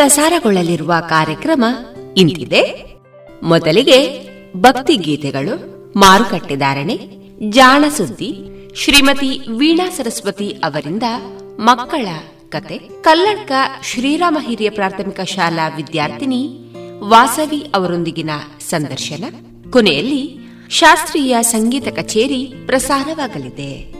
ಪ್ರಸಾರಗೊಳ್ಳಲಿರುವ ಕಾರ್ಯಕ್ರಮ ಇಂತಿದೆ. ಮೊದಲಿಗೆ ಭಕ್ತಿ ಗೀತೆಗಳು, ಮಾರುಕಟ್ಟೆ ಧಾರಣೆ, ಜಾಣ ಸುದ್ದಿ, ಶ್ರೀಮತಿ ವೀಣಾ ಸರಸ್ವತಿ ಅವರಿಂದ ಮಕ್ಕಳ ಕತೆ, ಕಲ್ಲಡ್ಕ ಶ್ರೀರಾಮ ಹಿರಿಯ ಪ್ರಾಥಮಿಕ ಶಾಲಾ ವಿದ್ಯಾರ್ಥಿನಿ ವಾಸವಿ ಅವರೊಂದಿಗಿನ ಸಂದರ್ಶನ. ಕೊನೆಯಲ್ಲಿ ಶಾಸ್ತ್ರೀಯ ಸಂಗೀತ ಕಚೇರಿ ಪ್ರಸಾರವಾಗಲಿದೆ.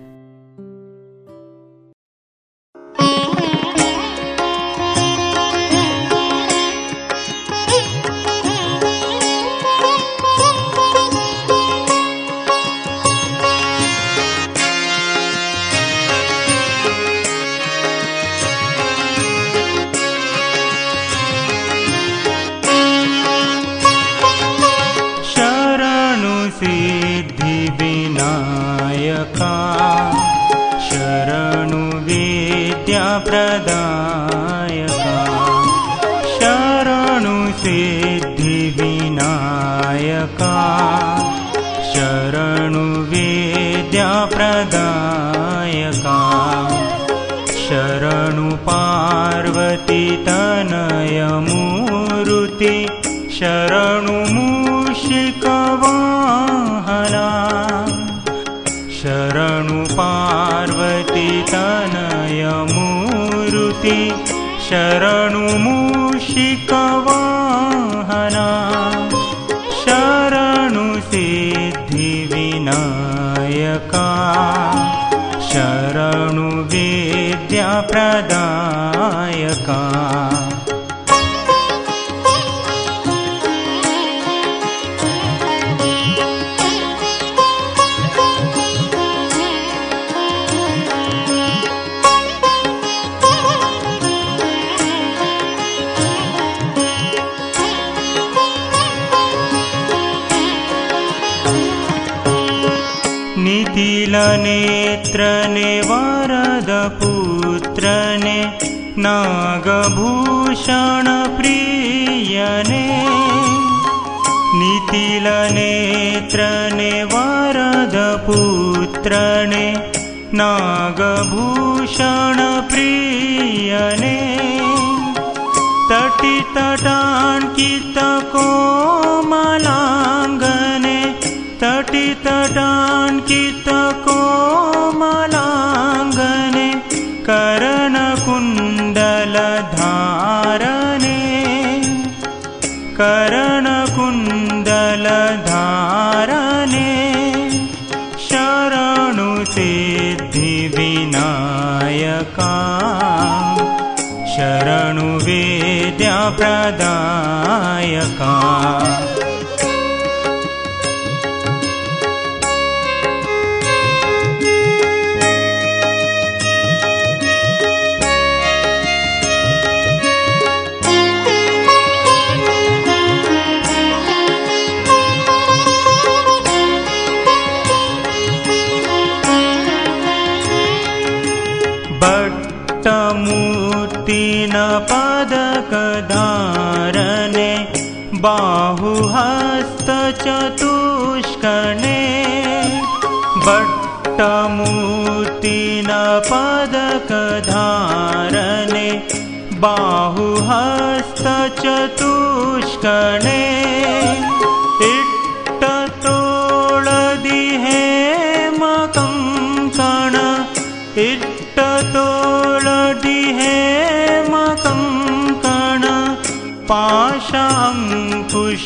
सिद्धिविनायका शरणुविद्याप्रदायका शरणुसिद्धिविनायका शरणुविद्याप्रदायका शरणु शरणु शनयमुरुति शरणुमुषिकवाहना। शरणुसिद्धि विनायका शरणुवेद्याप्रदा नागभूषणप्रियने नितिलनेत्रने निलनेत्र नागभूषणप्रियने। तटितटाङ्कितकोमलाङ्गने तटितटाङ्कितकोमलाङ्गने करण प्रधारणे करणकुन्दलधारणे शरणुते विनायका शरणुवेद्यप्रदायका बाहुहस्तचतुष्कणे भट्टमूर्तिनपदकधारणे बाहुहस्तचतुष्कणे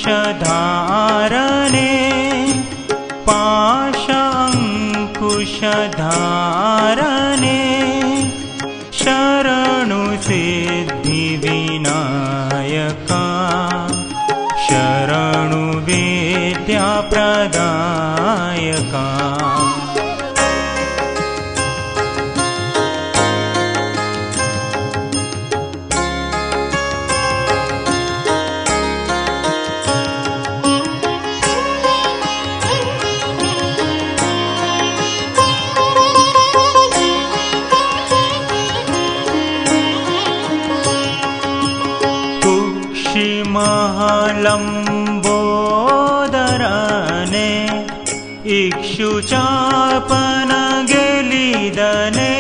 पाशाङ्कुशधारणे पाशाङ्कुशधारणे कुक्षिमहलम्बोदरने इक्षुचापन गेलिदने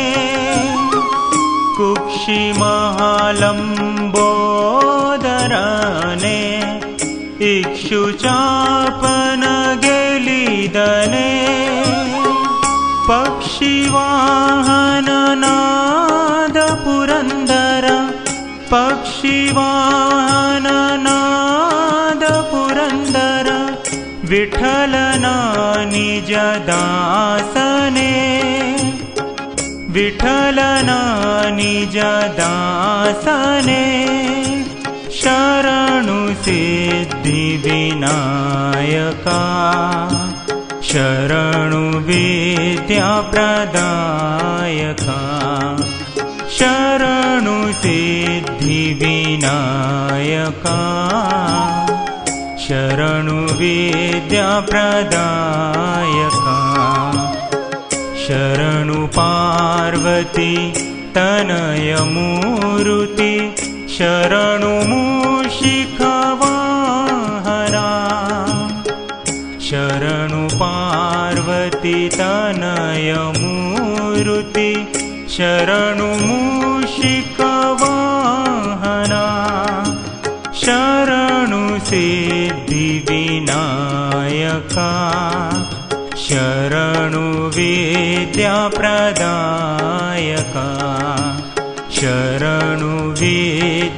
कुक्षिमहलम्बोदरने इक्षुचापन गेलिदने पक्षिवाहननाद पुरन्दर पक्षिवाहननाद विठलना निजदासने विठलना निजदासने शरणु सिद्धिविनायका शरणु विद्याप्रदायका शरणु सिद्धिविनायका शरणविद्याप्रदायका शरणुपार्वती तनयमुरुति शरणुमु शरणुपार्वती तनयमुरुति शरणुमु शिखवा सिद्धिविनायका शरणु विद्याप्रदायका शरणु विद्याप्रदायका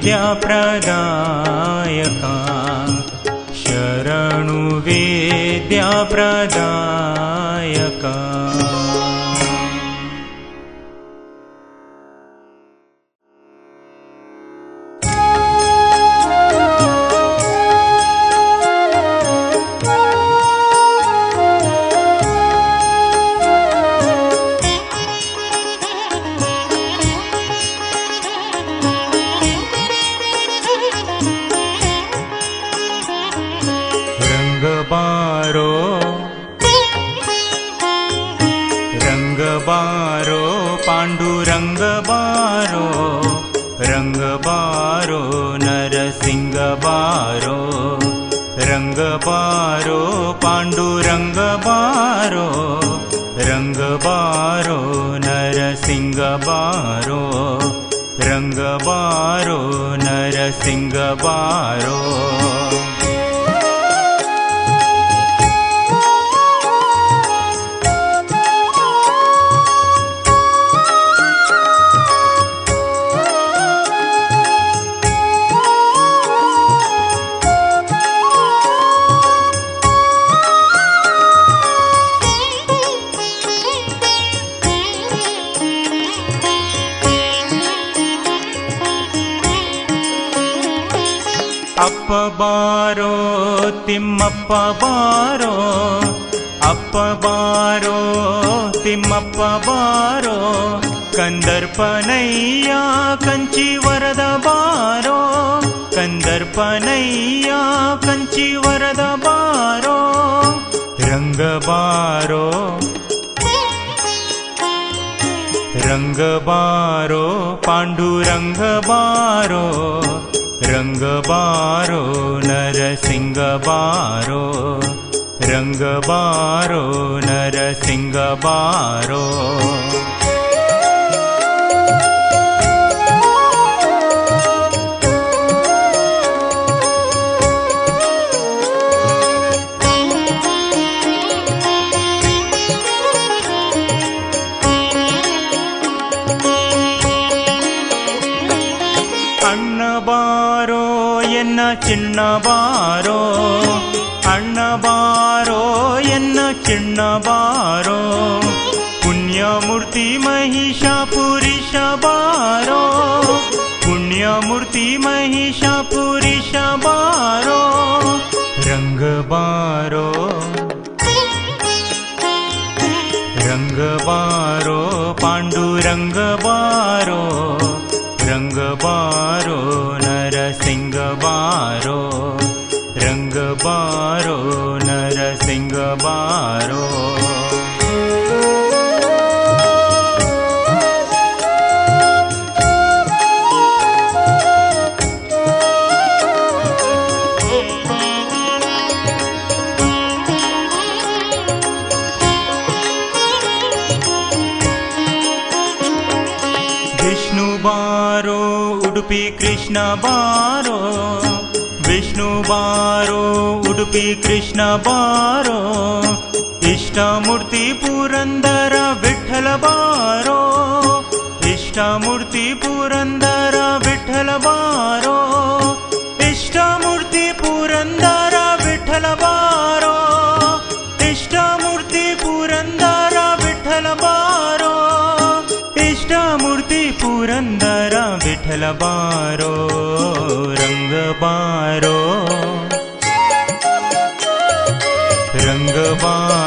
शरणु विद्याप्रदायका बारो रङ्गबारो पाण्डु रङ्गबारो रङ्गबारो नर सिंह बारो रङ्गबारो नरसिंह बारो अपबारो अप्प बारो तिम् अप्प बारो कन्दर्पनैया कञ्ची वरद बारो कन्दर्पनैया कञ्ची वरद बारो रङ्गबारो रङ्गबारो पाण्डु रङ्गबारो नरसिंहबारो। रङ्गबारो नरसिंहबारो। கிண்ணபாரோ அண்ணபாரோ என்ன கிண்ணபாரோ புண்ணியமூர்த்தி மகிஷா புரிஷபாரோ புண்ணியமூர்த்தி बारो नरसिंह बारो। विष्णु बारो उडुपि कृष्ण बारो। विष्णु बारो कृष्ण पारो इष्ट मूर्ति पूरबारो इष्टो इष्टूर्ति पूर बिललो रङ्गबारो levar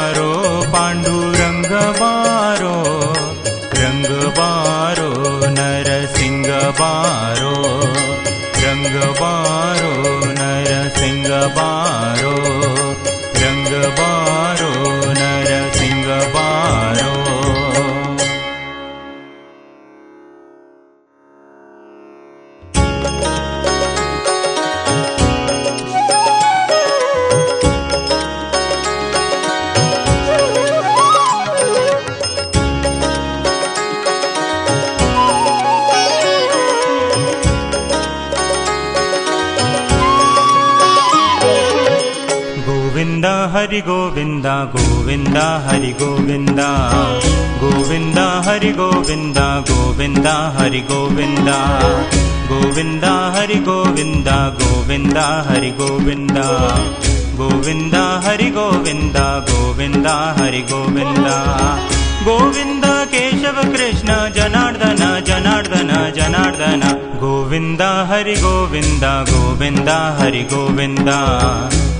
हरि गोविंदा गोविन्दा हरि गोविन्दा गोविन्दा हरि गोविन्दा गोविंदा, हरि गोविन्दा गोविन्दा हरि गोविन्दा गोविंदा, हरि गोविंदा। गोविन्दा हरि गोविन्दा गोविंदा, हरि गोविन्दा गोविन्द केशव कृष्ण जनार्दन जनार्दन जनार्दन। गोविन्द हरि गोविन्द गोविन्द हरि गोविन्द।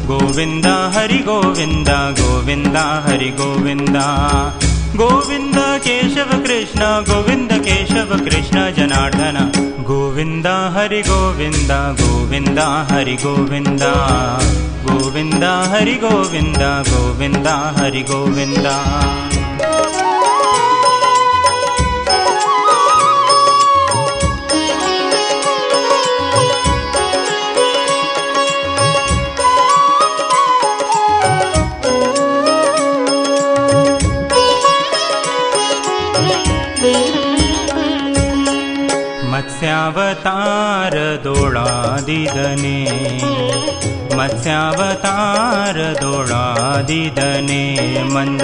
गोविन्द हरि गोविन्द गोविन्द हरि गोविन्द। गोविन्द केशव कृष्ण गोविन्द केशव कृष्ण जनार्दन। गोविन्द हरि गोविन्द गोविन्द हरि गोविन्द। गोविन्द हरि गोविन्द गोविन्द हरि हरिगोविन्द मत्स्यावतार दोळादिदने मत्स्यावतार दोळाने मन्द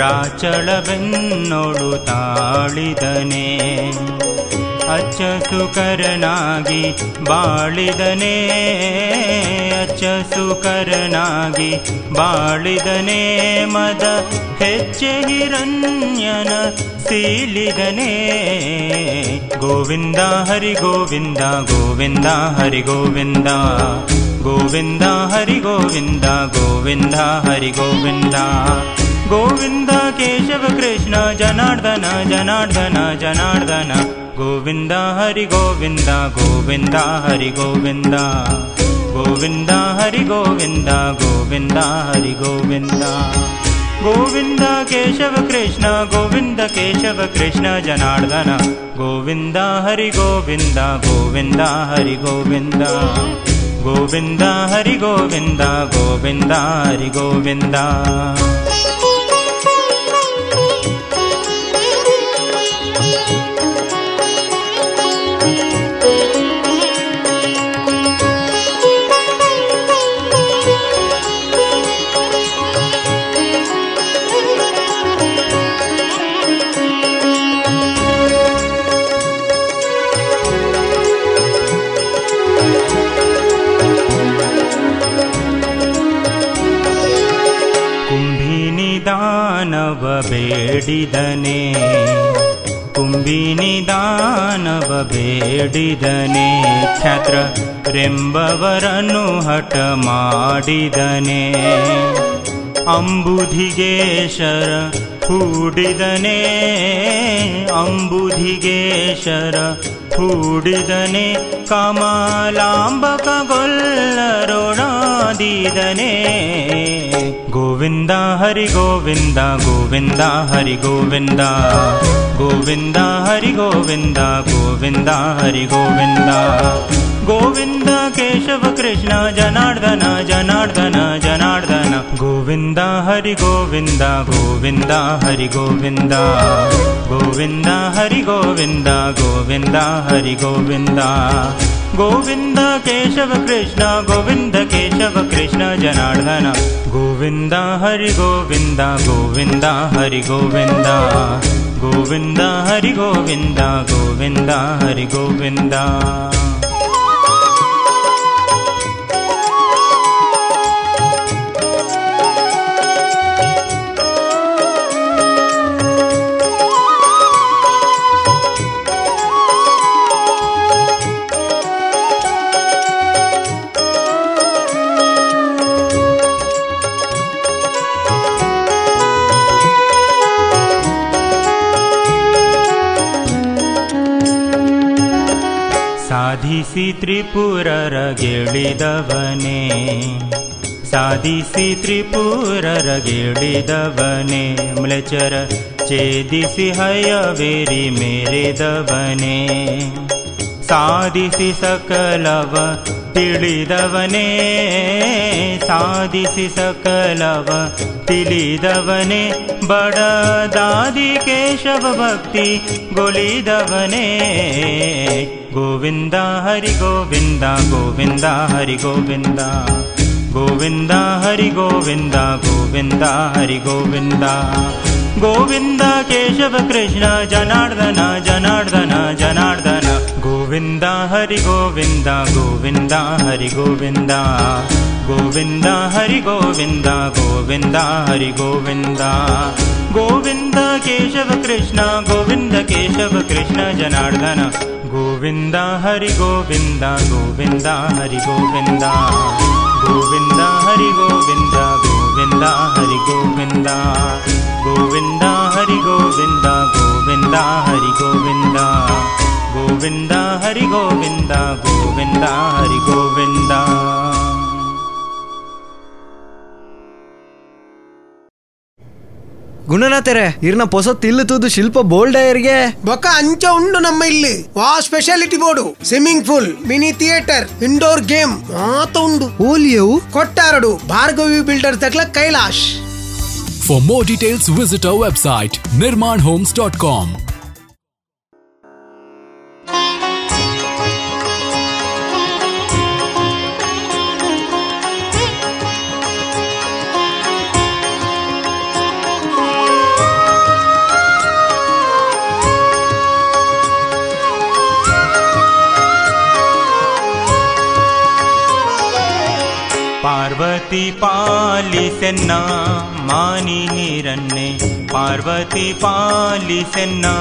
राचलवेन्नोडु ताळिदने। अच्चसुकर बाळ अच्च सुकरणा ಮದ ಹೆಚ್ಚೆ ಹಿರಣ್ಯನ गिरण्यन ಗೋವಿಂದ ಹರಿ ಗೋವಿಂದ ಗೋವಿಂದ ಹರಿ ಗೋವಿಂದ गोविन्द हरि गोविन्द गोविन्द हरि गोविन्द गोविन्द केशव कृष्ण जनार्दन जनार्दन जनार्दन। गोविन्द हरि गोविन्द गोविन्द हरि गोविन्द। गोविन्द हरि गोविन्द गोविन्द हरि गोविन्द। गोविन्द केशव कृष्ण गोविन्द केशव कृष्ण जनार्दन। गोविन्द हरि गोविन्द गोविन्द हरि गोविन्द। गोविन्द हरि गोविन्द गोविन्द हरि गोविन्द। ಬೇಡಿದನೆ. ಕುಂಬಿನಿ ದಾನವ ಬೇಡಿದನೆ. ಛತ್ರ ರೆಂಬವರನ್ನು ಹಠ ಮಾಡಿದನೆ. ಅಂಬುಧಿಗೇಶರ ಹೂಡಿದನೆ. ಅಂಬುಧಿಗೇಶರ ಹೂಡಿದನೆ. ಕಮಲಾಂಬಕ गोविन्द हरिगोविन्द गोविन्द हरि गोविन्द। गोविन्द हरि गोविन्द गोविन्द हरि गोविन्द। गोविन्द केशवकृष्ण जनार्दन जनार्दन जनार्दन। गोविन्द हरि गोविन्द गोविन्द हरि गोविन्द। गोविन्द हरि गोविन्द गोविन्द हरि गोविन्द। गोविन्द केशव कृष्ण गोविन्द केशव कृष्ण जनार्दन। गोविन्द हरि गोविन्द गोविन्द हरि गोविन्द। गोविन्द हरि गोविन्द गोविन्द हरि हरिगोविन्द ಸಾಧಿಸಿ ತ್ರಿಪುರರ ಗೆಳಿದವನೇ ಸಾಧಿಸಿ ತ್ರಿಪುರರ ಗೆಳಿದವನೇ ಮ್ಲಚರ ಛೇದಿಸಿ ಹಯವೇರಿ ಮೇರೆದವನೇ साधिसि सकलव दिलिधवने साधिसि सकलव दिलिधवने बडदादि ಕೇಶವ ಭಕ್ತಿ ಗೊಲಿದವನೇ ಗೋವಿಂದ ಹರಿ ಗೋವಿಂದ ಗೋವಿಂದ ಹರಿ ಗೋವಿಂದ गोविन्द हरि गोविन्द गोविन्द हरि गोविन्द गोविन्द केशव कृष्ण जनार्दन जनार्दन जनार्दन गोविन्द हरि गोविन्द गोविन्द हरि गोविन्द गोविन्द हरि गोविन्द गोविन्द हरि गोविन्द गोविन्द केशव कृष्ण गोविन्द केशव कृष्ण जनार्दन गोविन्द हरि गोविन्द गोविन्द हरि गोविन्द गोविन्द हरि गोविन्द गोविन्द हरि गोविन्द गोविन्द हरि गोविन्द गोविन्द हरि गोविन्द ಗೋವಿಂದ ಹರಿ ಗೋವಿಂದ ಗೋವಿಂದ ಹರಿ ಗೋವಿಂದ ಗುಣನಾಥರೆ ಇರ್ನ ಪೊಸ ತಿಲ್ಲು ಶಿಲ್ಪ ಬೋಲ್ಡಯರ್ಗೆ ಬೊಕ್ಕ ಅಂಚ ಉಂಡು ನಮ್ಮ ಇಲ್ಲಿ. ವಾ speciality board. Swimming pool mini theatre indoor game ಮಾತ ಉಂಡು. ಓಲಿಯವು? ಕೊಟ್ಟಾರಡು Bhargavi builder ತಕ್ಲ Kailash. For more details visit our website Nirmana homes dot ಮಾನಿ Parvati पालिना निरन्ने पार्वती पालिना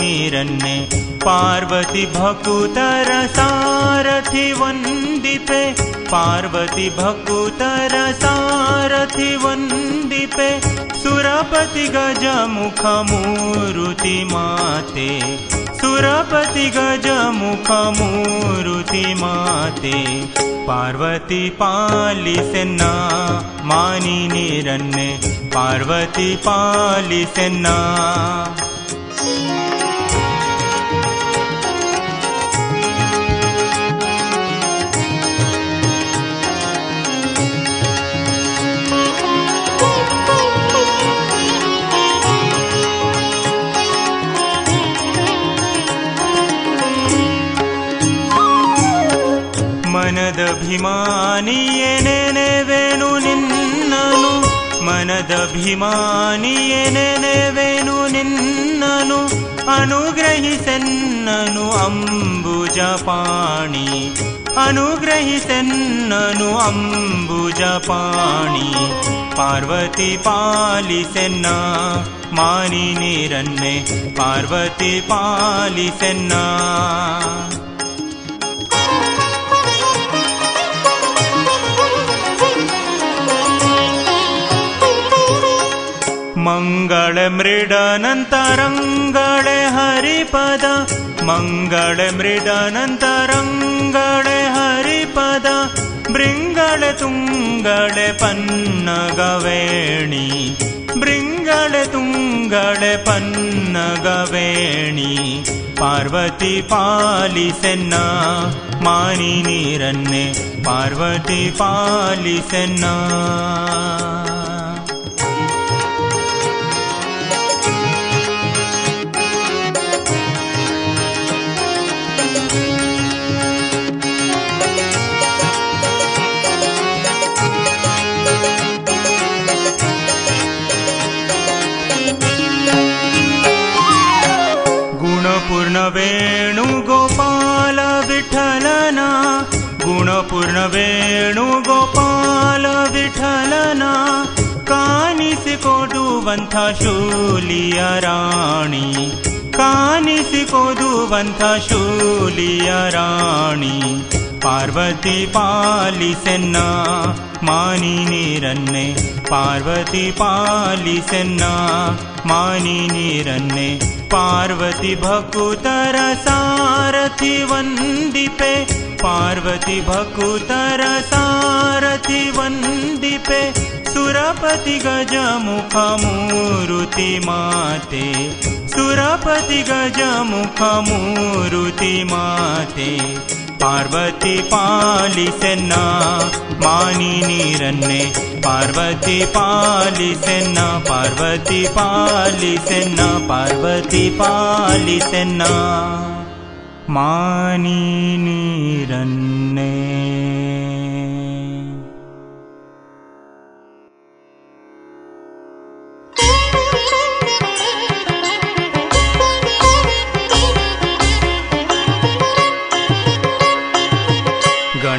निरन्ने पार्वती भकुतर सारथि वन्दिपे पार्वती भकुतर सारथि वन्दिपे सुरपति गजमुख माते। सुरपति गजमुख माते। पार्वती पालिसेना मानि मानिरन्ने पार्वती पालिसेना ಮನದಭಿಮಾನಿಯೇ ನೆನೆವೆನು ನಿನ್ನನು ಮನದಭಿಮಾನಿಯೇ ನೆನೆವೆನು ನಿನ್ನನು ಅನುಗ್ರಹಿಸೆನ್ನನು ಅಂಬುಜ ಪಾಣಿ ಅನುಗ್ರಹಿಸೆನ್ನನು ಅಂಬುಜ ಪಾಣಿ ಪಾರ್ವತಿ ಪಾಲಿಸೆನ್ನ ಮಾನಿ ನೀರನ್ನೆ ಪಾರ್ವತಿ ಪಾಲಿಸೆನ್ನ मङ्गळ मृडनन्तरङ्गळे हरिपद मङ्गळ मृडनन्तरङ्गळे हरिपद बृङ्गळ तुङ्गळे पन्नगवेणि बृङ्गळ तुङ्गळे पन्नगवेणि पार्वती पालितेना मानिरन्ने पार्वती पालितेना वेणु गोपाल विठलना कास कोदन्था शूलिय राणी कास कोद शूलिय राणी पार्वती पालिना मानि रन्ने पार्वती पालिसेना मानिरन्ने पार्वती भक्तर सारथि वन्दपे पार्वती वन्दिपे सुरपति गजमुखमुरुति माते। सुरपति गजमुखमुरुति माते। पार्वती पालिसेना मानि निरन्ने। पार्वती पालिसेना पार्वती पालिसेना पार्वती पालिसेना। ಪಾರ್ವತಿ ಪಾಲಿಸೆನ್ನ ಮಾನಿ ನೀರನ್ನೇ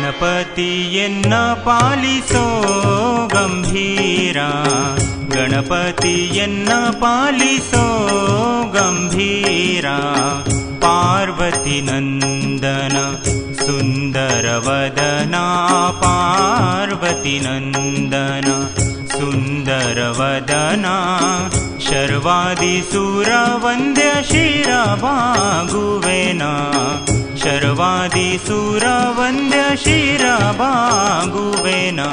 ಗಣಪತಿಯನ್ನ ಪಾಲಿಸೋ ಗಂಭೀರ ಗಣಪತಿಯನ್ನ ಪಾಲಿಸೋ ಗಂಭೀರ पार्वतीनन्दन सुन्दरवदना पार्वतीनन्दन सुन्दरवदना शर्वादिसुरवन्द्यशिरभा गुवेना शर्वादिसुरवन्द्यशिरभा गुवेना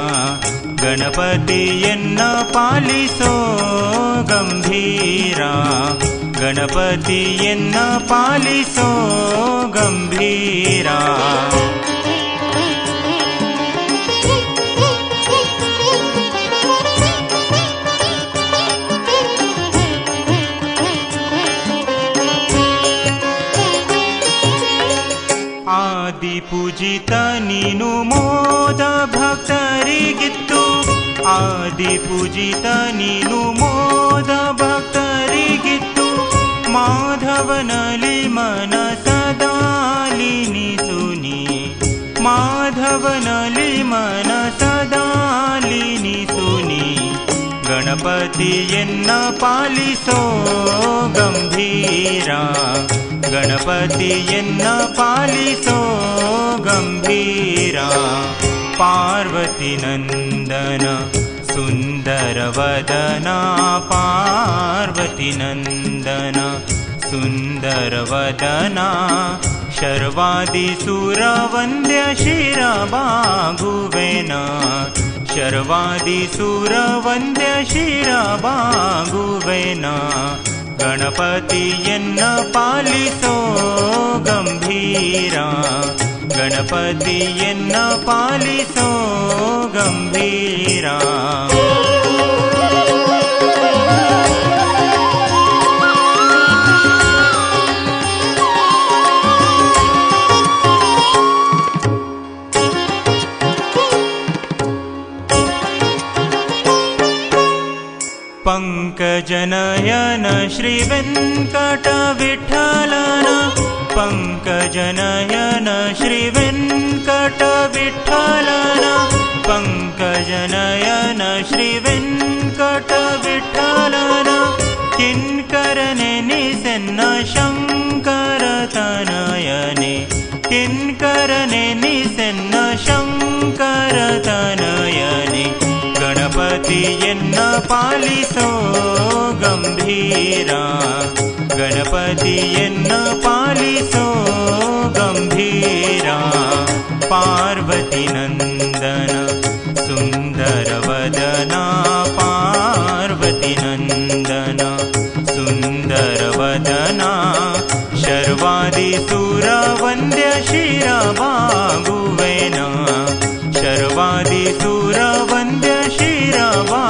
गणपतियन्न पालिसो गम्भीरा ಶಿರವಾಗುವೆನ ಶರ್ವಾದಿ ಸುರ ವಂದ್ಯ ಶಿರವಾಗುವೆನ ಗಣಪತಿಯನ್ನ ಪಾಲಿಸೋ ಗಂಭೀರ ಗಣಪತಿಯನ್ನ ಪಾಲಿಸೋ ಗಂಭೀರ ಆದಿ ಪೂಜಿತ ನೀನು ಮೋದ ಭಕ್ತರಿಗಿತ್ತು ಆದಿ ಪೂಜಿತ ನೀನು ಮೋದ ಭಕ್ತರಿಗಿತ್ತು माधवनलि मन सदालिनी सुनी माधवनलि मन सदालिनी सुनी गणपति यन्न पालिसो गम्भीरा। गणपति यन्न पालिसो गम्भीरा। पार्वतीनन्दन सुन्दरवदना पार्वतीनन्दना सुन्दरवदना शर्वादिसुरवन्द्यशिरबा गुवेना शर्वादिसुरवन्द्यशिरबा गुवेना गणपतियन्न पालितो गम्भीरा ಗಣಪತಿಯನ್ನ ಪಾಲಿಸೋ ಗಂಭೀರ ಗಣಪತಿಯನ್ನ ಪಾಲಿಸೋ ಗಂಭೀರ पङ्कजनयन श्रीवेङ्कटविठ्ठलन पङ्कजनयन श्रीवेङ्कटविठ्ठलन। पङ्कजनयन श्रीवेङ्कटविठ्ठलन। कटविठलन निसन्न शङ्करतनयने। निशन् निसन्न शङ्करतनयने। गणपति यन्न शङ्करतनयनि पालितो गम्भीरा। ಗಣಪತಿಯನ್ನ ಪಾಲಿಸೋ ಗಂಭೀರ ಪಾರ್ವತಿ ನಂದನ ಸುಂದರ ವದನ ಪಾರ್ವತಿ ನಂದನ ಸುಂದರ ವದನ ಶರ್ವಾದಿ ಸುರ ವಂದ್ಯ ಶಿರ ಬಾಗುವೆನ ಶರ್ವಾದಿ ಸುರ ವಂದ್ಯ ಶಿರವಾಗುವೆನ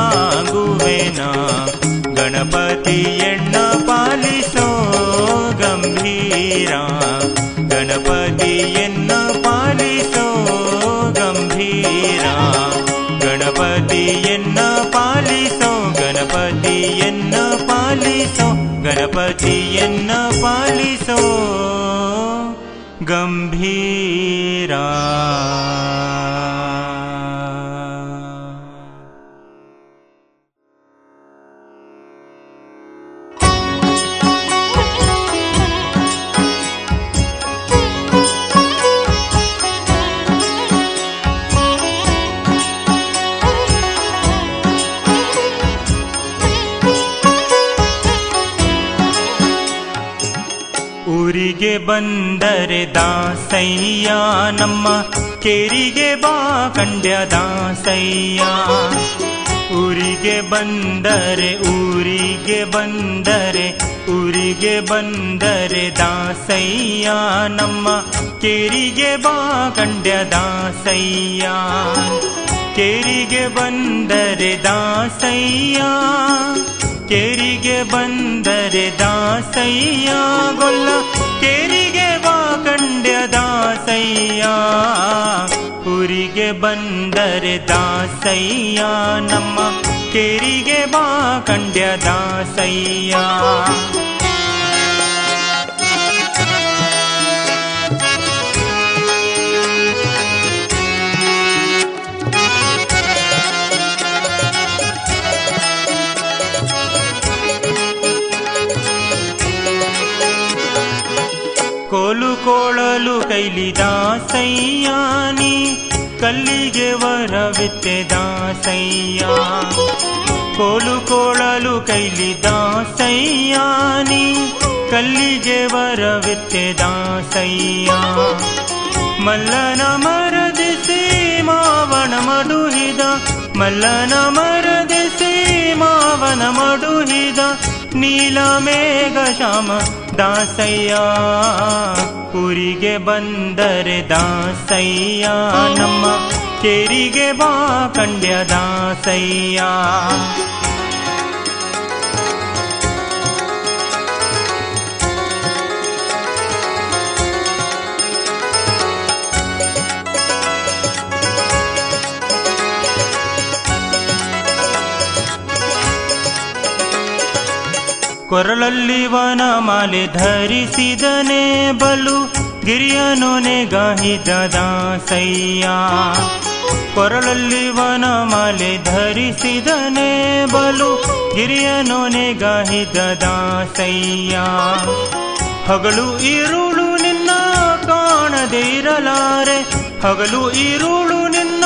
ಗಣಪತಿ ಎಣ್ಣ पालिसो गम्भीरा। गणपति यन्न पालिसो गम्भीरा। गणपति यन्न पालिसो गणपति यन्न पालिसो गणपति यन्न पालिसो गम्भीरा। ಬಂದರೆ ದಾಸಯ್ಯ, ನಮ್ಮ ಕೇರಿಗೆ ಬಾ ಕಂಡ್ಯ ದಾಸಯ್ಯ. ಊರಿಗೆ ಬಂದರೆ ಊರಿಗೆ ಬಂದರೆ ಊರಿಗೆ ಬಂದರೆ ದಾಸಯ್ಯ, ನಮ್ಮ ಕೇರಿಗೆ ಬಾ ಕಂಡ್ಯ ದಾಸಯ್ಯ. ಕೇರಿಗೆ ಬಂದರೆ ದಾಸಯ್ಯ ಕೇರಿಗೆ ಬಂದರೆ ದಾಸಯ್ಯ ಗೊಲ್ಲ, ಕೇರಿಗೆ ಬಾ ಕಂಡ್ಯ ದಾಸಯ್ಯ. ಊರಿಗೆ ಬಂದರೆ ದಾಸಯ್ಯ ನಮ್ಮ, ಕೇರಿಗೆ ಬಾ ಕಂಡ್ಯ ದಾಸಯ್ಯ. ಕೋಳಲು ಕೈಲಿ ದಾಸಯ್ಯಾನಿ ಕಲ್ಲಿಗೆ ವರವಿತ್ತೆ ದಾಸಯ್ಯ ಕೋಲು ಕೋಳಲು ಕೈಲಿ ದಾಸಯ್ಯಾನಿ ಕಲ್ಲಿಗೆ ವರವಿತ್ತೆ ದಾಸಯ್ಯ ಮಲ್ಲನ ಮರದಿಸಿ ಮಾವನ ಮಡುಹಿದ ಮಲ್ಲನ ಮರದಿಸಿ ಮಾವನ ಮಡುಹಿದ ನೀಲ ಮೇಘ ಶ್ಯಾಮ ದಾಸಯ್ಯ ಊರಿಗೆ ಬಂದರೆ ದಾಸಯ್ಯ ನಮ್ಮ ಕೇರಿಗೆ ಬಾ ಕಂಡ್ಯ ದಾಸಯ್ಯ ಕೊರಳಲ್ಲಿ ವನಮಾಲೆ ಧರಿಸಿದನೆ ಬಲು ಗಿರಿಯನು ನೆಗಾಹಿದ ದಾಸಯ್ಯ. ಕೊರಳಲ್ಲಿ ವನಮಾಲೆ ಧರಿಸಿದನೆ ಬಲು ಗಿರಿಯನು ನೆಗಾಹಿದ ದಾಸಯ್ಯ. ಹಗಲು ಇರುಳು ನಿನ್ನ ಕಾಣದೆ ಇರಲಾರೆ. ಹಗಲು ಇರುಳು ನಿನ್ನ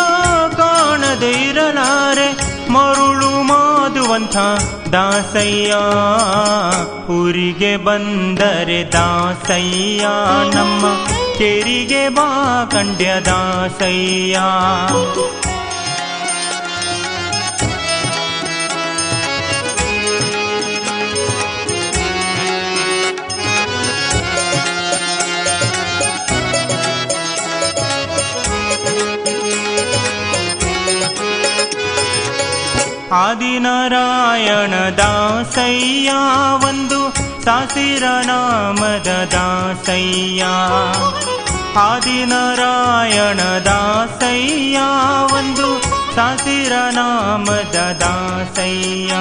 ಕಾಣದೆ ಇರಲಾರೆ. ಮರುಳು ಮಾದುವಂಥ ದಾಸಯ್ಯ. ಊರಿಗೆ ಬಂದರೆ ದಾಸಯ್ಯ ನಮ್ಮ ಕೆರಿಗೆ ಬಾ ಕಂಡ್ಯ ದಾಸಯ್ಯ. ಆದಿನಾರಾಯಣ ದಾಸಯ್ಯ, ಒಂದು ಸಾಸಿರ ನಾಮದ ದಾಸಯ್ಯ. ಆದಿನಾರಾಯಣ ದಾಸಯ್ಯ, ಒಂದು ಸಾಸಿರ ನಾಮದ ದಾಸಯ್ಯ.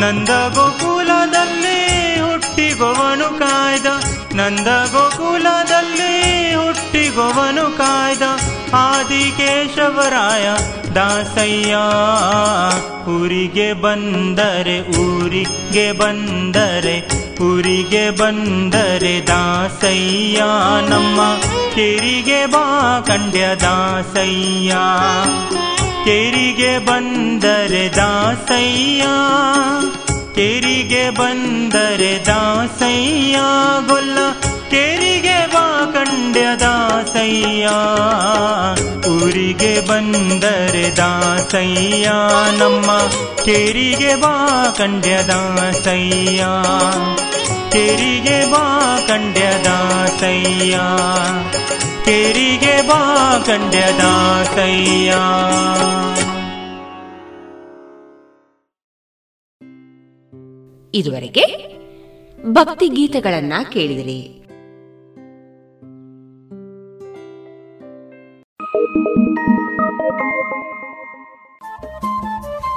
ನಂದ ಗೋಕುಲದಲ್ಲಿ ಹುಟ್ಟಿಗೊವನು ಕಾಯ್ದ ನಂದ ಗೋಕುಲದಲ್ಲಿ ಹುಟ್ಟಿಗೊವನು ಕಾಯ್ದ, ಆದಿಕೇಶವರಾಯ ದಾಸಯ್ಯ, ಊರಿಗೆ ಬಂದರೆ ಊರಿಗೆ ಬಂದರೆ ಊರಿಗೆ ಬಂದರೆ ದಾಸಯ್ಯ ನಮ್ಮ ಕೆರಿಗೆ ಬಾ ಕಂಡ್ಯ ದಾಸಯ್ಯ. ಕೆರಿಗೆ ಬಂದರೆ ದಾಸಯ್ಯ, ಕೆರಿಗೆ ಬಂದರೆ ದಾಸಯ್ಯ, ಗೊಲ್ಲ ಕೆರಿಗೆ ಬಾ ಕಂಡ್ಯ ದಾಸಯ್ಯ. ಊರಿಗೆ ಬಂದರೆ ದಾಸಯ್ಯ. ನಮ್ಮ ಕೇರಿಗೆ ಬಾ ಕಂಡ್ಯ ದಾಸಯ್ಯ. ಕೆರಿಗೆ ಬಾ ಕಂಡ್ಯ ದಾಸಯ್ಯ. ಕೆರಿಗೆ ಬಾ ಕಂಡ್ಯ ದಾಸಯ್ಯ. ಇದುವರೆಗೆ ಭಕ್ತಿ ಗೀತೆಗಳನ್ನ ಕೇಳಿದಿರಿ.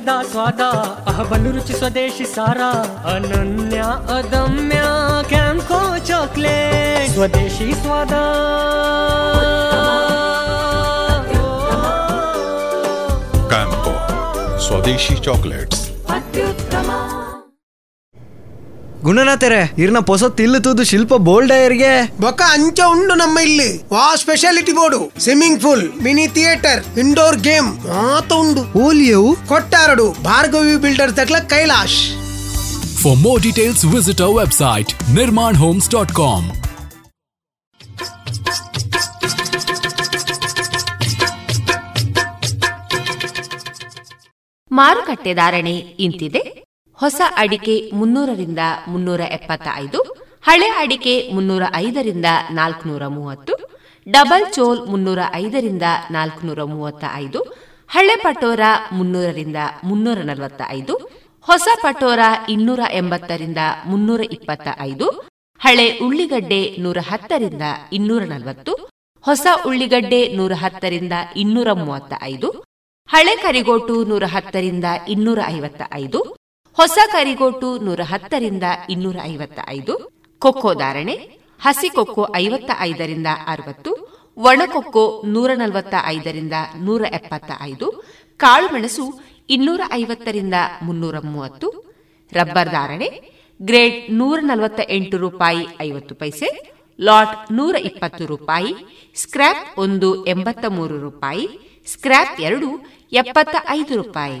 सदा सौदा अह बनुरुचि स्वदेशी सारा। अनन्या अदम्या कैम्को चॉकलेट। स्वदेशी स्वादा। कैम्को स्वदेशी चॉकलेट्स। अत्युत्तमा। ಗುಣನಾಥರೆ ಇರ್ನ ಪೊಸ ತಿಲ್ಲು ತೂದು ಶಿಲ್ಪ ಬೋಲ್ಡಯರ್ಗೆ ಬೊಕ್ಕ ಅಂಚ ಉಂಡು ನಮ್ಮ ಇಲ್ಲಿ. ವಾ specialty board. Swimming pool mini theatre indoor game. ಮಾತ ಉಂಡು. ಓಲಿಯವು? ಕೊಟ್ಟಾರಡು Bhargavi builder ದಕ್ಲ Kailash. For more details visit our website Nirman homes dot com ಮಾರುಕಟ್ಟೆ ಧಾರಣೆ ಇಂತಿದೆ. ಹೊಸ ಅಡಿಕೆ ಮುನ್ನೂರರಿಂದ ಮುನ್ನೂರ ಎಪ್ಪತ್ತ ಐದು ಹಳೆ ಅಡಿಕೆ ಮುನ್ನೂರ ಐದರಿಂದ ನಾಲ್ಕುನೂರ ಮೂವತ್ತು, ಡಬಲ್ ಚೋಲ್ ಮುನ್ನೂರ ಐದರಿಂದ ನಾಲ್ಕುನೂರ ಮೂವತ್ತ ಐದು ಹಳೆ ಪಟೋರ ಮುನ್ನೂರರಿಂದ ಮುನ್ನೂರ ನಲವತ್ತ ಐದು ಹೊಸ ಪಟೋರ ಇನ್ನೂರ ಎಂಬತ್ತರಿಂದ ಮುನ್ನೂರ ಇಪ್ಪತ್ತ ಐದು ಹಳೆ ಉಳ್ಳಿಗಡ್ಡೆ ನೂರ ಹತ್ತರಿಂದ ಇನ್ನೂರ ನಲವತ್ತು, ಹೊಸ ಉಳ್ಳಿಗಡ್ಡೆ ನೂರ ಹತ್ತರಿಂದ ಇನ್ನೂರ ಮೂವತ್ತ ಐದು ಹಳೆ ಕರಿಗೋಟು ನೂರ ಹತ್ತರಿಂದ ಇನ್ನೂರ ಐವತ್ತ ಐದು ಹೊಸ ಕರಿಗೋಟು ನೂರ ಹತ್ತರಿಂದ ಇನ್ನೂರ ಐವತ್ತ ಐದು ಕೊಕ್ಕೋ ಧಾರಣೆ, ಹಸಿ ಕೊಕ್ಕೋ ಐವತ್ತ ಐದರಿಂದ ಅರವತ್ತು ಒಣಕೊಕ್ಕೋ ನೂರ ನಲವತ್ತ ಐದರಿಂದ ನೂರ ಎಪ್ಪತ್ತ ಐದು ಕಾಳುಮೆಣಸು ಇನ್ನೂರ ಐವತ್ತರಿಂದ ಮುನ್ನೂರ ಮೂವತ್ತು, ರಬ್ಬರ್ ಧಾರಣೆ, ಗ್ರೇಡ್ ನೂರ ನಲವತ್ತ ಎಂಟು ರೂಪಾಯಿ ಐವತ್ತು ಪೈಸೆ, ಲಾಟ್ ನೂರ ಇಪ್ಪತ್ತು ರೂಪಾಯಿ, ಸ್ಕ್ರ್ಯಾಪ್ ಒಂದು ಎಂಬತ್ತ ಮೂರು ರೂಪಾಯಿ, ಸ್ಕ್ರ್ಯಾಪ್ ಎರಡು ಎಪ್ಪತ್ತ ಐದು ರೂಪಾಯಿ.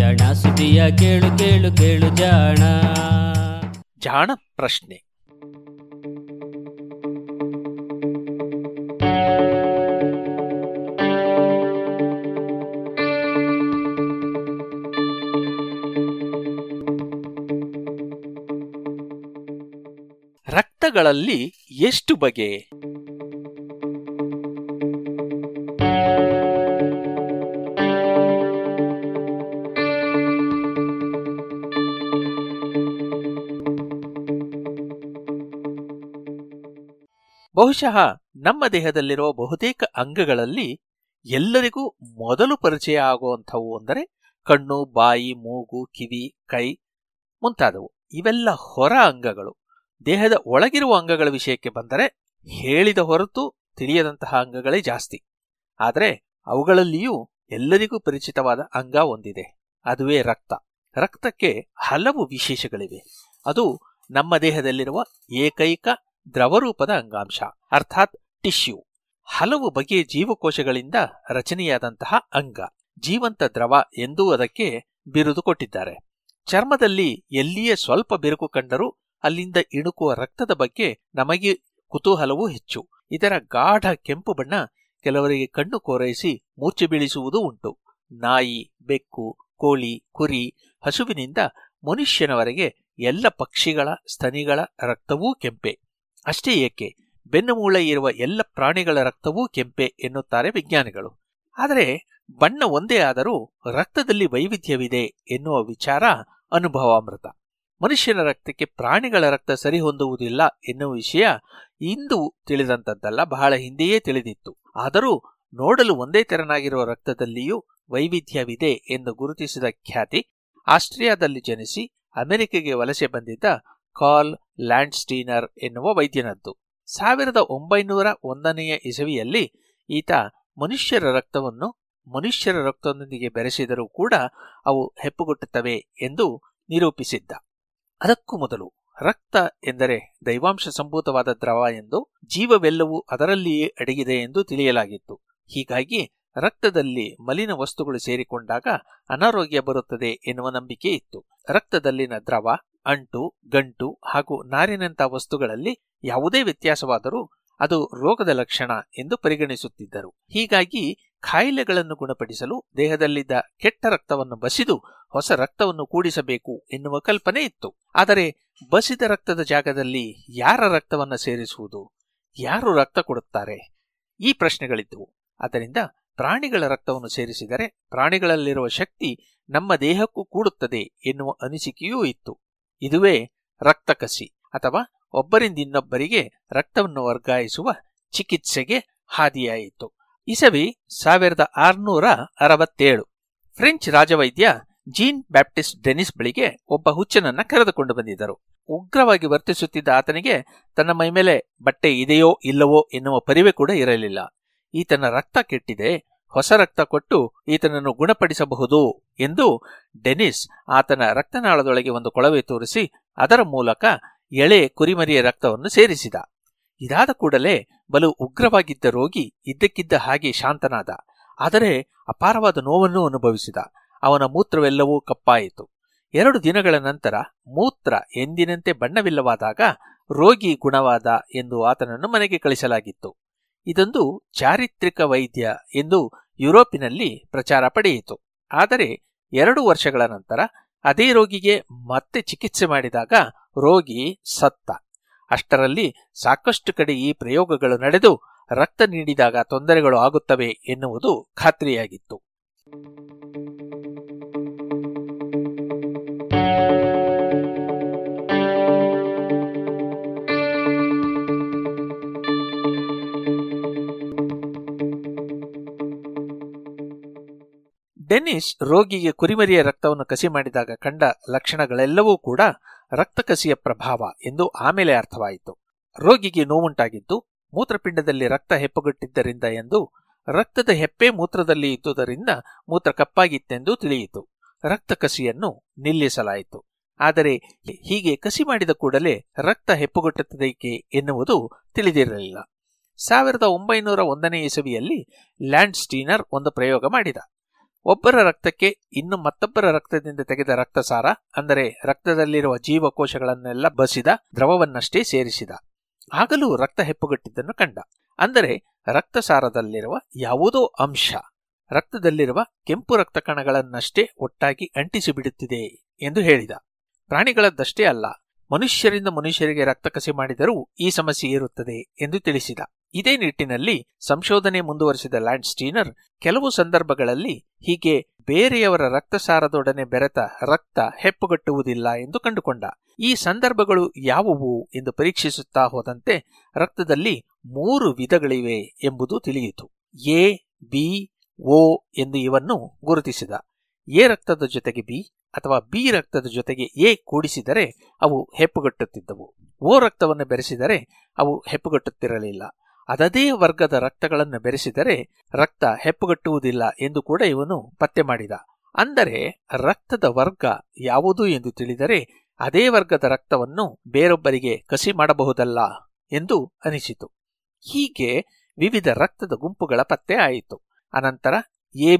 ಜಾಣ ಸುದಿಯ ಕೇಳು ಕೇಳು ಕೇಳು ಜಾಣ. ಜಾಣ ಪ್ರಶ್ನೆ. ರಕ್ತಗಳಲ್ಲಿ ಎಷ್ಟು ಬಗೆ? ಬಹುಶಃ ನಮ್ಮ ದೇಹದಲ್ಲಿರುವ ಬಹುತೇಕ ಅಂಗಗಳಲ್ಲಿ ಎಲ್ಲರಿಗೂ ಮೊದಲು ಪರಿಚಯ ಆಗುವಂಥವು ಅಂದರೆ ಕಣ್ಣು, ಬಾಯಿ, ಮೂಗು, ಕಿವಿ, ಕೈ ಮುಂತಾದವು. ಇವೆಲ್ಲ ಹೊರ ಅಂಗಗಳು. ದೇಹದ ಒಳಗಿರುವ ಅಂಗಗಳ ವಿಷಯಕ್ಕೆ ಬಂದರೆ ಹೇಳಿದ ಹೊರತು ತಿಳಿಯದಂತಹ ಅಂಗಗಳೇ ಜಾಸ್ತಿ. ಆದರೆ ಅವುಗಳಲ್ಲಿಯೂ ಎಲ್ಲರಿಗೂ ಪರಿಚಿತವಾದ ಅಂಗ ಒಂದಿದೆ. ಅದುವೇ ರಕ್ತ. ರಕ್ತಕ್ಕೆ ಹಲವು ವಿಶೇಷಗಳಿವೆ. ಅದು ನಮ್ಮ ದೇಹದಲ್ಲಿರುವ ಏಕೈಕ ದ್ರವರೂಪದ ಅಂಗಾಂಶ, ಅರ್ಥಾತ್ ಟಿಶ್ಯೂ. ಹಲವು ಬಗೆಯ ಜೀವಕೋಶಗಳಿಂದ ರಚನೆಯಾದಂತಹ ಅಂಗ, ಜೀವಂತ ದ್ರವ ಎಂದೂ ಅದಕ್ಕೆ ಬಿರುದು ಕೊಟ್ಟಿದ್ದಾರೆ. ಚರ್ಮದಲ್ಲಿ ಎಲ್ಲಿಯೇ ಸ್ವಲ್ಪ ಬಿರುಕು ಕಂಡರೂ ಅಲ್ಲಿಂದ ಇಣುಕುವ ರಕ್ತದ ಬಗ್ಗೆ ನಮಗೆ ಕುತೂಹಲವೂ ಹೆಚ್ಚು. ಇದರ ಗಾಢ ಕೆಂಪು ಬಣ್ಣ ಕೆಲವರಿಗೆ ಕಣ್ಣು ಕೋರೈಸಿ ಮೂರ್ಛೆ ಬೀಳಿಸುವುದೂ ಉಂಟು. ನಾಯಿ, ಬೆಕ್ಕು, ಕೋಳಿ, ಕುರಿ, ಹಸುವಿನಿಂದ ಮನುಷ್ಯನವರೆಗೆ ಎಲ್ಲ ಪಕ್ಷಿಗಳ, ಸ್ತನಿಗಳ ರಕ್ತವೂ ಕೆಂಪೆ. ಅಷ್ಟೇ ಏಕೆ? ಬೆನ್ನುಮೂಳೆ ಇರುವ ಎಲ್ಲ ಪ್ರಾಣಿಗಳ ರಕ್ತವೂ ಕೆಂಪೆ ಎನ್ನುತ್ತಾರೆ ವಿಜ್ಞಾನಿಗಳು. ಆದರೆ ಬಣ್ಣ ಒಂದೇ ಆದರೂ ರಕ್ತದಲ್ಲಿ ವೈವಿಧ್ಯವಿದೆ ಎನ್ನುವ ವಿಚಾರ ಅನುಭವಾಮೃತ. ಮನುಷ್ಯನ ರಕ್ತಕ್ಕೆ ಪ್ರಾಣಿಗಳ ರಕ್ತ ಸರಿಹೊಂದುವುದಿಲ್ಲ ಎನ್ನುವ ವಿಷಯ ಇಂದು ತಿಳಿದಂಥದ್ದಲ್ಲ ಬಹಳ ಹಿಂದೆಯೇ ತಿಳಿದಿತ್ತು. ಆದರೂ ನೋಡಲು ಒಂದೇ ತೆರನಾಗಿರುವ ರಕ್ತದಲ್ಲಿಯೂ ವೈವಿಧ್ಯವಿದೆ ಎಂದು ಗುರುತಿಸಿದ ಖ್ಯಾತಿ ಆಸ್ಟ್ರಿಯಾದಲ್ಲಿ ಜನಿಸಿ ಅಮೆರಿಕೆಗೆ ವಲಸೆ ಬಂದಿದ್ದ ಕಾಲ್ ಲ್ಯಾಂಡ್ಸ್ಟೀನರ್ ಎನ್ನುವ ವೈದ್ಯನದ್ದು. ಸಾವಿರದ ಒಂಬೈನೂರ ಒಂದನೆಯ ಇಸವಿಯಲ್ಲಿ ಈತ ಮನುಷ್ಯರ ರಕ್ತವನ್ನು ಮನುಷ್ಯರ ರಕ್ತದೊಂದಿಗೆ ಬೆರೆಸಿದರೂ ಕೂಡ ಅವು ಹೆಪ್ಪುಗೊಟ್ಟುತ್ತವೆ ಎಂದು ನಿರೂಪಿಸಿದ್ದ. ಅದಕ್ಕೂ ಮೊದಲು ರಕ್ತ ಎಂದರೆ ದೈವಾಂಶ ಸಂಭೂತವಾದ ದ್ರವ ಎಂದು ಜೀವವೆಲ್ಲವೂ ಅದರಲ್ಲಿಯೇ ಅಡಗಿದೆ ಎಂದು ತಿಳಿಯಲಾಗಿತ್ತು. ಹೀಗಾಗಿ ರಕ್ತದಲ್ಲಿ ಮಲಿನ ವಸ್ತುಗಳು ಸೇರಿಕೊಂಡಾಗ ಅನಾರೋಗ್ಯ ಬರುತ್ತದೆ ಎನ್ನುವ ನಂಬಿಕೆ ಇತ್ತು. ರಕ್ತದಲ್ಲಿನ ದ್ರವ ಅಂಟು, ಗಂಟು ಹಾಗೂ ನಾರಿನಂಥ ವಸ್ತುಗಳಲ್ಲಿ ಯಾವುದೇ ವ್ಯತ್ಯಾಸವಾದರೂ ಅದು ರೋಗದ ಲಕ್ಷಣ ಎಂದು ಪರಿಗಣಿಸುತ್ತಿದ್ದರು. ಹೀಗಾಗಿ ಕಾಯಿಲೆಗಳನ್ನು ಗುಣಪಡಿಸಲು ದೇಹದಲ್ಲಿದ್ದ ಕೆಟ್ಟ ರಕ್ತವನ್ನು ಬಸಿದು ಹೊಸ ರಕ್ತವನ್ನು ಕೂಡಿಸಬೇಕು ಎನ್ನುವ ಕಲ್ಪನೆ ಇತ್ತು. ಆದರೆ ಬಸಿದ ರಕ್ತದ ಜಾಗದಲ್ಲಿ ಯಾರ ರಕ್ತವನ್ನು ಸೇರಿಸುವುದು, ಯಾರು ರಕ್ತ ಕೊಡುತ್ತಾರೆ? ಈ ಪ್ರಶ್ನೆಗಳಿದ್ದವು. ಆದ್ದರಿಂದ ಪ್ರಾಣಿಗಳ ರಕ್ತವನ್ನು ಸೇರಿಸಿದರೆ ಪ್ರಾಣಿಗಳಲ್ಲಿರುವ ಶಕ್ತಿ ನಮ್ಮ ದೇಹಕ್ಕೂ ಕೂಡುತ್ತದೆ ಎನ್ನುವ ಅನಿಸಿಕೆಯೂ ಇತ್ತು. ಇದುವೇ ರಕ್ತಕಸಿ ಅಥವಾ ಒಬ್ಬರಿಂದ ಇನ್ನೊಬ್ಬರಿಗೆ ರಕ್ತವನ್ನು ವರ್ಗಾಯಿಸುವ ಚಿಕಿತ್ಸೆಗೆ ಹಾದಿಯಾಯಿತು. ಇಸವಿ ಸಾವಿರದ ಆರುನೂರ ಅರವತ್ತೇಳು. ಫ್ರೆಂಚ್ ರಾಜವೈದ್ಯ ಜೀನ್ ಬ್ಯಾಪ್ಟಿಸ್ಟ್ ಡೆನಿಸ್ ಬಳಿಗೆ ಒಬ್ಬ ಹುಚ್ಚನನ್ನ ಕರೆದುಕೊಂಡು ಬಂದಿದ್ದರು. ಉಗ್ರವಾಗಿ ವರ್ತಿಸುತ್ತಿದ್ದ ಆತನಿಗೆ ತನ್ನ ಮೈಮೇಲೆ ಬಟ್ಟೆ ಇದೆಯೋ ಇಲ್ಲವೋ ಎನ್ನುವ ಪರಿವೆ ಕೂಡ ಇರಲಿಲ್ಲ. ಈತನ ರಕ್ತ ಕೆಟ್ಟಿದೆ ಹೊಸ ರಕ್ತ ಕೊಟ್ಟು ಈತನನ್ನು ಗುಣಪಡಿಸಬಹುದು ಎಂದು ಡೆನಿಸ್ ಆತನ ರಕ್ತನಾಳದೊಳಗೆ ಒಂದು ಕೊಳವೆ ತೋರಿಸಿ ಅದರ ಮೂಲಕ ಎಳೆ ಕುರಿಮರಿಯ ರಕ್ತವನ್ನು ಸೇರಿಸಿದ. ಇದಾದ ಕೂಡಲೇ ಬಲು ಉಗ್ರವಾಗಿದ್ದ ರೋಗಿ ಇದ್ದಕ್ಕಿದ್ದ ಹಾಗೆ ಶಾಂತನಾದ. ಆದರೆ ಅಪಾರವಾದ ನೋವನ್ನು ಅನುಭವಿಸಿದ. ಅವನ ಮೂತ್ರವೆಲ್ಲವೂ ಕಪ್ಪಾಯಿತು. ಎರಡು ದಿನಗಳ ನಂತರ ಮೂತ್ರ ಎಂದಿನಂತೆ ಬಣ್ಣವಿಲ್ಲವಾದಾಗ ರೋಗಿ ಗುಣವಾದ ಎಂದು ಆತನನ್ನು ಮನೆಗೆ ಕಳಿಸಲಾಗಿತ್ತು. ಇದೊಂದು ಚಾರಿತ್ರಿಕ ವೈದ್ಯ ಎಂದು ಯುರೋಪಿನಲ್ಲಿ ಪ್ರಚಾರ ಪಡೆಯಿತು. ಆದರೆ ಎರಡು ವರ್ಷಗಳ ನಂತರ ಅದೇ ರೋಗಿಗೆ ಮತ್ತೆ ಚಿಕಿತ್ಸೆ ಮಾಡಿದಾಗ ರೋಗಿ ಸತ್ತ. ಅಷ್ಟರಲ್ಲಿ ಸಾಕಷ್ಟು ಕಡೆ ಈ ಪ್ರಯೋಗಗಳು ನಡೆದು ರಕ್ತ ನೀಡಿದಾಗ ತೊಂದರೆಗಳು ಆಗುತ್ತವೆ ಎನ್ನುವುದು ಖಾತ್ರಿಯಾಗಿತ್ತು. ಡೆನಿಸ್ ರೋಗಿಗೆ ಕುರಿಮರಿಯ ರಕ್ತವನ್ನು ಕಸಿ ಮಾಡಿದಾಗ ಕಂಡ ಲಕ್ಷಣಗಳೆಲ್ಲವೂ ಕೂಡ ರಕ್ತಕಸಿಯ ಪ್ರಭಾವ ಎಂದು ಆಮೇಲೆ ಅರ್ಥವಾಯಿತು. ರೋಗಿಗೆ ನೋವುಂಟಾಗಿದ್ದು ಮೂತ್ರಪಿಂಡದಲ್ಲಿ ರಕ್ತ ಹೆಪ್ಪುಗಟ್ಟಿದ್ದರಿಂದ ಎಂದು ರಕ್ತದ ಹೆಪ್ಪೆ ಮೂತ್ರದಲ್ಲಿ ಇದ್ದುದರಿಂದ ಮೂತ್ರ ಕಪ್ಪಾಗಿತ್ತೆಂದು ತಿಳಿಯಿತು. ರಕ್ತ ಕಸಿಯನ್ನು ನಿಲ್ಲಿಸಲಾಯಿತು. ಆದರೆ ಹೀಗೆ ಕಸಿ ಮಾಡಿದ ಕೂಡಲೇ ರಕ್ತ ಹೆಪ್ಪುಗಟ್ಟುತ್ತದೆಯೇ ಎನ್ನುವುದು ತಿಳಿದಿರಲಿಲ್ಲ. ಸಾವಿರದ ಒಂಬೈನೂರ ಒಂದನೇ ಇಸವಿಯಲ್ಲಿ ಲ್ಯಾಂಡ್ ಸ್ಟೀನರ್ ಒಂದು ಪ್ರಯೋಗ ಮಾಡಿದ. ಒಬ್ಬರ ರಕ್ತಕ್ಕೆ ಇನ್ನು ಮತ್ತೊಬ್ಬರ ರಕ್ತದಿಂದ ತೆಗೆದ ರಕ್ತಸಾರ, ಅಂದರೆ ರಕ್ತದಲ್ಲಿರುವ ಜೀವಕೋಶಗಳನ್ನೆಲ್ಲ ಬಸಿದ, ದ್ರವವನ್ನಷ್ಟೇ ಸೇರಿಸಿದ. ಆಗಲೂ ರಕ್ತ ಹೆಪ್ಪುಗಟ್ಟಿದ್ದನ್ನು ಕಂಡ. ಅಂದರೆ ರಕ್ತಸಾರದಲ್ಲಿರುವ ಯಾವುದೋ ಅಂಶ, ರಕ್ತದಲ್ಲಿರುವ ಕೆಂಪು ರಕ್ತ ಕಣಗಳನ್ನಷ್ಟೇ ಒಟ್ಟಾಗಿ ಅಂಟಿಸಿಬಿಡುತ್ತಿದೆ ಎಂದು ಹೇಳಿದ. ಪ್ರಾಣಿಗಳದ್ದಷ್ಟೇ ಅಲ್ಲ, ಮನುಷ್ಯರಿಂದ ಮನುಷ್ಯರಿಗೆ ರಕ್ತ ಕಸಿ ಮಾಡಿದರೂ ಈ ಸಮಸ್ಯೆ ಇರುತ್ತದೆ ಎಂದು ತಿಳಿಸಿದ. ಇದೇ ನಿಟ್ಟಿನಲ್ಲಿ ಸಂಶೋಧನೆ ಮುಂದುವರಿಸಿದ ಲ್ಯಾಂಡ್ ಸ್ಟೀನರ್ ಕೆಲವು ಸಂದರ್ಭಗಳಲ್ಲಿ ಹೀಗೆ ಬೇರೆಯವರ ರಕ್ತಸಾರದೊಡನೆ ಬೆರೆತ ರಕ್ತ ಹೆಪ್ಪುಗಟ್ಟುವುದಿಲ್ಲ ಎಂದು ಕಂಡುಕೊಂಡ. ಈ ಸಂದರ್ಭಗಳು ಯಾವುವು ಎಂದು ಪರೀಕ್ಷಿಸುತ್ತಾ ಹೋದಂತೆ ರಕ್ತದಲ್ಲಿ ಮೂರು ವಿಧಗಳಿವೆ ಎಂಬುದು ತಿಳಿಯಿತು. ಎ, ಬಿ ಒ ಎಂದು ಇವನ್ನು ಗುರುತಿಸಿದ. ಎ ರಕ್ತದ ಜೊತೆಗೆ ಬಿ ಅಥವಾ ಬಿ ರಕ್ತದ ಜೊತೆಗೆ ಎ ಕೂಡಿಸಿದರೆ ಅವು ಹೆಪ್ಪುಗಟ್ಟುತ್ತಿದ್ದವು. ಓ ರಕ್ತವನ್ನು ಬೆರೆಸಿದರೆ ಅವು ಹೆಪ್ಪುಗಟ್ಟುತ್ತಿರಲಿಲ್ಲ. ಅದದೇ ವರ್ಗದ ರಕ್ತಗಳನ್ನು ಬೆರೆಸಿದರೆ ರಕ್ತ ಹೆಪ್ಪುಗಟ್ಟುವುದಿಲ್ಲ ಎಂದು ಕೂಡ ಇವನು ಪತ್ತೆ ಮಾಡಿದ. ಅಂದರೆ ರಕ್ತದ ವರ್ಗ ಯಾವುದು ಎಂದು ತಿಳಿದರೆ ಅದೇ ವರ್ಗದ ರಕ್ತವನ್ನು ಬೇರೊಬ್ಬರಿಗೆ ಕಸಿ ಮಾಡಬಹುದಲ್ಲ ಎಂದು ಅನಿಸಿತು. ಹೀಗೆ ವಿವಿಧ ರಕ್ತದ ಗುಂಪುಗಳ ಪತ್ತೆ ಆಯಿತು. ಅನಂತರ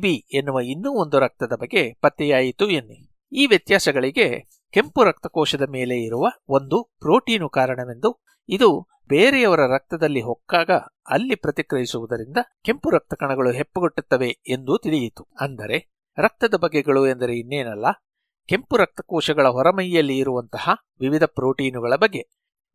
ಬಿ ಎನ್ನುವ ಇನ್ನೂ ಒಂದು ರಕ್ತದ ಬಗ್ಗೆ ಪತ್ತೆಯಾಯಿತು ಎನ್ನಿ. ಈ ವ್ಯತ್ಯಾಸಗಳಿಗೆ ಕೆಂಪು ರಕ್ತಕೋಶದ ಮೇಲೆ ಇರುವ ಒಂದು ಪ್ರೋಟೀನು ಕಾರಣವೆಂದು ಇದು ಬೇರೆಯವರ ರಕ್ತದಲ್ಲಿ ಹೊಕ್ಕಾಗ ಅಲ್ಲಿ ಪ್ರತಿಕ್ರಿಯಿಸುವುದರಿಂದ ಕೆಂಪು ರಕ್ತ ಕಣಗಳು ಹೆಪ್ಪುಗಟ್ಟುತ್ತವೆ ಎಂದು ತಿಳಿಯಿತು. ಅಂದರೆ ರಕ್ತದ ಬಗೆಗಳು ಎಂದರೆ ಇನ್ನೇನಲ್ಲ, ಕೆಂಪು ರಕ್ತಕೋಶಗಳ ಹೊರಮೈಯಲ್ಲಿ ಇರುವಂತಹ ವಿವಿಧ ಪ್ರೋಟೀನುಗಳ ಬಗ್ಗೆ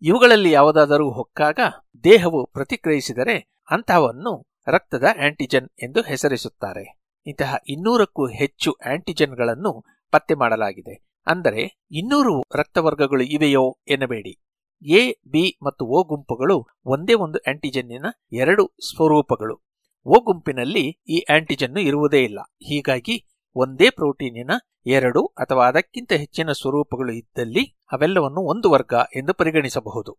ಇವುಗಳಲ್ಲಿ ಯಾವುದಾದರೂ ಹೊಕ್ಕಾಗ ದೇಹವು ಪ್ರತಿಕ್ರಿಯಿಸಿದರೆ ಅಂತಹವನ್ನು ರಕ್ತದ ಆಂಟಿಜೆನ್ ಎಂದು ಹೆಸರಿಸುತ್ತಾರೆ. ಇಂತಹ ಇನ್ನೂರಕ್ಕೂ ಹೆಚ್ಚು ಆಂಟಿಜೆನ್ಗಳನ್ನು ಪತ್ತೆ ಮಾಡಲಾಗಿದೆ. ಅಂದರೆ ಇನ್ನೂರು ರಕ್ತವರ್ಗಗಳು ಇವೆಯೋ ಎನ್ನಬೇಡಿ. ಎ, ಬಿ ಮತ್ತು ಓ ಗುಂಪುಗಳು ಒಂದೇ ಒಂದು ಆಂಟಿಜೆನ್ನಿನ ಎರಡು ಸ್ವರೂಪಗಳು. ಓ ಗುಂಪಿನಲ್ಲಿ ಈ ಆಂಟಿಜೆನ್ನು ಇರುವುದೇ ಇಲ್ಲ. ಹೀಗಾಗಿ ಒಂದೇ ಪ್ರೋಟೀನಿನ ಎರಡು ಅಥವಾ ಅದಕ್ಕಿಂತ ಹೆಚ್ಚಿನ ಸ್ವರೂಪಗಳು ಇದ್ದಲ್ಲಿ ಅವೆಲ್ಲವನ್ನು ಒಂದು ವರ್ಗ ಎಂದು ಪರಿಗಣಿಸಬಹುದು.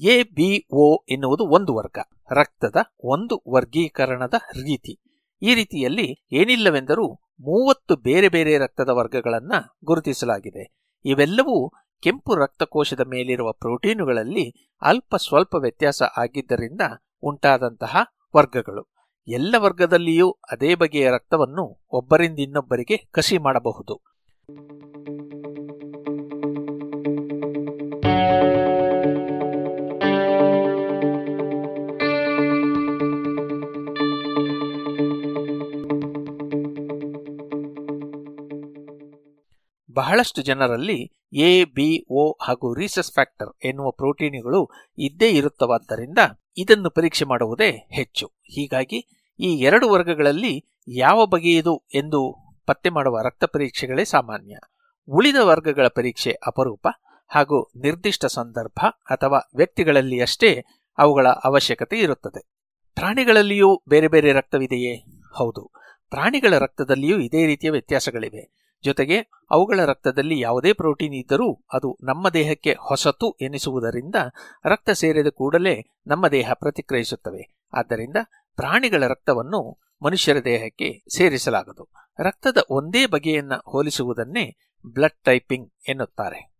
ಎ, ಬಿ ಓ ಎನ್ನುವುದು ಒಂದು ವರ್ಗ. ರಕ್ತದ ಒಂದು ವರ್ಗೀಕರಣದ ರೀತಿ. ಈ ರೀತಿಯಲ್ಲಿ ಏನಿಲ್ಲವೆಂದರೂ ಮೂವತ್ತು ಬೇರೆ ಬೇರೆ ರಕ್ತದ ವರ್ಗಗಳನ್ನು ಗುರುತಿಸಲಾಗಿದೆ. ಇವೆಲ್ಲವೂ ಕೆಂಪು ರಕ್ತಕೋಶದ ಮೇಲಿರುವ ಪ್ರೋಟೀನುಗಳಲ್ಲಿ ಅಲ್ಪ ಸ್ವಲ್ಪ ವ್ಯತ್ಯಾಸ ಆಗಿದ್ದರಿಂದ ಉಂಟಾದಂತಹ ವರ್ಗಗಳು. ಎಲ್ಲ ವರ್ಗದಲ್ಲಿಯೂ ಅದೇ ಬಗೆಯ ರಕ್ತವನ್ನು ಒಬ್ಬರಿಂದ ಇನ್ನೊಬ್ಬರಿಗೆ ಕಸಿ ಮಾಡಬಹುದು. ಬಹಳಷ್ಟು ಜನರಲ್ಲಿ ಎ, ಬಿ ಒ ಹಾಗೂ ರೀಸಸ್ ಫ್ಯಾಕ್ಟರ್ ಎನ್ನುವ ಪ್ರೋಟೀನುಗಳು ಇದ್ದೇ ಇರುತ್ತವಾದ್ದರಿಂದ ಇದನ್ನು ಪರೀಕ್ಷೆ ಮಾಡುವುದೇ ಹೆಚ್ಚು. ಹೀಗಾಗಿ ಈ ಎರಡು ವರ್ಗಗಳಲ್ಲಿ ಯಾವ ಬಗೆಯದು ಎಂದು ಪತ್ತೆ ಮಾಡುವ ರಕ್ತ ಪರೀಕ್ಷೆಗಳೇ ಸಾಮಾನ್ಯ. ಉಳಿದ ವರ್ಗಗಳ ಪರೀಕ್ಷೆ ಅಪರೂಪ ಹಾಗೂ ನಿರ್ದಿಷ್ಟ ಸಂದರ್ಭ ಅಥವಾ ವ್ಯಕ್ತಿಗಳಲ್ಲಿ ಅಷ್ಟೇ ಅವುಗಳ ಅವಶ್ಯಕತೆ ಇರುತ್ತದೆ. ಪ್ರಾಣಿಗಳಲ್ಲಿಯೂ ಬೇರೆ ಬೇರೆ ರಕ್ತವಿದೆಯೇ? ಹೌದು. ಪ್ರಾಣಿಗಳ ರಕ್ತದಲ್ಲಿಯೂ ಇದೇ ರೀತಿಯ ವ್ಯತ್ಯಾಸಗಳಿವೆ. ಜೊತೆಗೆ ಅವುಗಳ ರಕ್ತದಲ್ಲಿ ಯಾವುದೇ ಪ್ರೋಟೀನ್ ಇದ್ದರೂ ಅದು ನಮ್ಮ ದೇಹಕ್ಕೆ ಹೊಸತು ಎನಿಸುವುದರಿಂದ ರಕ್ತ ಸೇರಿದ ಕೂಡಲೇ ನಮ್ಮ ದೇಹ ಪ್ರತಿಕ್ರಿಯಿಸುತ್ತವೆ. ಆದ್ದರಿಂದ ಪ್ರಾಣಿಗಳ ರಕ್ತವನ್ನು ಮನುಷ್ಯರ ದೇಹಕ್ಕೆ ಸೇರಿಸಲಾಗದು. ರಕ್ತದ ಒಂದೇ ಬಗೆಯನ್ನ ಹೋಲಿಸುವುದನ್ನೇ ಬ್ಲಡ್ ಟೈಪಿಂಗ್ ಎನ್ನುತ್ತಾರೆ.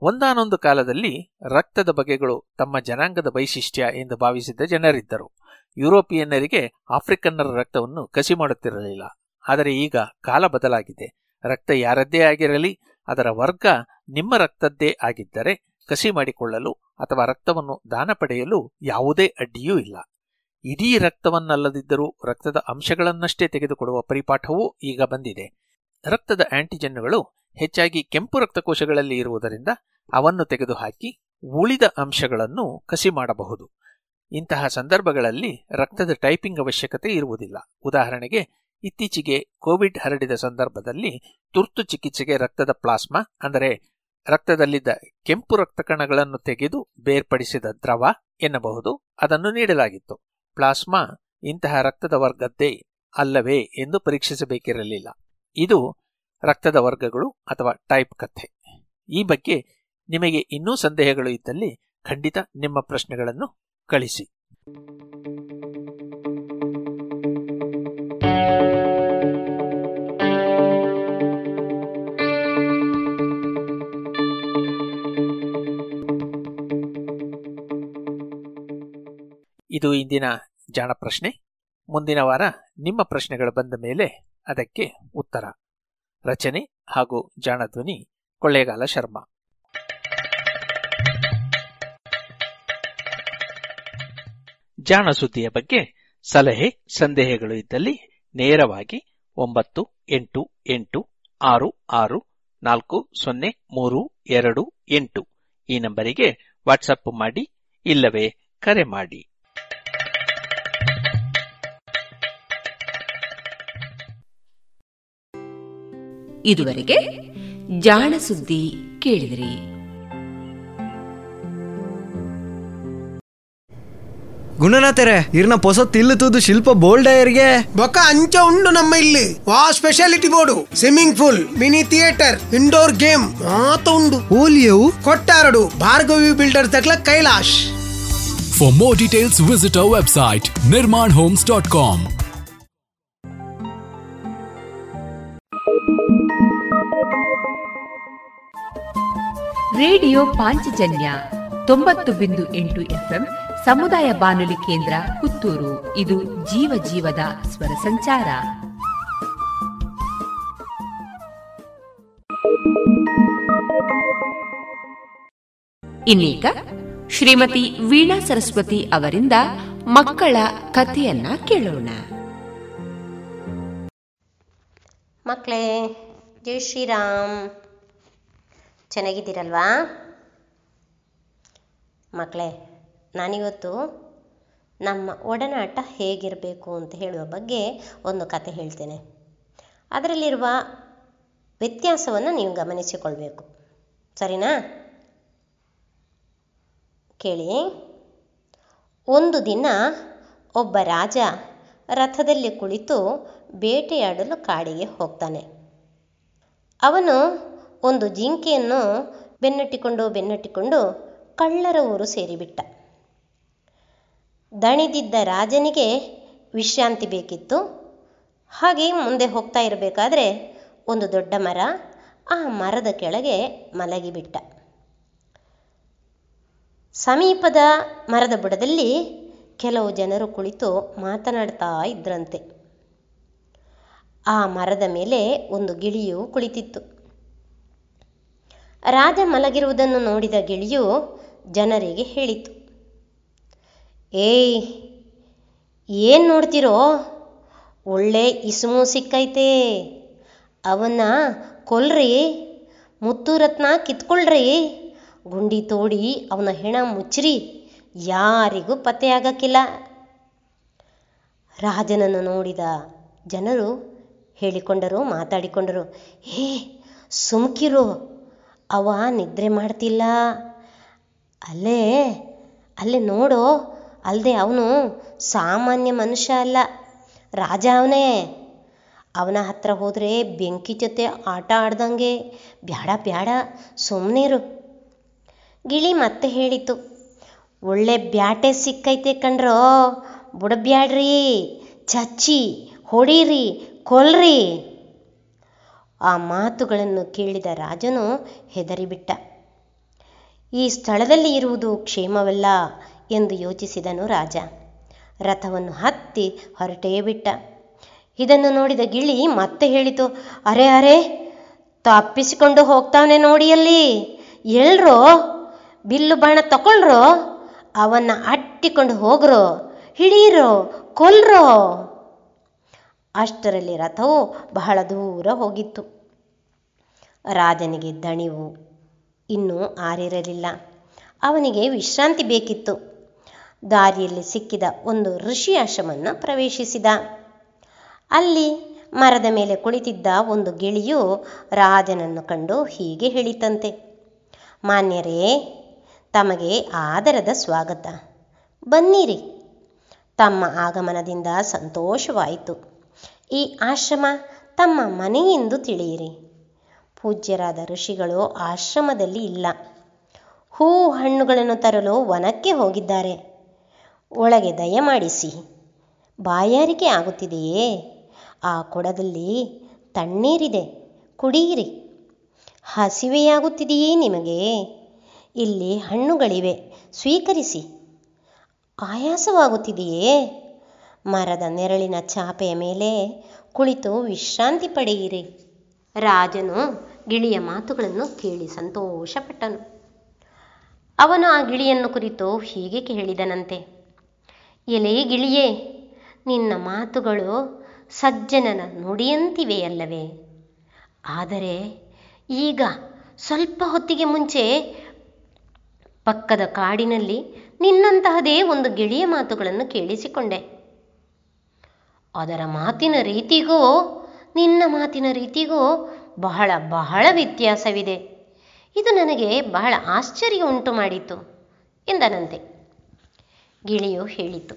ಒಂದಾನೊಂದು ಕಾಲದಲ್ಲಿ ರಕ್ತದ ಬಗೆಗಳು ತಮ್ಮ ಜನಾಂಗದ ವೈಶಿಷ್ಟ್ಯ ಎಂದು ಭಾವಿಸಿದ್ದ ಜನರಿದ್ದರು. ಯುರೋಪಿಯನ್ನರಿಗೆ ಆಫ್ರಿಕನ್ನರ ರಕ್ತವನ್ನು ಕಸಿ ಮಾಡುತ್ತಿರಲಿಲ್ಲ. ಆದರೆ ಈಗ ಕಾಲ ಬದಲಾಗಿದೆ. ರಕ್ತ ಯಾರದ್ದೇ ಆಗಿರಲಿ, ಅದರ ವರ್ಗ ನಿಮ್ಮ ರಕ್ತದ್ದೇ ಆಗಿದ್ದರೆ ಕಸಿ ಮಾಡಿಕೊಳ್ಳಲು ಅಥವಾ ರಕ್ತವನ್ನು ದಾನ ಪಡೆಯಲು ಯಾವುದೇ ಅಡ್ಡಿಯೂ ಇಲ್ಲ. ಇಡೀ ರಕ್ತವನ್ನಲ್ಲದಿದ್ದರೂ ರಕ್ತದ ಅಂಶಗಳನ್ನಷ್ಟೇ ತೆಗೆದುಕೊಡುವ ಪರಿಪಾಠವೂ ಈಗ ಬಂದಿದೆ. ರಕ್ತದ ಆಂಟಿಜೆನ್ಗಳು ಹೆಚ್ಚಾಗಿ ಕೆಂಪು ರಕ್ತಕೋಶಗಳಲ್ಲಿ ಇರುವುದರಿಂದ ಅವನ್ನು ತೆಗೆದುಹಾಕಿ ಉಳಿದ ಅಂಶಗಳನ್ನು ಕಸಿ ಮಾಡಬಹುದು. ಇಂತಹ ಸಂದರ್ಭಗಳಲ್ಲಿ ರಕ್ತದ ಟೈಪಿಂಗ್ ಅವಶ್ಯಕತೆ ಇರುವುದಿಲ್ಲ. ಉದಾಹರಣೆಗೆ ಇತ್ತೀಚೆಗೆ ಕೋವಿಡ್ ಹರಡಿದ ಸಂದರ್ಭದಲ್ಲಿ ತುರ್ತು ಚಿಕಿತ್ಸೆಗೆ ರಕ್ತದ ಪ್ಲಾಸ್ಮಾ, ಅಂದರೆ ರಕ್ತದಲ್ಲಿದ್ದ ಕೆಂಪು ರಕ್ತ ಕಣಗಳನ್ನು ತೆಗೆದು ಬೇರ್ಪಡಿಸಿದ ದ್ರವ ಎನ್ನಬಹುದು. ಅದನ್ನು ನೀಡಲಾಗಿತ್ತು. ಪ್ಲಾಸ್ಮಾ ಇಂತಹ ರಕ್ತದ ವರ್ಗದ್ದೇ ಅಲ್ಲವೇ ಎಂದು ಪರೀಕ್ಷಿಸಬೇಕಿರಲಿಲ್ಲ. ಇದು ರಕ್ತದ ವರ್ಗಗಳು ಅಥವಾ ಟೈಪ್ ಕಥೆ. ಈ ಬಗ್ಗೆ ನಿಮಗೆ ಇನ್ನೂ ಸಂದೇಹಗಳು ಇದ್ದಲ್ಲಿ ಖಂಡಿತ ನಿಮ್ಮ ಪ್ರಶ್ನೆಗಳನ್ನು ಕಳಿಸಿ. ಇದು ಇಂದಿನ ಜಾಣ ಪ್ರಶ್ನೆ ಮುಂದಿನ ವಾರ ನಿಮ್ಮ ಪ್ರಶ್ನೆಗಳು ಬಂದ ಮೇಲೆ ಅದಕ್ಕೆ ಉತ್ತರ. ರಚನೆ ಹಾಗೂ ಜಾಣ ಧ್ವನಿ ಕೊಳ್ಳೇಗಾಲ ಶರ್ಮಾ. ಜಾಣ ಸುದ್ದಿಯ ಬಗ್ಗೆ ಸಲಹೆ, ಸಂದೇಹಗಳು ಇದ್ದಲ್ಲಿ ನೇರವಾಗಿ ಒಂಬತ್ತು, ಎಂಟು ಎಂಟು, ಆರು ಆರು, ನಾಲ್ಕು, ಸೊನ್ನೆ, ಮೂರು, ಎರಡು, ಎಂಟು ಈ ನಂಬರಿಗೆ ವಾಟ್ಸಪ್ ಮಾಡಿ ಇಲ್ಲವೇ ಕರೆ ಮಾಡಿ. ಇದುವರೆಗೆ ಜಾಣ ಸುದ್ದಿ ಕೇಳಿದಿರಿ. ಗುಣನಾಥರೆ ಇರ್ನ ಪೊಸ ತಿಲ್ಲು ತೂದು ಶಿಲ್ಪ ಬೋಲ್ಡಯರ್ಗೆ ಬೊಕ್ಕ ಅಂಚ ಉಂಡು ನಮ್ಮ ಇಲ್ಲಿ. ವಾ specialty board. Swimming pool mini theatre indoor game ಮಾತ ಉಂಡು. ಓಲಿಯವು? ಕೊಟ್ಟಾರಡು Bhargavi builders ದಕ್ಲ Kailash. For more details visit homes dot nirmanhomes.com. Radio Panchajanya ತೊಂಬತ್ತು ಬಿಂದು ಎಂಟು ಎಫ್ಎಂ ಸಮುದಾಯ ಬಾನುಲಿ ಕೇಂದ್ರ ಪುತ್ತೂರು. ಇದು ಜೀವ ಜೀವದ ಸ್ವರ ಸಂಚಾರ. ಇನ್ನೀಗ ಶ್ರೀಮತಿ ವೀಣಾ ಸರಸ್ವತಿ ಅವರಿಂದ ಮಕ್ಕಳ ಕಥೆಯನ್ನ ಕೇಳೋಣ. ಮಕ್ಕಳೇ, ಜೈ ಶ್ರೀರಾಮ್. ಚೆನ್ನಾಗಿದ್ದೀರಲ್ವಾ? ಮಕ್ಕಳೇ ನಾನಿವತ್ತು ನಮ್ಮ ಒಡನಾಟ ಹೇಗಿರಬೇಕು ಅಂತ ಹೇಳುವ ಬಗ್ಗೆ ಒಂದು ಕತೆ ಹೇಳ್ತೇನೆ. ಅದರಲ್ಲಿರುವ ವ್ಯತ್ಯಾಸವನ್ನು ನೀವು ಗಮನಿಸಿಕೊಳ್ಬೇಕು. ಸರಿನಾ? ಕೇಳಿ. ಒಂದು ದಿನ ಒಬ್ಬ ರಾಜ ರಥದಲ್ಲಿ ಕುಳಿತು ಬೇಟೆಯಾಡಲು ಕಾಡಿಗೆ ಹೋಗ್ತಾನೆ. ಅವನು ಒಂದು ಜಿಂಕೆಯನ್ನು ಬೆನ್ನಟ್ಟಿಕೊಂಡು ಬೆನ್ನಟ್ಟಿಕೊಂಡು ಕಳ್ಳರ ಊರು ಸೇರಿಬಿಟ್ಟ. ದಣಿದಿದ್ದ ರಾಜನಿಗೆ ವಿಶ್ರಾಂತಿ ಬೇಕಿತ್ತು. ಹಾಗೆ ಮುಂದೆ ಹೋಗ್ತಾ ಇರಬೇಕಾದ್ರೆ ಒಂದು ದೊಡ್ಡ ಮರ, ಆ ಮರದ ಕೆಳಗೆ ಮಲಗಿಬಿಟ್ಟ. ಸಮೀಪದ ಮರದ ಬುಡದಲ್ಲಿ ಕೆಲವು ಜನರು ಕುಳಿತು ಮಾತನಾಡ್ತಾ ಇದ್ರಂತೆ. ಆ ಮರದ ಮೇಲೆ ಒಂದು ಗಿಳಿಯು ಕುಳಿತಿತ್ತು. ರಾಜ ಮಲಗಿರುವುದನ್ನು ನೋಡಿದ ಗಿಳಿಯು ಜನರಿಗೆ ಹೇಳಿತು, ಏಯ್, ಏನು ನೋಡ್ತಿರೋ? ಒಳ್ಳೆ ಇಸುಮು ಸಿಕ್ಕೈತೆ. ಅವನ್ನ ಕೊಲ್ರಿ, ಮುತ್ತುರತ್ನ ಕಿತ್ಕೊಳ್ರಿ. ಗುಂಡಿ ತೋಡಿ ಅವನ ಹೆಣ ಮುಚ್ಚ್ರಿ, ಯಾರಿಗೂ ಪತ್ತೆಯಾಗಕ್ಕಿಲ್ಲ. ರಾಜನನ್ನು ನೋಡಿದ ಜನರು ಹೇಳಿಕೊಂಡರು, ಮಾತಾಡಿಕೊಂಡರು ಹೇ ಸುಮ್ಕಿರು ಅವ ನಿದ್ರೆ ಮಾಡ್ತಿಲ್ಲ. ಅಲ್ಲೇ ಅಲ್ಲೇ ನೋಡು ಅಲ್ಲದೆ ಅವನು ಸಾಮಾನ್ಯ ಮನುಷ್ಯ ಅಲ್ಲ, ರಾಜ ಅವನೇ. ಅವನ ಹತ್ರ ಹೋದರೆ ಬೆಂಕಿ ಜೊತೆ ಆಟ ಆಡ್ದಂಗೆ, ಬ್ಯಾಡ ಬ್ಯಾಡ ಸುಮ್ಮನಿರು ಗಿಳಿ ಮತ್ತೆ ಹೇಳಿತು, ಒಳ್ಳೆ ಬ್ಯಾಟೆ ಸಿಕ್ಕೈತೆ ಕಣ್ರೋ, ಬುಡಬ್ಯಾಡ್ರಿ, ಚಚ್ಚಿ, ಹೊಡೀರಿ, ಕೊಲ್ರಿ. ಆ ಮಾತುಗಳನ್ನು ಕೇಳಿದ ರಾಜನು ಹೆದರಿಬಿಟ್ಟ. ಈ ಸ್ಥಳದಲ್ಲಿ ಇರುವುದು ಕ್ಷೇಮವಲ್ಲ ಎಂದು ಯೋಚಿಸಿದನು ರಾಜ. ರಥವನ್ನು ಹತ್ತಿ ಹೊರಟೇ ಬಿಟ್ಟ. ಇದನ್ನು ನೋಡಿದ ಗಿಳಿ ಮತ್ತೆ ಹೇಳಿತು, ಅರೆ ಅರೆ, ತಪ್ಪಿಸಿಕೊಂಡು ಹೋಗ್ತಾವನೆ ನೋಡಿಯಲ್ಲಿ. ಎಲ್ರೋ? ಬಿಲ್ಲು ಬಾಣ ತಕೊಳ್ರೋ? ಅವನ್ನ ಅಟ್ಟಿಕೊಂಡು ಹೋಗ್ರೋ? ಹಿಡೀರೋ? ಕೊಲ್ರೋ? ಅಷ್ಟರಲ್ಲಿ ರಥವು ಬಹಳ ದೂರ ಹೋಗಿತ್ತು. ರಾಜನಿಗೆ ದಣಿವು ಇನ್ನೂ ಆರಿರಲಿಲ್ಲ. ಅವನಿಗೆ ವಿಶ್ರಾಂತಿ ಬೇಕಿತ್ತು. ದಾರಿಯಲ್ಲಿ ಸಿಕ್ಕಿದ ಒಂದು ಋಷಿ ಆಶ್ರಮವನ್ನು ಪ್ರವೇಶಿಸಿದ. ಅಲ್ಲಿ ಮರದ ಮೇಲೆ ಕುಳಿತಿದ್ದ ಒಂದು ಗಿಳಿಯು ರಾಜನನ್ನು ಕಂಡು ಹೀಗೆ ಹೇಳಿತಂತೆ, ಮಾನ್ಯರೇ, ತಮಗೆ ಆದರದ ಸ್ವಾಗತ. ಬನ್ನಿರಿ. ತಮ್ಮ ಆಗಮನದಿಂದ ಸಂತೋಷವಾಯಿತು. ಈ ಆಶ್ರಮ ತಮ್ಮ ಮನೆಯೆಂದು ತಿಳಿಯಿರಿ. ಪೂಜ್ಯರಾದ ಋಷಿಗಳು ಆಶ್ರಮದಲ್ಲಿ ಇಲ್ಲ. ಹೂ ಹಣ್ಣುಗಳನ್ನು ತರಲು ವನಕ್ಕೆ ಹೋಗಿದ್ದಾರೆ. ಒಳಗೆ ದಯಮಾಡಿಸಿ ಬಾಯಾರಿಕೆ ಆಗುತ್ತಿದೆಯೇ? ಆ ಕೊಡದಲ್ಲಿ ತಣ್ಣೀರಿದೆ. ಕುಡಿಯಿರಿ. ಹಸಿವೆಯಾಗುತ್ತಿದೆಯೇ ನಿಮಗೆ? ಇಲ್ಲಿ ಹಣ್ಣುಗಳಿವೆ. ಸ್ವೀಕರಿಸಿ. ಆಯಾಸವಾಗುತ್ತಿದೆಯೇ? ಮರದ ನೆರಳಿನ ಚಾಪೆಯ ಮೇಲೆ ಕುಳಿತು ವಿಶ್ರಾಂತಿ ಪಡೆಯಿರಿ. ರಾಜನು ಗಿಳಿಯ ಮಾತುಗಳನ್ನು ಕೇಳಿ ಸಂತೋಷಪಟ್ಟನು. ಅವನು ಆ ಗಿಳಿಯನ್ನು ಕುರಿತು ಹೀಗೆ ಕೇಳಿದನಂತೆ, ಎಲೆ ಗಿಳಿಯೇ, ನಿನ್ನ ಮಾತುಗಳು ಸಜ್ಜನನ ನುಡಿಯಂತಿವೆಯಲ್ಲವೇ? ಆದರೆ ಈಗ ಸ್ವಲ್ಪ ಹೊತ್ತಿಗೆ ಮುಂಚೆ ಪಕ್ಕದ ಕಾಡಿನಲ್ಲಿ ನಿನ್ನಂತಹದೇ ಒಂದು ಗಿಳಿಯ ಮಾತುಗಳನ್ನು ಕೇಳಿಸಿಕೊಂಡೆ. ಅದರ ಮಾತಿನ ರೀತಿಗೂ, ನಿನ್ನ ಮಾತಿನ ರೀತಿಗೂ ಬಹಳ ಬಹಳ ವ್ಯತ್ಯಾಸವಿದೆ. ಇದು ನನಗೆ ಬಹಳ ಆಶ್ಚರ್ಯ ಉಂಟು ಮಾಡಿತು ಎಂದನಂತೆ. ಗಿಳಿಯು ಹೇಳಿತು,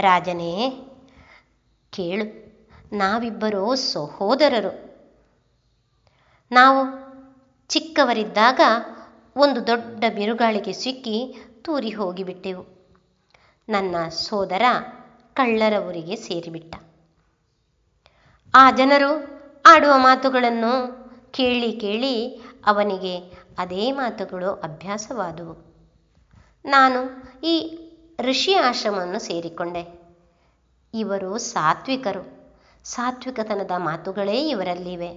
ರಾಜನೇ, ಕೇಳು, ನಾವಿಬ್ಬರು ಸಹೋದರರು. ನಾವು ಚಿಕ್ಕವರಿದ್ದಾಗ ಒಂದು ದೊಡ್ಡ ಬಿರುಗಾಳಿಗೆ ಸಿಕ್ಕಿ ತೂರಿ ಹೋಗಿಬಿಟ್ಟೆವು. ನನ್ನ ಸೋದರ ಕಳ್ಳರ ಊರಿಗೆ ಸೇರಿಬಿಟ್ಟ. ಆ ಜನರು ಆಡುವ ಮಾತುಗಳನ್ನು ಕೇಳಿ ಕೇಳಿ ಅವನಿಗೆ ಅದೇ ಮಾತುಗಳು ಅಭ್ಯಾಸವಾದವು. ನಾನು ಈ ಋಷಿ ಆಶ್ರಮವನ್ನು ಸೇರಿಕೊಂಡೆ. ಇವರು ಸಾತ್ವಿಕರು. ಸಾತ್ವಿಕತನದ ಮಾತುಗಳೇ ಇವರಲ್ಲಿವೆ.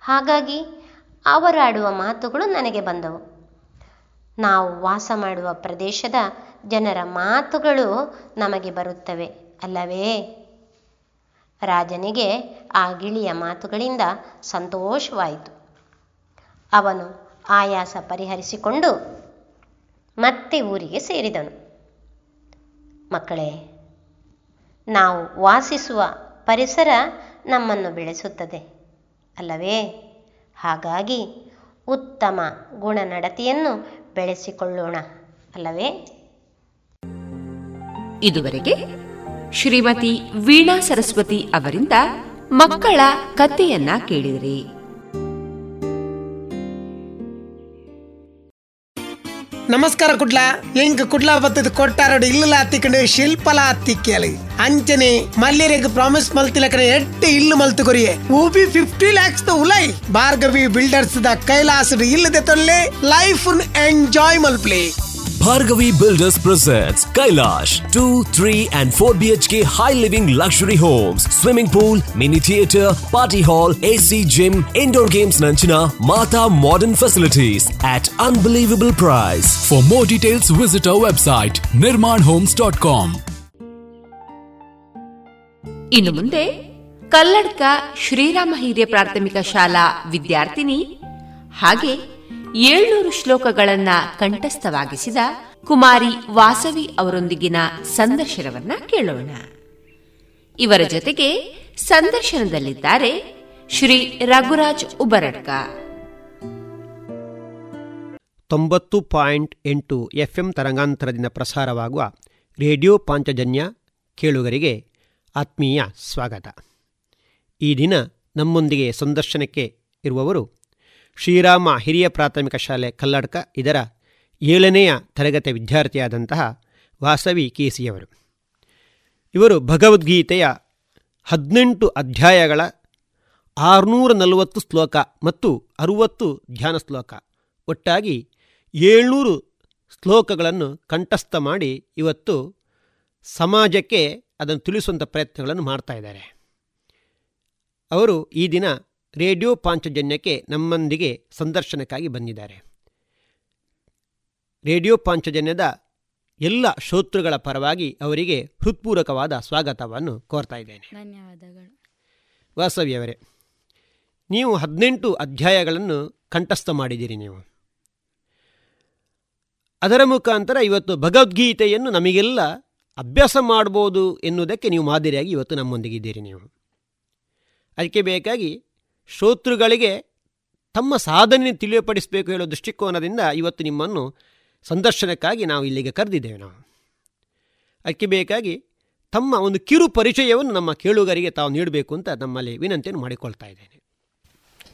ಹಾಗಾಗಿ ಅವರಾಡುವ ಮಾತುಗಳು ನನಗೆ ಬಂದವು. ನಾವು ವಾಸ ಮಾಡುವ ಪ್ರದೇಶದ ಜನರ ಮಾತುಗಳು ನಮಗೆ ಬರುತ್ತವೆ. ಅಲ್ಲವೇ? ರಾಜನಿಗೆ ಆ ಗಿಳಿಯ ಮಾತುಗಳಿಂದ ಸಂತೋಷವಾಯಿತು. ಅವನು ಆಯಾಸ ಪರಿಹರಿಸಿಕೊಂಡು ಮತ್ತೆ ಊರಿಗೆ ಸೇರಿದನು. ಮಕ್ಕಳೇ, ನಾವು ವಾಸಿಸುವ ಪರಿಸರ ನಮ್ಮನ್ನು ಬೆಳೆಸುತ್ತದೆ, ಅಲ್ಲವೇ? ಹಾಗಾಗಿ ಉತ್ತಮ ಗುಣನಡತೆಯನ್ನು ಬೆಳೆಸಿಕೊಳ್ಳೋಣ, ಅಲ್ಲವೇ? ಇದುವರೆಗೆ ಶ್ರೀಮತಿ ವೀಣಾ ಸರಸ್ವತಿ ಅವರಿಂದ ಮಕ್ಕಳ ಕಥೆಯನ್ನ ಕೇಳಿದಿರಿ. ನಮಸ್ಕಾರ ಕುಡ್ಲಾ. ಎಂಕ್ ಕುಡ್ಲ ಬತ್ತದ ಕೊಟ್ಟಾರೋಡು ಇಲ್ಲ ಹತ್ತಿಕೊಂಡು ಶಿಲ್ಪಲ ಹತ್ತಿಕ್ಕಲಿ ಅಂಚನೆ ಮಲ್ಲಿರೆಗ್ ಪ್ರಾಮಿಸ್ ಮಲ್ತಿಲಕನ ಎಟ್ಟು ಇಲ್ಲು ಮಲ್ತು ಕೊರಿಯೆ. ಊಬಿ ಫಿಫ್ಟಿ ಲ್ಯಾಕ್ಸ್ ಉಲೈ. ಭಾರ್ಗವಿ ಬಿಲ್ಡರ್ಸ್ ದ ಕೈಲಾಸ ಇಲ್ಲದೆ ತೊಲ್ಲೆ ಲೈಫ್ ಎಂಜಾಯ್ ಮಲ್ಪ್ಲಿ. Bhargavi Builders presents Kailash 2, 3 and 4 BHK high living luxury homes, swimming pool, mini theatre, party hall, AC gym, indoor games Nanchina, Mata modern facilities at unbelievable price. For more details visit our website nirmanhomes.com. ಇನ್ನು ಮುಂದೆ ಕಲ್ಲಡ್ಕ ಶ್ರೀರಾಮ ಹಿರಿಯ ಪ್ರಾಥಮಿಕ ಶಾಲಾ ವಿದ್ಯಾರ್ಥಿನಿ ಹಾಗೆ ಏಳ್ನೂರು ಶ್ಲೋಕಗಳನ್ನ ಕಂಠಸ್ಥವಾಗಿಸಿದ ಕುಮಾರಿ ವಾಸವಿ ಅವರೊಂದಿಗಿನ ಸಂದರ್ಶನವನ್ನ ಕೇಳೋಣ. ಇವರ ಜೊತೆಗೆ ಸಂದರ್ಶನದಲ್ಲಿದ್ದಾರೆ ಶ್ರೀ ರಘುರಾಜ್ ಉಬರಡ್ಕ. ತೊಂಬತ್ತು ಪಾಯಿಂಟ್ ಎಂಟು ಎಫ್ಎಂ ತರಂಗಾಂತರದಿಂದ ಪ್ರಸಾರವಾಗುವ ರೇಡಿಯೋ ಪಾಂಚಜನ್ಯ ಕೇಳುಗರಿಗೆ ಆತ್ಮೀಯ ಸ್ವಾಗತ. ಈ ದಿನ ನಮ್ಮೊಂದಿಗೆ ಸಂದರ್ಶನಕ್ಕೆ ಇರುವವರು ಶ್ರೀರಾಮ ಹಿರಿಯ ಪ್ರಾಥಮಿಕ ಶಾಲೆ ಕಲ್ಲಡ್ಕ, ಇದರ ಏಳನೆಯ ತರಗತಿ ವಿದ್ಯಾರ್ಥಿಯಾದಂತಹ ವಾಸವಿ ಕೇಸಿಯವರು. ಇವರು ಭಗವದ್ಗೀತೆಯ ಹದಿನೆಂಟು ಅಧ್ಯಾಯಗಳ ಆರುನೂರ ನಲವತ್ತು ಶ್ಲೋಕ ಮತ್ತು ಅರುವತ್ತು ಧ್ಯಾನ ಶ್ಲೋಕ. ಒಟ್ಟಾಗಿ ಏಳ್ನೂರು ಶ್ಲೋಕಗಳನ್ನು ಕಂಠಸ್ಥ ಮಾಡಿ ಇವತ್ತು ಸಮಾಜಕ್ಕೆ ಅದನ್ನು ತಿಳಿಸುವಂಥ ಪ್ರಯತ್ನಗಳನ್ನು ಮಾಡ್ತಾ ಇದ್ದಾರೆ. ಅವರು ಈ ದಿನ ರೇಡಿಯೋ ಪಾಂಚಜನ್ಯಕ್ಕೆ ನಮ್ಮೊಂದಿಗೆ ಸಂದರ್ಶನಕ್ಕಾಗಿ ಬಂದಿದ್ದಾರೆ. ರೇಡಿಯೋ ಪಾಂಚಜನ್ಯದ ಎಲ್ಲ ಶ್ರೋತೃಗಳ ಪರವಾಗಿ ಅವರಿಗೆ ಹೃತ್ಪೂರ್ವಕವಾದ ಸ್ವಾಗತವನ್ನು ಕೋರ್ತಾ ಇದ್ದೇನೆ. ಧನ್ಯವಾದಗಳು. ವಾಸವಿಯವರೇ ನೀವು ಹದಿನೆಂಟು ಅಧ್ಯಾಯಗಳನ್ನು ಕಂಠಸ್ಥ ಮಾಡಿದ್ದೀರಿ ನೀವು. ಅದರ ಮುಖಾಂತರ ಇವತ್ತು ಭಗವದ್ಗೀತೆಯನ್ನು ನಮಗೆಲ್ಲ ಅಭ್ಯಾಸ ಮಾಡ್ಬೋದು ಎನ್ನುವುದಕ್ಕೆ ನೀವು ಮಾದರಿಯಾಗಿ ಇವತ್ತು ನಮ್ಮೊಂದಿಗಿದ್ದೀರಿ ನೀವು. ಅದಕ್ಕೆ ಬೇಕಾಗಿ ಶ್ರೋತೃಗಳಿಗೆ ತಮ್ಮ ಸಾಧನೆ ತಿಳಿಯಪಡಿಸಬೇಕು ಹೇಳೋ ದೃಷ್ಟಿಕೋನದಿಂದ ಇವತ್ತು ನಿಮ್ಮನ್ನು ಸಂದರ್ಶನಕ್ಕಾಗಿ ನಾವು ಇಲ್ಲಿಗೆ ಕರೆದಿದ್ದೇವೆ ನಾವು. ಅದಕ್ಕೆ ಬೇಕಾಗಿ ತಮ್ಮ ಒಂದು ಕಿರು ಪರಿಚಯವನ್ನು ನಮ್ಮ ಕೇಳುಗರಿಗೆ ತಾವು ನೀಡಬೇಕು ಅಂತ ನಮ್ಮಲ್ಲಿ ವಿನಂತಿಯನ್ನು ಮಾಡಿಕೊಳ್ತಾ ಇದ್ದೇನೆ.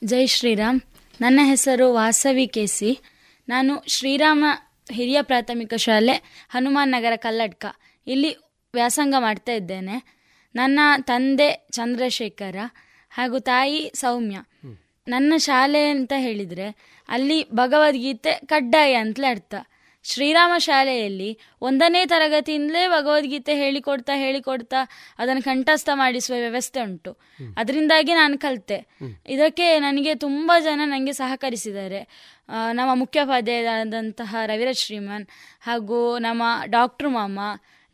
ಜೈ ಶ್ರೀರಾಮ್. ನನ್ನ ಹೆಸರು ವಾಸವಿ ಕೆಸಿ ನಾನು ಶ್ರೀರಾಮ ಹಿರಿಯ ಪ್ರಾಥಮಿಕ ಶಾಲೆ ಹನುಮಾನ್ ನಗರ ಕಲ್ಲಡ್ಕ. ಇಲ್ಲಿ ವ್ಯಾಸಂಗ ಮಾಡ್ತಾ ಇದ್ದೇನೆ. ನನ್ನ ತಂದೆ ಚಂದ್ರಶೇಖರ. ಹಾಗೂ ತಾಯಿ ಸೌಮ್ಯ. ನನ್ನ ಶಾಲೆ ಅಂತ ಹೇಳಿದರೆ ಅಲ್ಲಿ ಭಗವದ್ಗೀತೆ ಕಡ್ಡಾಯ ಅಂತಲೇ ಅರ್ಥ. ಶ್ರೀರಾಮ ಶಾಲೆಯಲ್ಲಿ ಒಂದನೇ ತರಗತಿಯಿಂದಲೇ ಭಗವದ್ಗೀತೆ ಹೇಳಿಕೊಡ್ತಾ ಹೇಳಿಕೊಡ್ತಾ ಅದನ್ನು ಕಂಠಸ್ಥ ಮಾಡಿಸುವ ವ್ಯವಸ್ಥೆ ಉಂಟು. ಅದರಿಂದಾಗಿ ನಾನು ಕಲಿತೆ. ಇದಕ್ಕೆ ನನಗೆ ತುಂಬ ಜನ ನನಗೆ ಸಹಕರಿಸಿದ್ದಾರೆ. ನಮ್ಮ ಮುಖ್ಯೋಪಾಧ್ಯಾಯರಾದಂತಹ ರವಿರಾಜ್ ಶ್ರೀಮನ್ ಹಾಗೂ ನಮ್ಮ ಡಾಕ್ಟ್ರು ಮಾಮ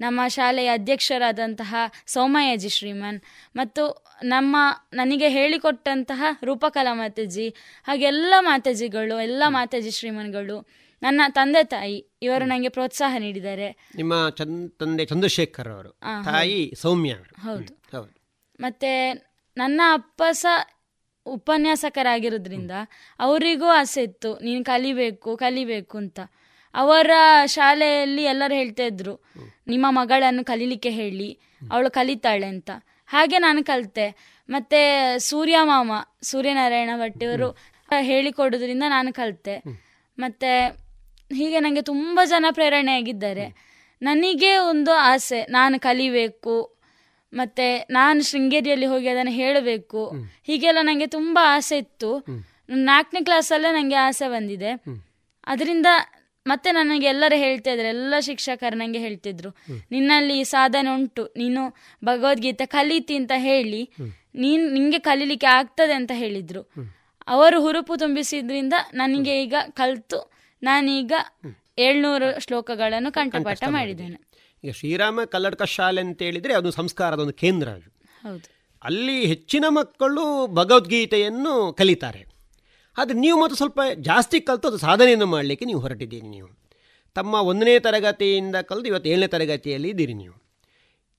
ನಮ್ಮ ಶಾಲೆಯ ಅಧ್ಯಕ್ಷರಾದಂತಹ ಸೋಮಯ್ಯಜಿ ಶ್ರೀಮನ್ ಮತ್ತು ನಮ್ಮ ನನಗೆ ಹೇಳಿಕೊಟ್ಟಂತಹ ರೂಪಕಲಾ ಮಾತಾಜಿ ಹಾಗೆಲ್ಲ ಮಾತಾಜಿಗಳು ಎಲ್ಲ ಮಾತಾಜಿ ಶ್ರೀಮನ್ಗಳು ನನ್ನ ತಂದೆ ತಾಯಿ ಇವರು ನನಗೆ ಪ್ರೋತ್ಸಾಹ ನೀಡಿದ್ದಾರೆ. ನಿಮ್ಮ ತಂದೆ ಚಂದ್ರಶೇಖರ್ ಅವರು ತಾಯಿ ಸೌಮ್ಯ ಹೌದು. ಮತ್ತೆ ನನ್ನ ಅಪ್ಪ ಸಹ ಉಪನ್ಯಾಸಕರಾಗಿರೋದ್ರಿಂದ ಅವರಿಗೂ ಆಸೆ ಇತ್ತು ನೀನು ಕಲಿಬೇಕು ಕಲಿಬೇಕು ಅಂತ. ಅವರ ಶಾಲೆಯಲ್ಲಿ ಎಲ್ಲರೂ ಹೇಳ್ತಾ ಇದ್ರು ನಿಮ್ಮ ಮಗಳನ್ನು ಕಲೀಲಿಕ್ಕೆ ಹೇಳಿ ಅವಳು ಕಲಿತಾಳೆ ಅಂತ. ಹಾಗೆ ನಾನು ಕಲಿತೆ. ಮತ್ತೆ ಸೂರ್ಯ ಮಾಮ ಸೂರ್ಯನಾರಾಯಣ ಭಟ್ಟಿಯವರು ಹೇಳಿಕೊಡೋದ್ರಿಂದ ನಾನು ಕಲಿತೆ. ಮತ್ತೆ ಹೀಗೆ ನನಗೆ ತುಂಬ ಜನ ಪ್ರೇರಣೆ ಆಗಿದ್ದಾರೆ ನನಗೆ ಒಂದು ಆಸೆ ನಾನು ಕಲಿಬೇಕು ಮತ್ತೆ ನಾನು ಶೃಂಗೇರಿಯಲ್ಲಿ ಹೋಗಿ ಅದನ್ನು ಹೇಳಬೇಕು. ಹೀಗೆಲ್ಲ ನನಗೆ ತುಂಬ ಆಸೆ ಇತ್ತು. ನಾಲ್ಕನೇ ಕ್ಲಾಸಲ್ಲೇ ನನಗೆ ಆಸೆ ಬಂದಿದೆ. ಅದರಿಂದ ಮತ್ತೆ ನನಗೆ ಎಲ್ಲರೂ ಹೇಳ್ತಾ ಇದ್ರು ಎಲ್ಲ ಶಿಕ್ಷಕರು ನನಗೆ ಹೇಳ್ತಿದ್ರು ನಿನ್ನಲ್ಲಿ ಸಾಧನೆ ಉಂಟು ನೀನು ಭಗವದ್ಗೀತೆ ಕಲೀತಿ ಅಂತ ಹೇಳಿ ನೀನ್ ನಿಂಗೆ ಕಲೀಲಿಕ್ಕೆ ಆಗ್ತದೆ ಅಂತ ಹೇಳಿದ್ರು. ಅವರು ಹುರುಪು ತುಂಬಿಸಿದ್ರಿಂದ ನನಗೆ ಈಗ ಕಲ್ತು ನಾನೀಗ ಏಳ್ನೂರು ಶ್ಲೋಕಗಳನ್ನು ಕಂಠಪಾಠ ಮಾಡಿದ್ದೇನೆ. ಈಗ ಶ್ರೀರಾಮ ಕಲ್ಲಡ್ಕ ಶಾಲೆ ಅಂತ ಹೇಳಿದ್ರೆ ಅದು ಸಂಸ್ಕಾರದ ಒಂದು ಕೇಂದ್ರ ಹೌದು. ಅಲ್ಲಿ ಹೆಚ್ಚಿನ ಮಕ್ಕಳು ಭಗವದ್ಗೀತೆಯನ್ನು ಕಲಿತಾರೆ. ಆದರೆ ನೀವು ಮತ್ತು ಸ್ವಲ್ಪ ಜಾಸ್ತಿ ಕಲಿತು ಅದು ಸಾಧನೆಯನ್ನು ಮಾಡಲಿಕ್ಕೆ ನೀವು ಹೊರಟಿದ್ದೀರಿ ನೀವು. ತಮ್ಮ ಒಂದನೇ ತರಗತಿಯಿಂದ ಕಲಿತು ಇವತ್ತು ಏಳನೇ ತರಗತಿಯಲ್ಲಿ ಇದ್ದೀರಿ ನೀವು.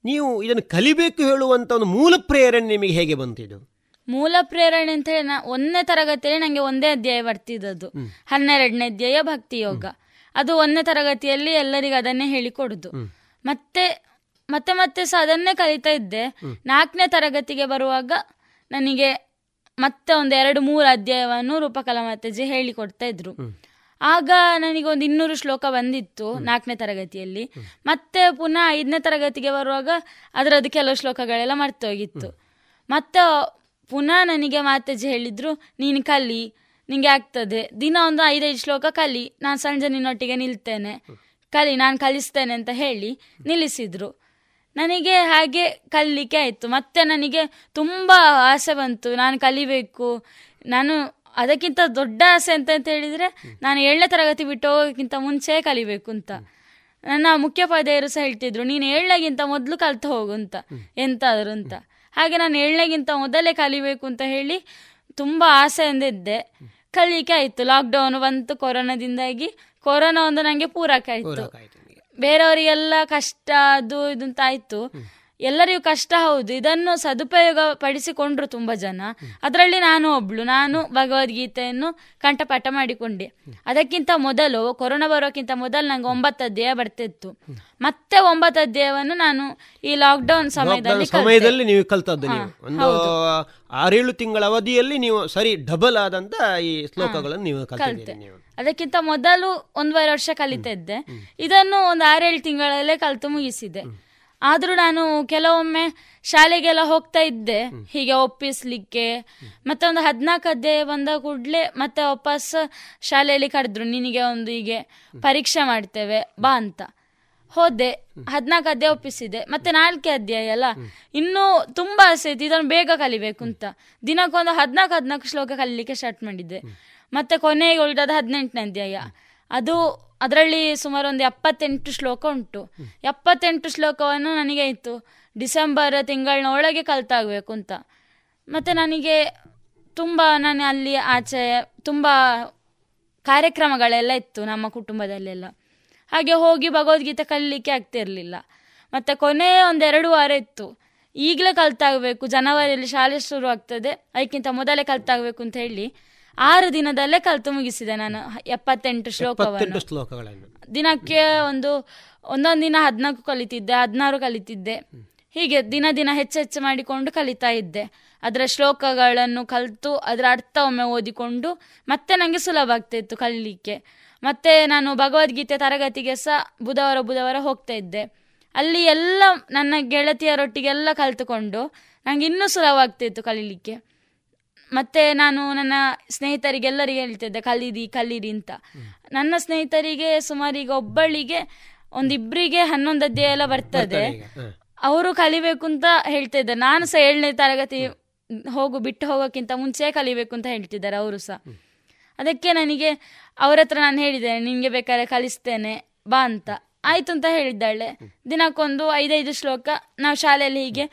ನೀವು ಇದನ್ನು ಕಲಿಬೇಕು ಹೇಳುವಂಥ ಒಂದು ಮೂಲ ಪ್ರೇರಣೆ ನಿಮಗೆ ಹೇಗೆ ಬಂತಿದ್ದು ಮೂಲ ಪ್ರೇರಣೆ ಅಂತ ಹೇಳಿ ನಾ ಒಂದನೇ ತರಗತಿಯಲ್ಲಿ ನನಗೆ ಒಂದೇ ಅಧ್ಯಾಯ ಬರ್ತಿದ್ದದ್ದು. ಹನ್ನೆರಡನೇ ಅಧ್ಯಾಯ ಭಕ್ತಿ ಯೋಗ. ಅದು ಒಂದನೇ ತರಗತಿಯಲ್ಲಿ ಎಲ್ಲರಿಗೂ ಅದನ್ನೇ ಹೇಳಿಕೊಡುದು. ಮತ್ತೆ ಮತ್ತೆ ಮತ್ತೆ ಸಹ ಅದನ್ನೇ ಕಲಿತಾ ಇದ್ದೆ. ನಾಲ್ಕನೇ ತರಗತಿಗೆ ಬರುವಾಗ ನನಗೆ ಮತ್ತೆ ಒಂದು ಎರಡು ಮೂರು ಅಧ್ಯಾಯವನ್ನು ರೂಪಕಲಾ ಮಾತಾಜಿ ಹೇಳಿಕೊಡ್ತಾ ಇದ್ರು. ಆಗ ನನಗೆ ಒಂದು ಇನ್ನೂರು ಶ್ಲೋಕ ಬಂದಿತ್ತು ನಾಲ್ಕನೇ ತರಗತಿಯಲ್ಲಿ. ಮತ್ತೆ ಪುನಃ ಐದನೇ ತರಗತಿಗೆ ಬರುವಾಗ ಅದರದ್ದು ಕೆಲವು ಶ್ಲೋಕಗಳೆಲ್ಲ ಮರ್ತೋಗಿತ್ತು. ಮತ್ತೆ ಪುನಃ ನನಗೆ ಮಾತಾಜಿ ಹೇಳಿದ್ರು ನೀನು ಕಲಿ ನಿಂಗೆ ಆಗ್ತದೆ. ದಿನ ಒಂದು ಐದೈದು ಶ್ಲೋಕ ಕಲಿ. ನಾನು ಸಂಜೆ ನಿನ್ನೊಟ್ಟಿಗೆ ನಿಲ್ತೇನೆ. ಕಲಿ ನಾನು ಕಲಿಸ್ತೇನೆ ಅಂತ ಹೇಳಿ ನಿಲ್ಲಿಸಿದ್ರು. ನನಗೆ ಹಾಗೆ ಕಲಿಲಿಕ್ಕೆ ಆಯಿತು. ಮತ್ತೆ ನನಗೆ ತುಂಬ ಆಸೆ ಬಂತು. ನಾನು ಕಲಿಬೇಕು. ನಾನು ಅದಕ್ಕಿಂತ ದೊಡ್ಡ ಆಸೆ ಅಂತ ಅಂತ ಹೇಳಿದರೆ ನಾನು ಏಳನೇ ತರಗತಿ ಬಿಟ್ಟು ಹೋಗೋಕ್ಕಿಂತ ಮುಂಚೆ ಕಲಿಬೇಕು ಅಂತ. ನನ್ನ ಮುಖ್ಯೋಪಾಧ್ಯಾಯರು ಸಹ ಹೇಳ್ತಿದ್ರು, ನೀನು ಏಳನೇಗಿಂತ ಮೊದಲು ಕಲ್ತು ಹೋಗು ಅಂತ. ಎಂತಾದ್ರು ಅಂತ. ಹಾಗೆ ನಾನು ಏಳನೇಗಿಂತ ಮೊದಲೇ ಕಲಿಬೇಕು ಅಂತ ಹೇಳಿ ತುಂಬ ಆಸೆಯಿಂದ ಇದ್ದೆ ಕಲಿಕೆ ಆಯಿತು. ಲಾಕ್ಡೌನ್ ಬಂತು ಕೊರೋನಾದಿಂದಾಗಿ. ಕೊರೋನಾ ಒಂದು ನನಗೆ ಪೂರಕ ಆಯಿತು. ಬೇರೆಯವರಿಗೆಲ್ಲ ಕಷ್ಟ ಅದು ಇದು ಅಂತ ಆಯಿತು. ಎಲ್ಲರಿಗೂ ಕಷ್ಟ ಹೌದು. ಇದನ್ನು ಸದುಪಯೋಗ ಪಡಿಸಿಕೊಂಡ್ರು ತುಂಬ ಜನ. ಅದರಲ್ಲಿ ನಾನು ಒಬ್ಳು. ನಾನು ಭಗವದ್ಗೀತೆಯನ್ನು ಕಂಠಪಾಠ ಮಾಡಿಕೊಂಡೆ. ಅದಕ್ಕಿಂತ ಮೊದಲು ಕೊರೋನಾ ಬರೋಕ್ಕಿಂತ ಮೊದಲು ನಂಗೆ ಒಂಬತ್ತು ಅಧ್ಯಾಯ ಬರ್ತಿತ್ತು. ಮತ್ತೆ ಒಂಬತ್ತು ಅಧ್ಯಾಯವನ್ನು ನಾನು ಈ ಲಾಕ್ಡೌನ್ ಸಮಯದಲ್ಲಿ ಸಮಯದಲ್ಲಿ ನೀವು ಕಲ್ತದ್ದು ಒಂದು ಆರೇಳು ತಿಂಗಳ ಅವಧಿಯಲ್ಲಿ ನೀವು ಸರಿ ಡಬಲ್ ಆದಂತ ಈ ಶ್ಲೋಕಗಳನ್ನು ನೀವು ಕಲಿತೆ. ಅದಕ್ಕಿಂತ ಮೊದಲು ಒಂದೂವರೆ ವರ್ಷ ಕಲಿತಾ ಇದ್ದೆ ಇದನ್ನು ಒಂದು ಆರೇಳು ತಿಂಗಳಲ್ಲೇ ಕಲಿತು ಮುಗಿಸಿದೆ. ಆದರೂ ನಾನು ಕೆಲವೊಮ್ಮೆ ಶಾಲೆಗೆಲ್ಲ ಹೋಗ್ತಾ ಇದ್ದೆ. ಹೀಗೆ ಒಪ್ಪಿಸ್ಲಿಕ್ಕೆ. ಮತ್ತೆ ಒಂದು ಹದಿನಾಲ್ಕು ಅಧ್ಯಾಯ ಬಂದ ಕೂಡಲೇ ಮತ್ತೆ ವಾಪಸ್ ಶಾಲೆಯಲ್ಲಿ ಕರೆದ್ರು ನಿನಗೆ ಒಂದು ಹೀಗೆ ಪರೀಕ್ಷೆ ಮಾಡ್ತೇವೆ ಬಾ ಅಂತ. ಹೋದೆ ಹದಿನಾಲ್ಕು ಅಧ್ಯಾಯ ಒಪ್ಪಿಸಿದೆ. ಮತ್ತೆ ನಾಲ್ಕೇ ಅಧ್ಯಾಯ ಅಲ್ಲ? ಇನ್ನೂ ತುಂಬಾ ಆಸೆ ಇತ್ತು ಇದನ್ನು ಬೇಗ ಕಲಿಬೇಕು ಅಂತ. ದಿನಕ್ಕೊಂದು ಹದಿನಾಲ್ಕು ಹದಿನಾಲ್ಕು ಶ್ಲೋಕ ಕಲಿಲಿಕ್ಕೆ ಸ್ಟಾರ್ಟ್ ಮಾಡಿದ್ದೆ. ಮತ್ತೆ ಕೊನೆಗೆ ಉಳಿದದ ಹದಿನೆಂಟನೇ ಅಧ್ಯಾಯ. ಅದು ಅದರಲ್ಲಿ ಸುಮಾರು ಒಂದು ಎಪ್ಪತ್ತೆಂಟು ಶ್ಲೋಕ ಉಂಟು. ಎಪ್ಪತ್ತೆಂಟು ಶ್ಲೋಕವನ್ನು ನನಗೆ ಇತ್ತು ಡಿಸೆಂಬರ್ ತಿಂಗಳಿನ ಒಳಗೆ ಕಲ್ತಾಗಬೇಕು ಅಂತ. ಮತ್ತು ನನಗೆ ತುಂಬ ನಾನು ಅಲ್ಲಿ ಆಚೆ ತುಂಬ ಕಾರ್ಯಕ್ರಮಗಳೆಲ್ಲ ಇತ್ತು ನಮ್ಮ ಕುಟುಂಬದಲ್ಲೆಲ್ಲ. ಹಾಗೆ ಹೋಗಿ ಭಗವದ್ಗೀತೆ ಕಲಿಲಿಕ್ಕೆ ಆಗ್ತಿರಲಿಲ್ಲ ಮತ್ತು ಕೊನೆಯ ಒಂದೆರಡು ವಾರ ಇತ್ತು. ಈಗಲೇ ಕಲ್ತಾಗಬೇಕು. ಜನವರಿಯಲ್ಲಿ ಶಾಲೆ ಶುರು ಆಗ್ತದೆ. ಅದಕ್ಕಿಂತ ಮೊದಲೇ ಕಲ್ತಾಗಬೇಕು ಅಂತ ಹೇಳಿ. ಆರು ದಿನದಲ್ಲೇ ಕಲ್ತು ಮುಗಿಸಿದೆ ನಾನು ಎಪ್ಪತ್ತೆಂಟು ಶ್ಲೋಕವನ್ನು. ಶ್ಲೋಕಗಳನ್ನು. ದಿನಕ್ಕೆ ಒಂದು ಒಂದೊಂದು ದಿನ ಹದಿನಾಲ್ಕು ಕಲಿತಿದ್ದೆ ಹದಿನಾರು ಕಲಿತಿದ್ದೆ. ಹೀಗೆ ದಿನ ದಿನ ಹೆಚ್ಚೆಚ್ಚು ಹೆಚ್ಚು ಮಾಡಿಕೊಂಡು ಕಲಿತಾ ಇದ್ದೆ. ಅದರ ಶ್ಲೋಕಗಳನ್ನು ಕಲಿತು ಅದರ ಅರ್ಥ ಒಮ್ಮೆ ಓದಿಕೊಂಡು ಮತ್ತೆ ನನಗೆ ಸುಲಭ ಆಗ್ತಾ ಇತ್ತು ಕಲೀಲಿಕ್ಕೆ. ಮತ್ತೆ ನಾನು ಭಗವದ್ಗೀತೆ ತರಗತಿಗೆ ಸಹ ಬುಧವಾರ ಬುಧವಾರ ಹೋಗ್ತಾ ಇದ್ದೆ. ಅಲ್ಲಿ ಎಲ್ಲ ನನ್ನ ಗೆಳತಿಯರೊಟ್ಟಿಗೆಲ್ಲ ಕಲಿತುಕೊಂಡು ನನಗೆ ಇನ್ನೂ ಸುಲಭ ಆಗ್ತಿತ್ತು ಕಲೀಲಿಕ್ಕೆ. ಮತ್ತೆ ನಾನು ನನ್ನ ಸ್ನೇಹಿತರಿಗೆಲ್ಲರಿಗೆ ಹೇಳ್ತಿದ್ದೆ ಕಲೀರಿ ಕಲೀರಿ ಅಂತ. ನನ್ನ ಸ್ನೇಹಿತರಿಗೆ ಸುಮಾರು ಈಗ ಒಬ್ಬಳಿಗೆ ಒಂದಿಬ್ಬರಿಗೆ ಹನ್ನೊಂದು ಅಧ್ಯಾಯ ಎಲ್ಲ ಬರ್ತದೆ. ಅವರು ಕಲಿಬೇಕು ಅಂತ ಹೇಳ್ತಾ ಇದ್ದಾರೆ ನಾನು ಸಹ ಏಳನೇ ತರಗತಿ ಹೋಗು ಬಿಟ್ಟು ಹೋಗೋಕ್ಕಿಂತ ಮುಂಚೆ ಕಲಿಬೇಕು ಅಂತ ಹೇಳ್ತಿದ್ದಾರೆ ಅವರು ಸಹ. ಅದಕ್ಕೆ ನನಗೆ ಅವ್ರ ಹತ್ರ ನಾನು ಹೇಳಿದ್ದೇನೆ ನಿಮಗೆ ಬೇಕಾದ್ರೆ ಕಲಿಸ್ತೇನೆ ಬಾ ಅಂತ. ಆಯ್ತು ಅಂತ ಹೇಳಿದ್ದಾಳೆ. ದಿನಕ್ಕೊಂದು ಐದೈದು ಶ್ಲೋಕ ನಾವು ಶಾಲೆಯಲ್ಲಿ ಹೀಗೆ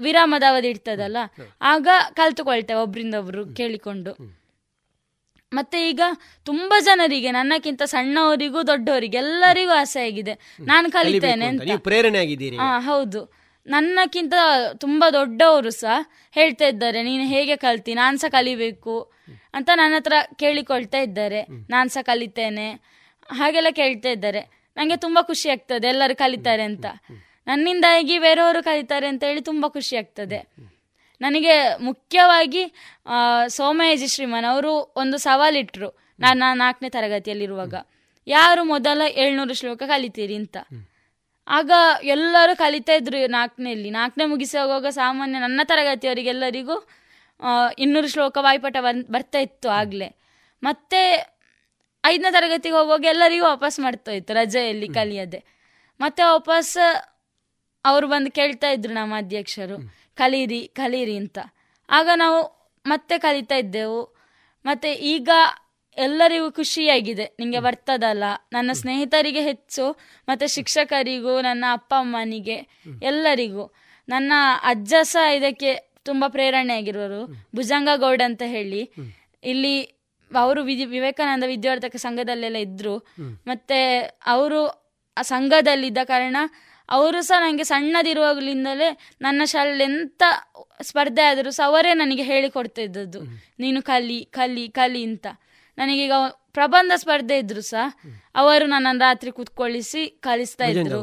ವಿರಾಮದ ಅವಧಿ ಇರ್ತದಲ್ಲ ಆಗ ಕಲ್ತುಕೊಳ್ತೇವೆ ಒಬ್ರಿಂದ ಒಬ್ರು ಕೇಳಿಕೊಂಡು. ಮತ್ತೆ ಈಗ ತುಂಬಾ ಜನರಿಗೆ ನನ್ನಕ್ಕಿಂತ ಸಣ್ಣವರಿಗೂ ದೊಡ್ಡವರಿಗೆ ಎಲ್ಲರಿಗೂ ಆಸೆ ಆಗಿದೆ. ನಾನು ಕಲಿತೇನೆ ಅಂತ. ಹಾ ಹೌದು. ನನ್ನಕ್ಕಿಂತ ತುಂಬಾ ದೊಡ್ಡವರು ಸಹ ಹೇಳ್ತಾ ಇದ್ದಾರೆ ನೀನು ಹೇಗೆ ಕಲ್ತಿ ನಾನು ಸಹ ಕಲಿಬೇಕು ಅಂತ ನನ್ನ ಹತ್ರ ಕೇಳಿಕೊಳ್ತಾ ಇದ್ದಾರೆ. ನಾನು ಸಹ ಕಲಿತೇನೆ. ಹಾಗೆಲ್ಲ ಕೇಳ್ತಾ ಇದ್ದಾರೆ. ನನಗೆ ತುಂಬಾ ಖುಷಿ ಆಗ್ತದೆ ಎಲ್ಲರೂ ಕಲಿತಾರೆ ಅಂತ. ನನ್ನಿಂದಾಗಿ ಬೇರೆಯವರು ಕಲಿತಾರೆ ಅಂತ ಹೇಳಿ ತುಂಬ ಖುಷಿ ಆಗ್ತದೆ. ನನಗೆ ಮುಖ್ಯವಾಗಿ ಸೋಮಯಜಿ ಶ್ರೀಮನ್ ಅವರು ಒಂದು ಸವಾಲಿಟ್ರು. ನಾನು ನಾಲ್ಕನೇ ತರಗತಿಯಲ್ಲಿರುವಾಗ. ಯಾರು ಮೊದಲ ಏಳ್ನೂರು ಶ್ಲೋಕ ಕಲಿತೀರಿ ಅಂತ. ಆಗ ಎಲ್ಲರೂ ಕಲಿತಾ ಇದ್ರು ನಾಲ್ಕನೇಲಿ. ನಾಲ್ಕನೇ ಮುಗಿಸಿ ಹೋಗುವಾಗ ಸಾಮಾನ್ಯ ನನ್ನ ತರಗತಿಯವರಿಗೆಲ್ಲರಿಗೂ ಇನ್ನೂರು ಶ್ಲೋಕ ವಾಯ್ಪಾಠ ಬನ್ ಬರ್ತಾ ಇತ್ತು ಆಗಲೇ. ಮತ್ತೆ ಐದನೇ ತರಗತಿಗೆ ಹೋಗುವಾಗ ಎಲ್ಲರಿಗೂ ವಾಪಸ್ ಮಾಡ್ತಾ ಇತ್ತು ರಜೆಯಲ್ಲಿ ಕಲಿಯದೆ. ಮತ್ತೆ ವಾಪಸ್ ಅವರು ಬಂದು ಕೇಳ್ತಾ ಇದ್ರು ನಮ್ಮ ಅಧ್ಯಕ್ಷರು ಕಲೀರಿ ಕಲೀರಿ ಅಂತ. ಆಗ ನಾವು ಮತ್ತೆ ಕಲಿತಾ ಇದ್ದೆವು. ಮತ್ತೆ ಈಗ ಎಲ್ಲರಿಗೂ ಖುಷಿಯಾಗಿದೆ. ನಿಮಗೆ ಬರ್ತದಲ್ಲ. ನನ್ನ ಸ್ನೇಹಿತರಿಗೆ ಹೆಚ್ಚು ಮತ್ತೆ ಶಿಕ್ಷಕರಿಗೂ ನನ್ನ ಅಪ್ಪ ಅಮ್ಮನಿಗೆ ಎಲ್ಲರಿಗೂ. ನನ್ನ ಅಜ್ಜ ಸಹ ಇದಕ್ಕೆ ತುಂಬ ಪ್ರೇರಣೆ ಆಗಿರೋರು ಭುಜಂಗ ಗೌಡ್ ಅಂತ ಹೇಳಿ. ಇಲ್ಲಿ ಅವರು ವಿಧಿ ವಿವೇಕಾನಂದ ವಿದ್ಯಾರ್ಥಕ ಸಂಘದಲ್ಲೆಲ್ಲ ಇದ್ರು. ಮತ್ತೆ ಅವರು ಆ ಸಂಘದಲ್ಲಿದ್ದ ಕಾರಣ ಅವರು ಸಹ ನನಗೆ ಸಣ್ಣದಿರುವಾಗಲಿಂದಲೇ ನನ್ನ ಶಾಲೆಯಲ್ಲಿ ಎಂಥ ಸ್ಪರ್ಧೆ ಆದರೂ ಸಹ ಅವರೇ ನನಗೆ ಹೇಳಿಕೊಡ್ತಾ ಇದ್ದದ್ದು ನೀನು ಕಲಿ ಕಲಿ ಕಲಿ ಅಂತ. ನನಗೀಗ ಪ್ರಬಂಧ ಸ್ಪರ್ಧೆ ಇದ್ರು ಸಹ ಅವರು ನನ್ನನ್ನು ರಾತ್ರಿ ಕೂತ್ಕೊಳ್ಳಿಸಿ ಕಲಿಸ್ತಾ ಇದ್ರು.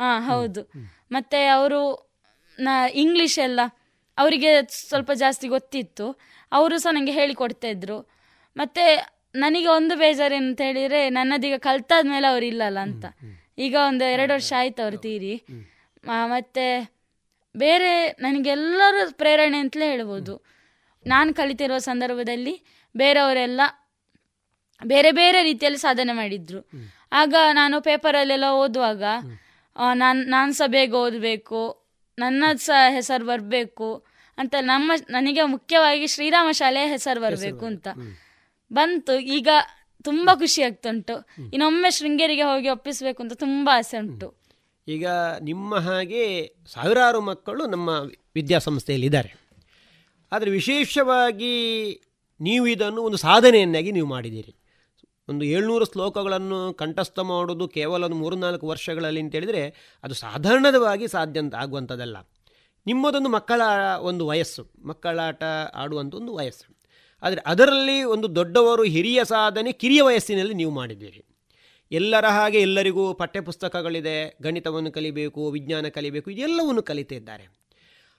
ಹಾ ಹೌದು. ಮತ್ತೆ ಅವರು ನಾ ಇಂಗ್ಲಿಷ್ ಎಲ್ಲ ಅವರಿಗೆ ಸ್ವಲ್ಪ ಜಾಸ್ತಿ ಗೊತ್ತಿತ್ತು. ಅವರು ಸಹ ನನಗೆ ಹೇಳಿಕೊಡ್ತಾ ಇದ್ರು. ಮತ್ತೆ ನನಗೆ ಒಂದು ಬೇಜಾರು ಅಂತ ಹೇಳಿದ್ರೆ ನನ್ನದೀಗ ಕಲ್ತಾದ್ಮೇಲೆ ಅವರು ಇಲ್ಲಲ್ಲ ಅಂತ. ಈಗ ಒಂದು ಎರಡು ವರ್ಷ ಆಯ್ತು ಅವ್ರು ತೀರಿ. ಮತ್ತೆ ಬೇರೆ ನನಗೆಲ್ಲರೂ ಪ್ರೇರಣೆ ಅಂತಲೇ ಹೇಳ್ಬೋದು. ನಾನು ಕಲಿತಿರುವ ಸಂದರ್ಭದಲ್ಲಿ ಬೇರೆಯವರೆಲ್ಲ ಬೇರೆ ಬೇರೆ ರೀತಿಯಲ್ಲಿ ಸಾಧನೆ ಮಾಡಿದ್ರು. ಆಗ ನಾನು ಪೇಪರಲ್ಲೆಲ್ಲ ಓದುವಾಗ ನಾನು ನಾನು ಸಹ ಬೇಗ ಓದಬೇಕು ನನ್ನ ಸಹ ಹೆಸರು ಬರಬೇಕು ಅಂತ ನಮ್ಮ ನನಗೆ ಮುಖ್ಯವಾಗಿ ಶ್ರೀರಾಮ ಶಾಲೆಯ ಹೆಸರು ಬರಬೇಕು ಅಂತ ಬಂತು. ಈಗ ತುಂಬಾ ಖುಷಿ ಆಗ್ತುಂಟು ಇನ್ನೊಮ್ಮೆ ಶೃಂಗೇರಿಗೆ ಹೋಗಿ ಒಪ್ಪಿಸಬೇಕು ಅಂತ ತುಂಬಾ ಆಸೆ ಉಂಟು. ಈಗ ನಿಮ್ಮ ಹಾಗೆ ಸಾವಿರಾರು ಮಕ್ಕಳು ನಮ್ಮ ವಿದ್ಯಾಸಂಸ್ಥೆಯಲ್ಲಿ ಇದ್ದಾರೆ ಆದರೆ ವಿಶೇಷವಾಗಿ ನೀವು ಇದನ್ನು ಒಂದು ಸಾಧನೆಯನ್ನಾಗಿ ನೀವು ಮಾಡಿದ್ದೀರಿ. ಒಂದು ಏಳ್ನೂರು ಶ್ಲೋಕಗಳನ್ನು ಕಂಠಸ್ಥ ಮಾಡೋದು ಕೇವಲ ಒಂದು ಮೂರು ನಾಲ್ಕು ವರ್ಷಗಳಲ್ಲಿ ಅಂತ ಹೇಳಿದರೆ ಅದು ಸಾಧಾರಣವಾಗಿ ಸಾಧ್ಯ ಅಂತ ಆಗುವಂಥದ್ದಲ್ಲ. ನಿಮ್ಮದೊಂದು ಮಕ್ಕಳ ಒಂದು ವಯಸ್ಸು ಮಕ್ಕಳಾಟ ಆಡುವಂಥ ಒಂದು ವಯಸ್ಸು. ಆದರೆ ಅದರಲ್ಲಿ ಒಂದು ದೊಡ್ಡವರು ಹಿರಿಯ ಸಾಧನೆ, ಕಿರಿಯ ವಯಸ್ಸಿನಲ್ಲಿ ನೀವು ಮಾಡಿದ್ದೀರಿ. ಎಲ್ಲರ ಹಾಗೆ ಎಲ್ಲರಿಗೂ ಪಠ್ಯಪುಸ್ತಕಗಳಿದೆ, ಗಣಿತವನ್ನು ಕಲಿಬೇಕು, ವಿಜ್ಞಾನ ಕಲಿಬೇಕು, ಇದೆಲ್ಲವನ್ನು ಕಲಿತಿದ್ದಾರೆ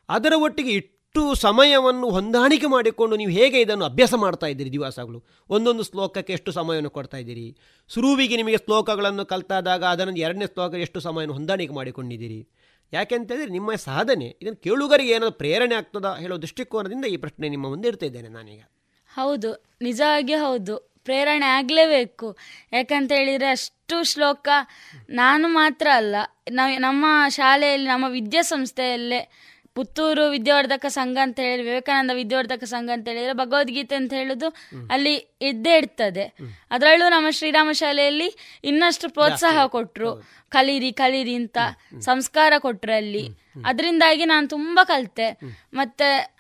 ಅದರ ಒಟ್ಟಿಗೆ ಇಷ್ಟು ಸಮಯವನ್ನು ಹೊಂದಾಣಿಕೆ ಮಾಡಿಕೊಂಡು ನೀವು ಹೇಗೆ ಇದನ್ನು ಅಭ್ಯಾಸ ಮಾಡ್ತಾ ಇದ್ದೀರಿ ದಿವಸಗಳು ಒಂದೊಂದು ಶ್ಲೋಕಕ್ಕೆ ಎಷ್ಟು ಸಮಯವನ್ನು ಕೊಡ್ತಾ ಇದ್ದೀರಿ? ಸುರುವಿಗೆ ನಿಮಗೆ ಶ್ಲೋಕಗಳನ್ನು ಕಲ್ತಾದಾಗ ಅದನ್ನು ಎರಡನೇ ಶ್ಲೋಕ ಎಷ್ಟು ಸಮಯವನ್ನು ಹೊಂದಾಣಿಕೆ ಮಾಡಿಕೊಂಡಿದ್ದೀರಿ? ಯಾಕೆಂತೇಳಿದರೆ ನಿಮ್ಮ ಸಾಧನೆ, ಇದನ್ನು ಕೇಳುಗರಿಗೆ ಏನಾದರೂ ಪ್ರೇರಣೆ ಆಗ್ತದ ಹೇಳೋ ದೃಷ್ಟಿಕೋನದಿಂದ ಈ ಪ್ರಶ್ನೆ ನಿಮ್ಮ ಮುಂದೆ ಇಡ್ತಾ ಇದ್ದೇನೆ ನಾನೀಗ. ಹೌದು ನಿಜವಾಗಿ ಹೌದು. ಪ್ರೇರಣೆ ಆಗಲೇಬೇಕು. ಯಾಕಂತ ಹೇಳಿದರೆ ಅಷ್ಟು ಶ್ಲೋಕ ನಾನು ಮಾತ್ರ ಅಲ್ಲ. ನಾವು ನಮ್ಮ ಶಾಲೆಯಲ್ಲಿ ನಮ್ಮ ವಿದ್ಯಾಸಂಸ್ಥೆಯಲ್ಲೇ ಪುತ್ತೂರು ವಿದ್ಯಾವರ್ಧಕ ಸಂಘ ಅಂತ ಹೇಳಿ ವಿವೇಕಾನಂದ ವಿದ್ಯಾವರ್ಧಕ ಸಂಘ ಅಂತ ಹೇಳಿದ್ರೆ ಭಗವದ್ಗೀತೆ ಅಂತ ಹೇಳುದು ಅಲ್ಲಿ ಇದ್ದೇ ಇರ್ತದೆ. ಅದರಲ್ಲೂ ನಮ್ಮ ಶ್ರೀರಾಮ ಶಾಲೆಯಲ್ಲಿ ಇನ್ನಷ್ಟು ಪ್ರೋತ್ಸಾಹ ಕೊಟ್ರು. ಕಲೀರಿ ಕಲೀರಿ ಅಂತ ಸಂಸ್ಕಾರ ಕೊಟ್ರು ಅಲ್ಲಿ. ಅದರಿಂದಾಗಿ ನಾನು ತುಂಬಾ ಕಲಿತೆ. ಮತ್ತೆ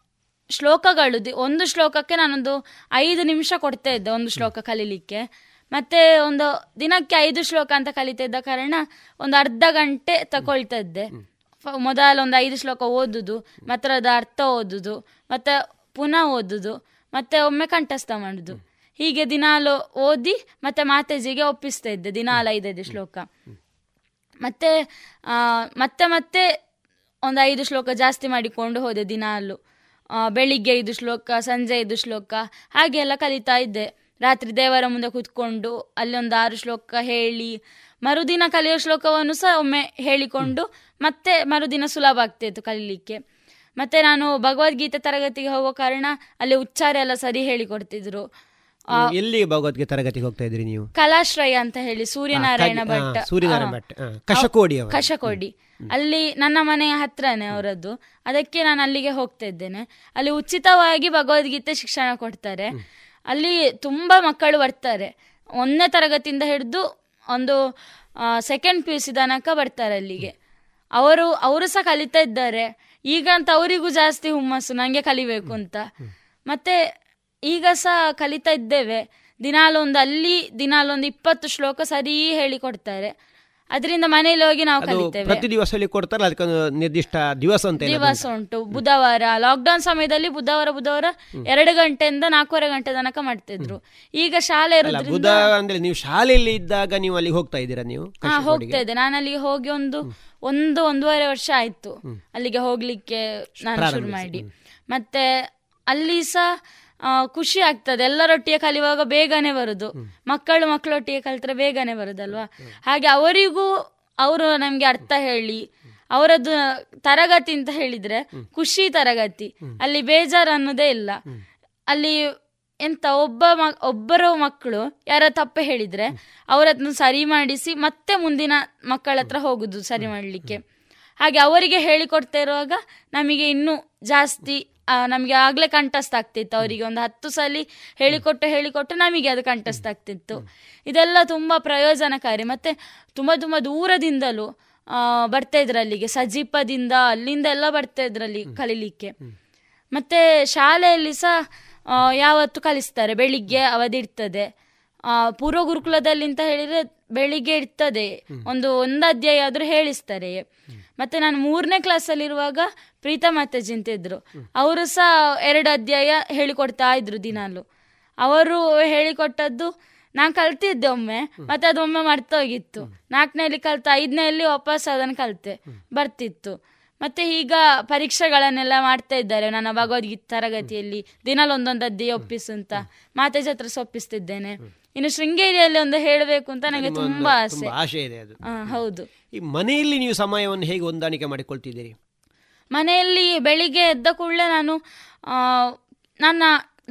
ಶ್ಲೋಕಗಳು ಒಂದು ಶ್ಲೋಕಕ್ಕೆ ನಾನೊಂದು ಐದು ನಿಮಿಷ ಕೊಡ್ತಾ ಇದ್ದೆ ಒಂದು ಶ್ಲೋಕ ಕಲೀಲಿಕ್ಕೆ. ಮತ್ತೆ ಒಂದು ದಿನಕ್ಕೆ ಐದು ಶ್ಲೋಕ ಅಂತ ಕಲಿತಾ ಇದ್ದ ಕಾರಣ ಒಂದು ಅರ್ಧ ಗಂಟೆ ತಗೊಳ್ತಾ ಇದ್ದೆ. ಮೊದಲು ಒಂದು ಐದು ಶ್ಲೋಕ ಓದುದು ಮತ್ತೆ ಅದರ ಅರ್ಥ ಓದುದು ಮತ್ತೆ ಪುನಃ ಓದುದು ಮತ್ತೆ ಒಮ್ಮೆ ಕಂಠಸ್ಥ ಮಾಡುದು. ಹೀಗೆ ದಿನಾಲು ಓದಿ ಮತ್ತೆ ಮಾತೆಜಿಗೆ ಒಪ್ಪಿಸ್ತಾ ಇದ್ದೆ ದಿನಾಲು ಐದೈದು ಶ್ಲೋಕ. ಮತ್ತೆ ಮತ್ತೆ ಮತ್ತೆ ಒಂದು ಐದು ಶ್ಲೋಕ ಜಾಸ್ತಿ ಮಾಡಿಕೊಂಡು ಹೋದೆ ದಿನಾಲು. ಬೆಳಿಗ್ಗೆ ಐದು ಶ್ಲೋಕ ಸಂಜೆ ಐದು ಶ್ಲೋಕ ಹಾಗೆ ಎಲ್ಲ ಕಲಿತಾ ಇದ್ದೆ. ರಾತ್ರಿ ದೇವರ ಮುಂದೆ ಕೂತ್ಕೊಂಡು ಅಲ್ಲೊಂದು ಆರು ಶ್ಲೋಕ ಹೇಳಿ ಮರುದಿನ ಕಲಿಯೋ ಶ್ಲೋಕವನ್ನು ಸಹ ಒಮ್ಮೆ ಹೇಳಿಕೊಂಡು ಮತ್ತೆ ಮರುದಿನ ಸುಲಭ ಆಗ್ತಿತ್ತು ಕಲೀಲಿಕ್ಕೆ. ಮತ್ತೆ ನಾನು ಭಗವದ್ಗೀತೆ ತರಗತಿಗೆ ಹೋಗೋ ಕಾರಣ ಅಲ್ಲಿ ಉಚ್ಚಾರ ಎಲ್ಲ ಸರಿ ಹೇಳಿಕೊಡ್ತಿದ್ರು. ಎಲ್ಲಿ ಭಗವದ್ಗೀತೆ ತರಗತಿಗೆ ಹೋಗ್ತಾ ಇದ್ರಿ ನೀವು? ಕಲಾಶ್ರಯ ಅಂತ ಹೇಳಿ ಸೂರ್ಯನಾರಾಯಣ ಭಟ್. ಸೂರ್ಯನಾರಾಯಣ ಆ, ಭಟ್, ಕಶಕೋಡಿ. ಕಶಕೋಡಿ. ಅಲ್ಲಿ ನನ್ನ ಮನೆಯ ಹತ್ರನೇ ಅವರದ್ದು. ಅದಕ್ಕೆ ನಾನು ಅಲ್ಲಿಗೆ ಹೋಗ್ತಾ ಇದ್ದೇನೆ. ಅಲ್ಲಿ ಉಚಿತವಾಗಿ ಭಗವದ್ಗೀತೆ ಶಿಕ್ಷಣ ಕೊಡ್ತಾರೆ. ಅಲ್ಲಿ ತುಂಬಾ ಮಕ್ಕಳು ಬರ್ತಾರೆ. ಒಂದನೇ ತರಗತಿಯಿಂದ ಹಿಡಿದು ಒಂದು ಸೆಕೆಂಡ್ ಪಿ ಯು ಸಿ ತನಕ ಬರ್ತಾರೆ ಅಲ್ಲಿಗೆ. ಅವರು ಅವರು ಸಹ ಕಲಿತಾ ಇದ್ದಾರೆ. ಈಗ ಅಂತ ಅವರಿಗೂ ಜಾಸ್ತಿ ಹುಮ್ಮಸ್ಸು ನನಗೆ ಕಲಿಬೇಕು ಅಂತ. ಮತ್ತೆ ಈಗ ಸಹ ಕಲಿತಾ ಇದ್ದೇವೆ. ದಿನಾಲೊಂದು ಅಲ್ಲಿ ದಿನಾಲೊಂದು ಇಪ್ಪತ್ತು ಶ್ಲೋಕ ಸರಿ ಹೇಳಿಕೊಡ್ತಾರೆ. ಅದರಿಂದ ಮನೆಯಲ್ಲಿ ಹೋಗಿ ನಾವು ಕಲಿತೇವೆ. ಪ್ರತಿ ದಿವಸ ಕೊಡ್ತಾರಲ್ಲ? ಕೊಡ್ತಾರೆ ಅದಕ್ಕೊಂದು ನಿರ್ದಿಷ್ಟ ದಿವಸ ಅಂತ ದಿವಸ ಉಂಟು. ಬುಧವಾರ ಲಾಕ್ಡೌನ್ ಸಮಯದಲ್ಲಿ ಬುಧವಾರ ಬುಧವಾರ ಎರಡು ಗಂಟೆಯಿಂದ ನಾಲ್ಕೂವರೆ ಗಂಟೆ ತನಕ ಮಾಡ್ತಿದ್ರು. ಈಗ ಶಾಲೆ ಇರೋದ್ರಿಂದ ಅಂದ್ರೆ ನೀವು ಶಾಲೆಯಲ್ಲಿ ಇದ್ದಾಗ ನೀವು ಅಲ್ಲಿ ಹೋಗ್ತಾ ಇದ್ದೀರಾ ನೀವು? ಹಾ ಹೋಗ್ತಾ ಇದ್ದೆ. ನಾನು ಅಲ್ಲಿಗೆ ಹೋಗಿ ಒಂದು ಒಂದು ಒಂದೂವರೆ ವರ್ಷ ಆಯ್ತು. ಅಲ್ಲಿಗೆ ಹೋಗ್ಲಿಕ್ಕೆ ನಾನು ಶುರು ಮಾಡಿ. ಮತ್ತೆ ಅಲ್ಲಿ ಸಹ ಖುಷಿ ಆಗ್ತದೆ. ಎಲ್ಲರೊಟ್ಟಿಗೆ ಕಲಿಯುವಾಗ ಬೇಗನೆ ಬರುದು. ಮಕ್ಕಳು ಮಕ್ಕಳೊಟ್ಟಿಗೆ ಕಲಿತ್ರೆ ಬೇಗನೆ ಬರುದಲ್ವಾ? ಹಾಗೆ ಅವರಿಗೂ ಅವರು ನಮ್ಗೆ ಅರ್ಥ ಹೇಳಿ ಅವರದ್ದು ತರಗತಿ ಅಂತ ಹೇಳಿದ್ರೆ ಖುಷಿ ತರಗತಿ. ಅಲ್ಲಿ ಬೇಜಾರು ಅನ್ನೋದೇ ಇಲ್ಲ ಅಲ್ಲಿ ಎಂತ ಒಬ್ಬ ಮ ಒಬ್ಬರ ಮಕ್ಕಳು ಯಾರ ತಪ್ಪು ಹೇಳಿದ್ರೆ ಅವರದ್ನ ಸರಿ ಮಾಡಿಸಿ ಮತ್ತೆ ಮುಂದಿನ ಮಕ್ಕಳ ಹತ್ರ ಹೋಗುದು ಸರಿ ಮಾಡಲಿಕ್ಕೆ. ಹಾಗೆ ಅವರಿಗೆ ಹೇಳಿಕೊಡ್ತಾ ಇರುವಾಗ ನಮಗೆ ಇನ್ನೂ ಜಾಸ್ತಿ ನಮಗೆ ಆಗಲೇ ಕಂಠಸ್ಥ ಆಗ್ತಿತ್ತು ಅವರಿಗೆ. ಒಂದು ಹತ್ತು ಸಲ ಹೇಳಿಕೊಟ್ಟು ಹೇಳಿಕೊಟ್ಟು ನಮಗೆ ಅದು ಕಂಠಸ್ಥ ಆಗ್ತಿತ್ತು. ಇದೆಲ್ಲ ತುಂಬಾ ಪ್ರಯೋಜನಕಾರಿ. ಮತ್ತೆ ತುಂಬಾ ತುಂಬಾ ದೂರದಿಂದಲೂ ಬರ್ತಾ ಇದ್ರು ಅಲ್ಲಿಗೆ. ಸಜೀಪದಿಂದ ಅಲ್ಲಿಂದ ಎಲ್ಲ ಬರ್ತಾ ಇದ್ರಲ್ಲಿ ಕಲೀಲಿಕ್ಕೆ. ಮತ್ತೆ ಶಾಲೆಯಲ್ಲಿ ಸಹ ಯಾವತ್ತು ಕಲಿಸ್ತಾರೆ. ಬೆಳಿಗ್ಗೆ ಅವಧಿ ಇರ್ತದೆ. ಆ, ಪೂರ್ವ ಗುರುಕುಲದಲ್ಲಿ ಅಂತ ಹೇಳಿದ್ರೆ ಬೆಳಿಗ್ಗೆ ಇರ್ತದೆ. ಒಂದು ಒಂದು ಅಧ್ಯಾಯ ಆದರೂ ಹೇಳಿಸ್ತಾರೆ. ಮತ್ತೆ ನಾನು ಮೂರನೇ ಕ್ಲಾಸಲ್ಲಿ ಇರುವಾಗ ಪ್ರೀತಮ್ ಮಾತಾಜಿ ಅಂತ ಇದ್ರು. ಅವರು ಸಹ ಎರಡು ಅಧ್ಯಾಯ ಹೇಳಿಕೊಡ್ತಾ ಇದ್ರು ದಿನಾಲು. ಅವರು ಹೇಳಿಕೊಟ್ಟದ್ದು ನಾನು ಕಲ್ತಿದ್ದೆ ಒಮ್ಮೆ ಮತ್ತೆ ಅದು ಒಮ್ಮೆ ಮರ್ತೋಗಿತ್ತು. ನಾಲ್ಕನೇಲಿ ಕಲ್ತ ಐದನೇಲಿ ವಾಪಸ್ ಅದನ್ನು ಕಲ್ತೆ ಬರ್ತಿತ್ತು. ಮತ್ತೆ ಈಗ ಪರೀಕ್ಷೆಗಳನ್ನೆಲ್ಲ ಮಾಡ್ತಾ ಇದ್ದಾರೆ ನನ್ನ ಭಗವದ್ಗೀತೆ ತರಗತಿಯಲ್ಲಿ. ದಿನಾಲು ಒಂದೊಂದು ಅಧ್ಯಾಯ ಒಪ್ಪಿಸು ಅಂತ ಮಾತಾಜಿ ಹತ್ರ ಒಪ್ಪಿಸ್ತಿದ್ದೇನೆ. ಇನ್ನು ಶೃಂಗೇರಿಯಲ್ಲಿ ಒಂದು ಹೇಳಬೇಕು ಅಂತ ನನಗೆ ತುಂಬಾ ಆಸೆ. ಆಸೆ ಇದೆ ಅದು. ಹೌದು. ಈ ಮನೆಯಲ್ಲಿ ನೀವು ಸಮಯವನ್ನು ಹೇಗೆ ಹೊಂದಾಣಿಕೆ ಮಾಡಿಕೊಳ್ತಿದ್ದೀರಿ? ಮನೆಯಲ್ಲಿ ಬೆಳಿಗ್ಗೆ ಎದ್ದ ಕೂಡಲೇ ನಾನು ನನ್ನ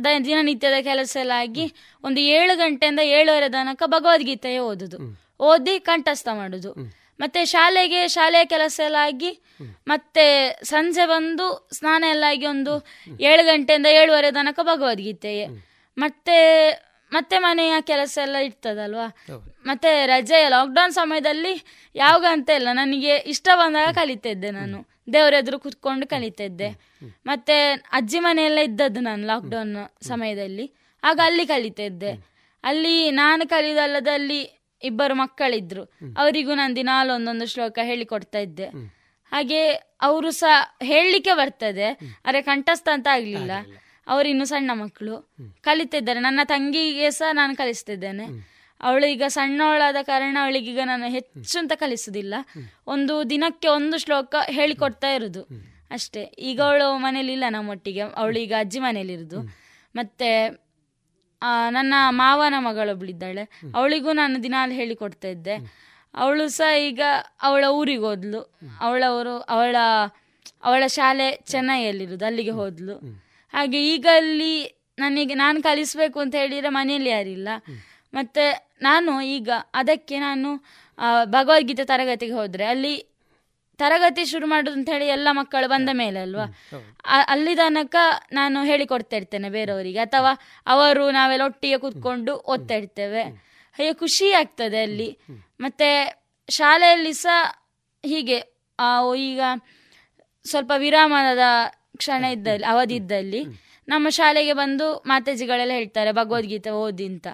ದ- ದಿನನಿತ್ಯದ ಕೆಲಸ ಎಲ್ಲ ಆಗಿ ಒಂದು ಏಳು ಗಂಟೆಯಿಂದ ಏಳುವರೆ ತನಕ ಭಗವದ್ಗೀತೆಯೇ ಓದುದು. ಓದಿ ಕಂಠಸ್ಥ ಮಾಡುದು. ಮತ್ತೆ ಶಾಲೆಗೆ ಶಾಲೆಯ ಕೆಲಸ ಎಲ್ಲ ಆಗಿ ಮತ್ತೆ ಸಂಜೆ ಬಂದು ಸ್ನಾನ ಎಲ್ಲ ಆಗಿ ಒಂದು ಏಳು ಗಂಟೆಯಿಂದ ಏಳುವರೆ ತನಕ ಭಗವದ್ಗೀತೆಯೇ. ಮತ್ತೆ ಮತ್ತೆ ಮನೆಯ ಕೆಲಸ ಎಲ್ಲ ಇರ್ತದಲ್ವಾ? ಮತ್ತೆ ರಜೆ ಲಾಕ್ಡೌನ್ ಸಮಯದಲ್ಲಿ ಯಾವಾಗ ಅಂತ ಇಲ್ಲ ನನಗೆ ಇಷ್ಟ ಬಂದಾಗ ಕಲಿತಿದ್ದೆ ನಾನು. ದೇವರ ಎದುರು ಕುತ್ಕೊಂಡು ಕಲಿತಿದ್ದೆ. ಮತ್ತೆ ಅಜ್ಜಿ ಮನೆಯೆಲ್ಲ ಇದ್ದದ್ದು ನಾನು ಲಾಕ್ಡೌನ್ ಸಮಯದಲ್ಲಿ. ಆಗ ಅಲ್ಲಿ ಕಲಿತಿದ್ದೆ. ಅಲ್ಲಿ ನಾನು ಕಲಿದಲ್ಲದಲ್ಲಿ ಇಬ್ಬರು ಮಕ್ಕಳಿದ್ರು. ಅವರಿಗೂ ನಾನು ದಿನಾಲು ಒಂದೊಂದು ಶ್ಲೋಕ ಹೇಳಿಕೊಡ್ತಾ ಇದ್ದೆ. ಹಾಗೆ ಅವರು ಸಹ ಹೇಳಲಿಕ್ಕೆ ಬರ್ತದೆ ಅರೆ ಕಂಠಸ್ಥ ಅಂತ ಆಗ್ಲಿಲ್ಲ. ಅವರು ಇನ್ನು ಸಣ್ಣ ಮಕ್ಕಳು. ಕಲಿತಿದ್ದಾರೆ. ನನ್ನ ತಂಗಿಗೆ ಸಹ ನಾನು ಕಲಿಸ್ತಿದ್ದೇನೆ. ಅವಳು ಈಗ ಸಣ್ಣವಳಾದ ಕಾರಣ ಅವಳಿಗೀಗ ನಾನು ಹೆಚ್ಚು ಅಂತ ಕಲಿಸುದಿಲ್ಲ. ಒಂದು ದಿನಕ್ಕೆ ಒಂದು ಶ್ಲೋಕ ಹೇಳಿಕೊಡ್ತಾ ಇರುದು. ಅಷ್ಟೇ. ಈಗ ಅವಳು ಮನೇಲಿ ಇಲ್ಲ ನಮ್ಮೊಟ್ಟಿಗೆ ಅವಳು ಈಗ ಅಜ್ಜಿ ಮನೇಲಿ ಇರುದು. ಮತ್ತೆ ನನ್ನ ಮಾವನ ಮಗಳೊಬ್ಳಿದ್ದಾಳೆ ಅವಳಿಗೂ ನಾನು ದಿನಾಲು ಹೇಳಿಕೊಡ್ತಾ ಇದ್ದೆ. ಅವಳು ಸಹ ಈಗ ಅವಳ ಊರಿಗೆ ಹೋದ್ಲು. ಅವಳವರು, ಅವಳ ಅವಳ ಶಾಲೆ ಚೆನ್ನೈಯಲ್ಲಿರುದು. ಅಲ್ಲಿಗೆ ಹೋದ್ಲು. ಹಾಗೆ ಈಗ ಅಲ್ಲಿ ನನಗೆ, ನಾನು ಕಲಿಸ್ಬೇಕು ಅಂತ ಹೇಳಿದ್ರೆ ಮನೇಲಿ ಯಾರಿಲ್ಲ. ಮತ್ತೆ ನಾನು ಈಗ ಅದಕ್ಕೆ ನಾನು ಭಗವದ್ಗೀತೆ ತರಗತಿಗೆ ಹೋದ್ರೆ ಅಲ್ಲಿ ತರಗತಿ ಶುರು ಮಾಡುದು ಅಂತ ಹೇಳಿ ಎಲ್ಲ ಮಕ್ಕಳು ಬಂದ ಮೇಲೆ ಅಲ್ವಾ? ಅಲ್ಲಿ ತನಕ ನಾನು ಹೇಳಿಕೊಡ್ತಾ ಇರ್ತೇನೆ ಬೇರೆಯವರಿಗೆ. ಅಥವಾ ಅವರು ನಾವೆಲ್ಲ ಒಟ್ಟಿಗೆ ಕೂತ್ಕೊಂಡು ಓದ್ತಾ ಇರ್ತೇವೆ ಹಾಗೆ ಖುಷಿ ಆಗ್ತದೆ ಅಲ್ಲಿ. ಮತ್ತೆ ಶಾಲೆಯಲ್ಲಿ ಸಹ ಹೀಗೆ ಆ, ಈಗ ಸ್ವಲ್ಪ ವಿರಾಮದ ಕ್ಷಣ ಇದ್ದಲ್ಲಿ ಅವಧಿ ಇದ್ದಲ್ಲಿ ನಮ್ಮ ಶಾಲೆಗೆ ಬಂದು ಮಾತಾಜಿಗಳೆಲ್ಲ ಹೇಳ್ತಾರೆ ಭಗವದ್ಗೀತೆ ಓದಿ ಅಂತ.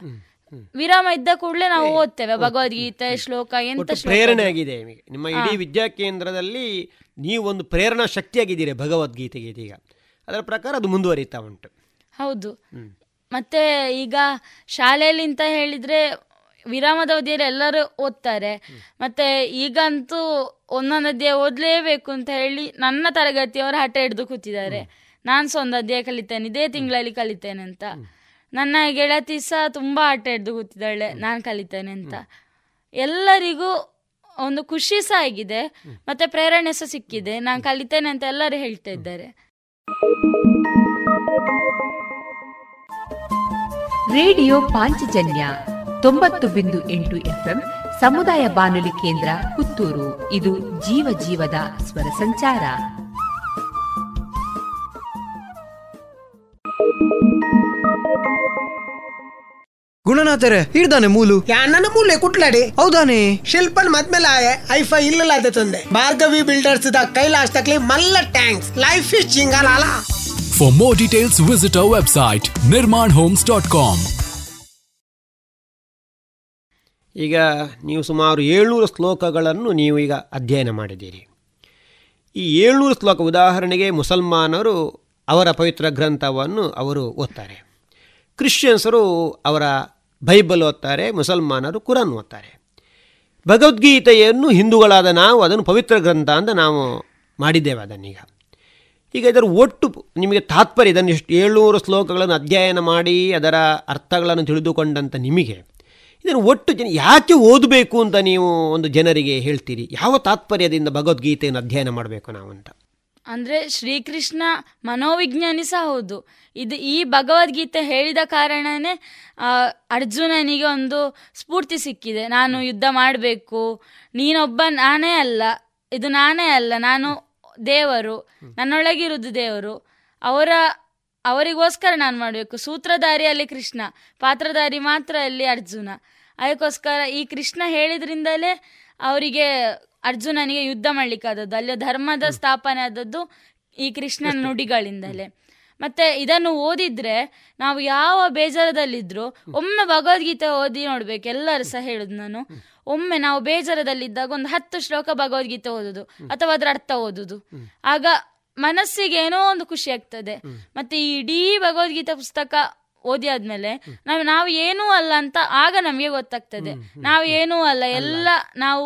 ವಿರಾಮ ಇದ್ದ ಕೂಡಲೇ ನಾವು ಓದ್ತೇವೆ ಭಗವದ್ಗೀತೆ ಶ್ಲೋಕ ಎಂತ ಪ್ರೇರಣೆ ಆಗಿದೆ ನಿಮಗೆ. ನಿಮ್ಮ ಇಡೀ ವಿದ್ಯಾಕೇಂದ್ರದಲ್ಲಿ ನೀವು ಒಂದು ಪ್ರೇರಣಾ ಶಕ್ತಿಯಾಗಿದ್ದೀರಿ ಭಗವದ್ಗೀತೆಗೆ ಇದೀಗ. ಅದರ ಪ್ರಕಾರ ಅದು ಮುಂದುವರಿತಾ ಉಂಟು. ಹೌದು. ಮತ್ತೆ ಈಗ ಶಾಲೆಯಲ್ಲಿ ಅಂತ ಹೇಳಿದ್ರೆ ವಿರಾಮದ ಅವಧಿಯಲ್ಲಿ ಎಲ್ಲರೂ ಓದ್ತಾರೆ. ಮತ್ತೆ ಈಗಂತೂ ಒಂದೊಂದು ಅಧ್ಯಾಯ ಓದಲೇಬೇಕು ಅಂತ ಹೇಳಿ ನನ್ನ ತರಗತಿಯವರು ಹಠ ಹಿಡಿದು ಕೂತಿದ್ದಾರೆ. ನಾನು ಸಹ ಒಂದು ಅಧ್ಯಾಯ ಕಲಿತೇನೆ ಇದೇ ತಿಂಗಳಲ್ಲಿ ಕಲಿತೇನೆ ಅಂತ. ನನ್ನ ಗೆಳತಿ ಸಹ ತುಂಬ ಆಟ ಹಿಡಿದು ಕೂತಿದ್ದಾಳೆ. ನಾನು ಕಲಿತೇನೆ ಅಂತ. ಎಲ್ಲರಿಗೂ ಒಂದು ಖುಷಿ ಸಹ ಆಗಿದೆ. ಮತ್ತೆ ಪ್ರೇರಣೆ ಸಹ ಸಿಕ್ಕಿದೆ. ನಾನು ಕಲಿತೇನೆ ಅಂತ ಎಲ್ಲರೂ ಹೇಳ್ತಾ ಇದ್ದಾರೆ. ರೇಡಿಯೋ ಪಾಂಚಜನ್ಯ ತೊಂಬತ್ತು ಬಿಂದು ಎಂಟು ಎಫ್ಎಂ ಸಮುದಾಯ ಬಾನುಲಿ ಕೇಂದ್ರ ಪುತ್ತೂರು. ಇದು ಜೀವ ಜೀವದ ಸ್ವರ ಸಂಚಾರ. ಗುಣನಾಥರೇ ಇಡ್ದಾನೆ ಮೂಲು. ನನ್ನ ಮೂಲೆ ಕುಟ್ಲಾಡಿ? ಹೌದಾನೆ. ಶಿಲ್ಪನ್ ಮದ್ಮೇಲೆ ಆಯೆ ಐಫೈ ಇಲ್ಲಲಾದೆ ತಂದೆ. ಭಾರ್ಗವಿ ಬಿಲ್ಡರ್ಸ್ ದ ಕೈಲಾಶ್ ತಕ್ಲಿ ಮಲ್ಲ tanks. Life is details visit website visit homes dot com ಈಗ ನೀವು ಸುಮಾರು ಏಳ್ನೂರು ಶ್ಲೋಕಗಳನ್ನು ನೀವು ಈಗ ಅಧ್ಯಯನ ಮಾಡಿದ್ದೀರಿ. ಈ ಏಳ್ನೂರು ಶ್ಲೋಕ ಉದಾಹರಣೆಗೆ ಮುಸಲ್ಮಾನರು ಅವರ ಪವಿತ್ರ ಗ್ರಂಥವನ್ನು ಅವರು ಓದ್ತಾರೆ. ಕ್ರಿಶ್ಚಿಯನ್ಸರು ಅವರ ಬೈಬಲ್ ಓದ್ತಾರೆ, ಮುಸಲ್ಮಾನರು ಕುರಾನ್ ಓದ್ತಾರೆ. ಭಗವದ್ಗೀತೆಯನ್ನು ಹಿಂದೂಗಳಾದ ನಾವು ಅದನ್ನು ಪವಿತ್ರ ಗ್ರಂಥ ಅಂತ ನಾವು ಮಾಡಿದ್ದೇವೆ ಅದನ್ನೀಗ. ಈಗ ಇದರ ಒಟ್ಟು ನಿಮಗೆ ತಾತ್ಪರ್ಯ ಇದನ್ನು ಎಷ್ಟು ಏಳ್ನೂರು ಶ್ಲೋಕಗಳನ್ನು ಅಧ್ಯಯನ ಮಾಡಿ ಅದರ ಅರ್ಥಗಳನ್ನು ತಿಳಿದುಕೊಂಡಂಥ ನಿಮಗೆ, ಇದನ್ನು ಒಟ್ಟು ಜನ ಯಾಕೆ ಓದಬೇಕು ಅಂತ ನೀವು ಒಂದು ಜನರಿಗೆ ಹೇಳ್ತೀರಿ? ಯಾವ ತಾತ್ಪರ್ಯದಿಂದ ಭಗವದ್ಗೀತೆಯನ್ನು ಅಧ್ಯಯನ ಮಾಡಬೇಕು ನಾವು ಅಂತ? ಅಂದ್ರೆ ಶ್ರೀಕೃಷ್ಣ ಮನೋವಿಜ್ಞಾನಿ ಸಹ ಹೌದು. ಇದು ಈ ಭಗವದ್ಗೀತೆ ಹೇಳಿದ ಕಾರಣನೇ ಅರ್ಜುನನಿಗೆ ಒಂದು ಸ್ಫೂರ್ತಿ ಸಿಕ್ಕಿದೆ. ನಾನು ಯುದ್ಧ ಮಾಡಬೇಕು. ನೀನೊಬ್ಬ ನಾನೇ ಅಲ್ಲ. ಇದು ನಾನೇ ಅಲ್ಲ. ನಾನು ದೇವರು. ನನ್ನೊಳಗಿರುವುದು ದೇವರು. ಅವರ, ಅವರಿಗೋಸ್ಕರ ನಾನು ಮಾಡಬೇಕು. ಸೂತ್ರಧಾರಿಯಲ್ಲಿ ಕೃಷ್ಣ, ಪಾತ್ರಧಾರಿ ಮಾತ್ರ ಅಲ್ಲಿ ಅರ್ಜುನ. ಅದಕ್ಕೋಸ್ಕರ ಈ ಕೃಷ್ಣ ಹೇಳಿದ್ರಿಂದಲೇ ಅವರಿಗೆ ಅರ್ಜುನನಿಗೆ ಯುದ್ಧ ಮಾಡ್ಲಿಕ್ಕಾದದ್ದು ಅಲ್ಲಿ ಧರ್ಮದ ಸ್ಥಾಪನೆ ಆದದ್ದು ಈ ಕೃಷ್ಣನ ನುಡಿಗಳಿಂದಲೇ. ಮತ್ತೆ ಇದನ್ನು ಓದಿದ್ರೆ ನಾವು ಯಾವ ಬೇಜಾರದಲ್ಲಿದ್ರು ಒಮ್ಮೆ ಭಗವದ್ಗೀತೆ ಓದಿ ನೋಡ್ಬೇಕು. ಎಲ್ಲರೂ ಸಹ ಹೇಳುದು ನಾನು. ಒಮ್ಮೆ ನಾವು ಬೇಜಾರದಲ್ಲಿದ್ದಾಗ ಒಂದು ಹತ್ತು ಶ್ಲೋಕ ಭಗವದ್ಗೀತೆ ಓದುದು ಅಥವಾ ಅದರ ಅರ್ಥ ಓದುದು. ಆಗ ಮನಸ್ಸಿಗೆ ಏನೋ ಒಂದು ಖುಷಿ ಆಗ್ತದೆ. ಮತ್ತೆ ಈ ಇಡೀ ಭಗವದ್ಗೀತೆ ಪುಸ್ತಕ ಓದಿ ಆದ್ಮೇಲೆ ನಾವ್ ನಾವು ಏನೂ ಅಲ್ಲ ಅಂತ ಆಗ ನಮಗೆ ಗೊತ್ತಾಗ್ತದೆ. ನಾವು ಏನೂ ಅಲ್ಲ ಎಲ್ಲ ನಾವು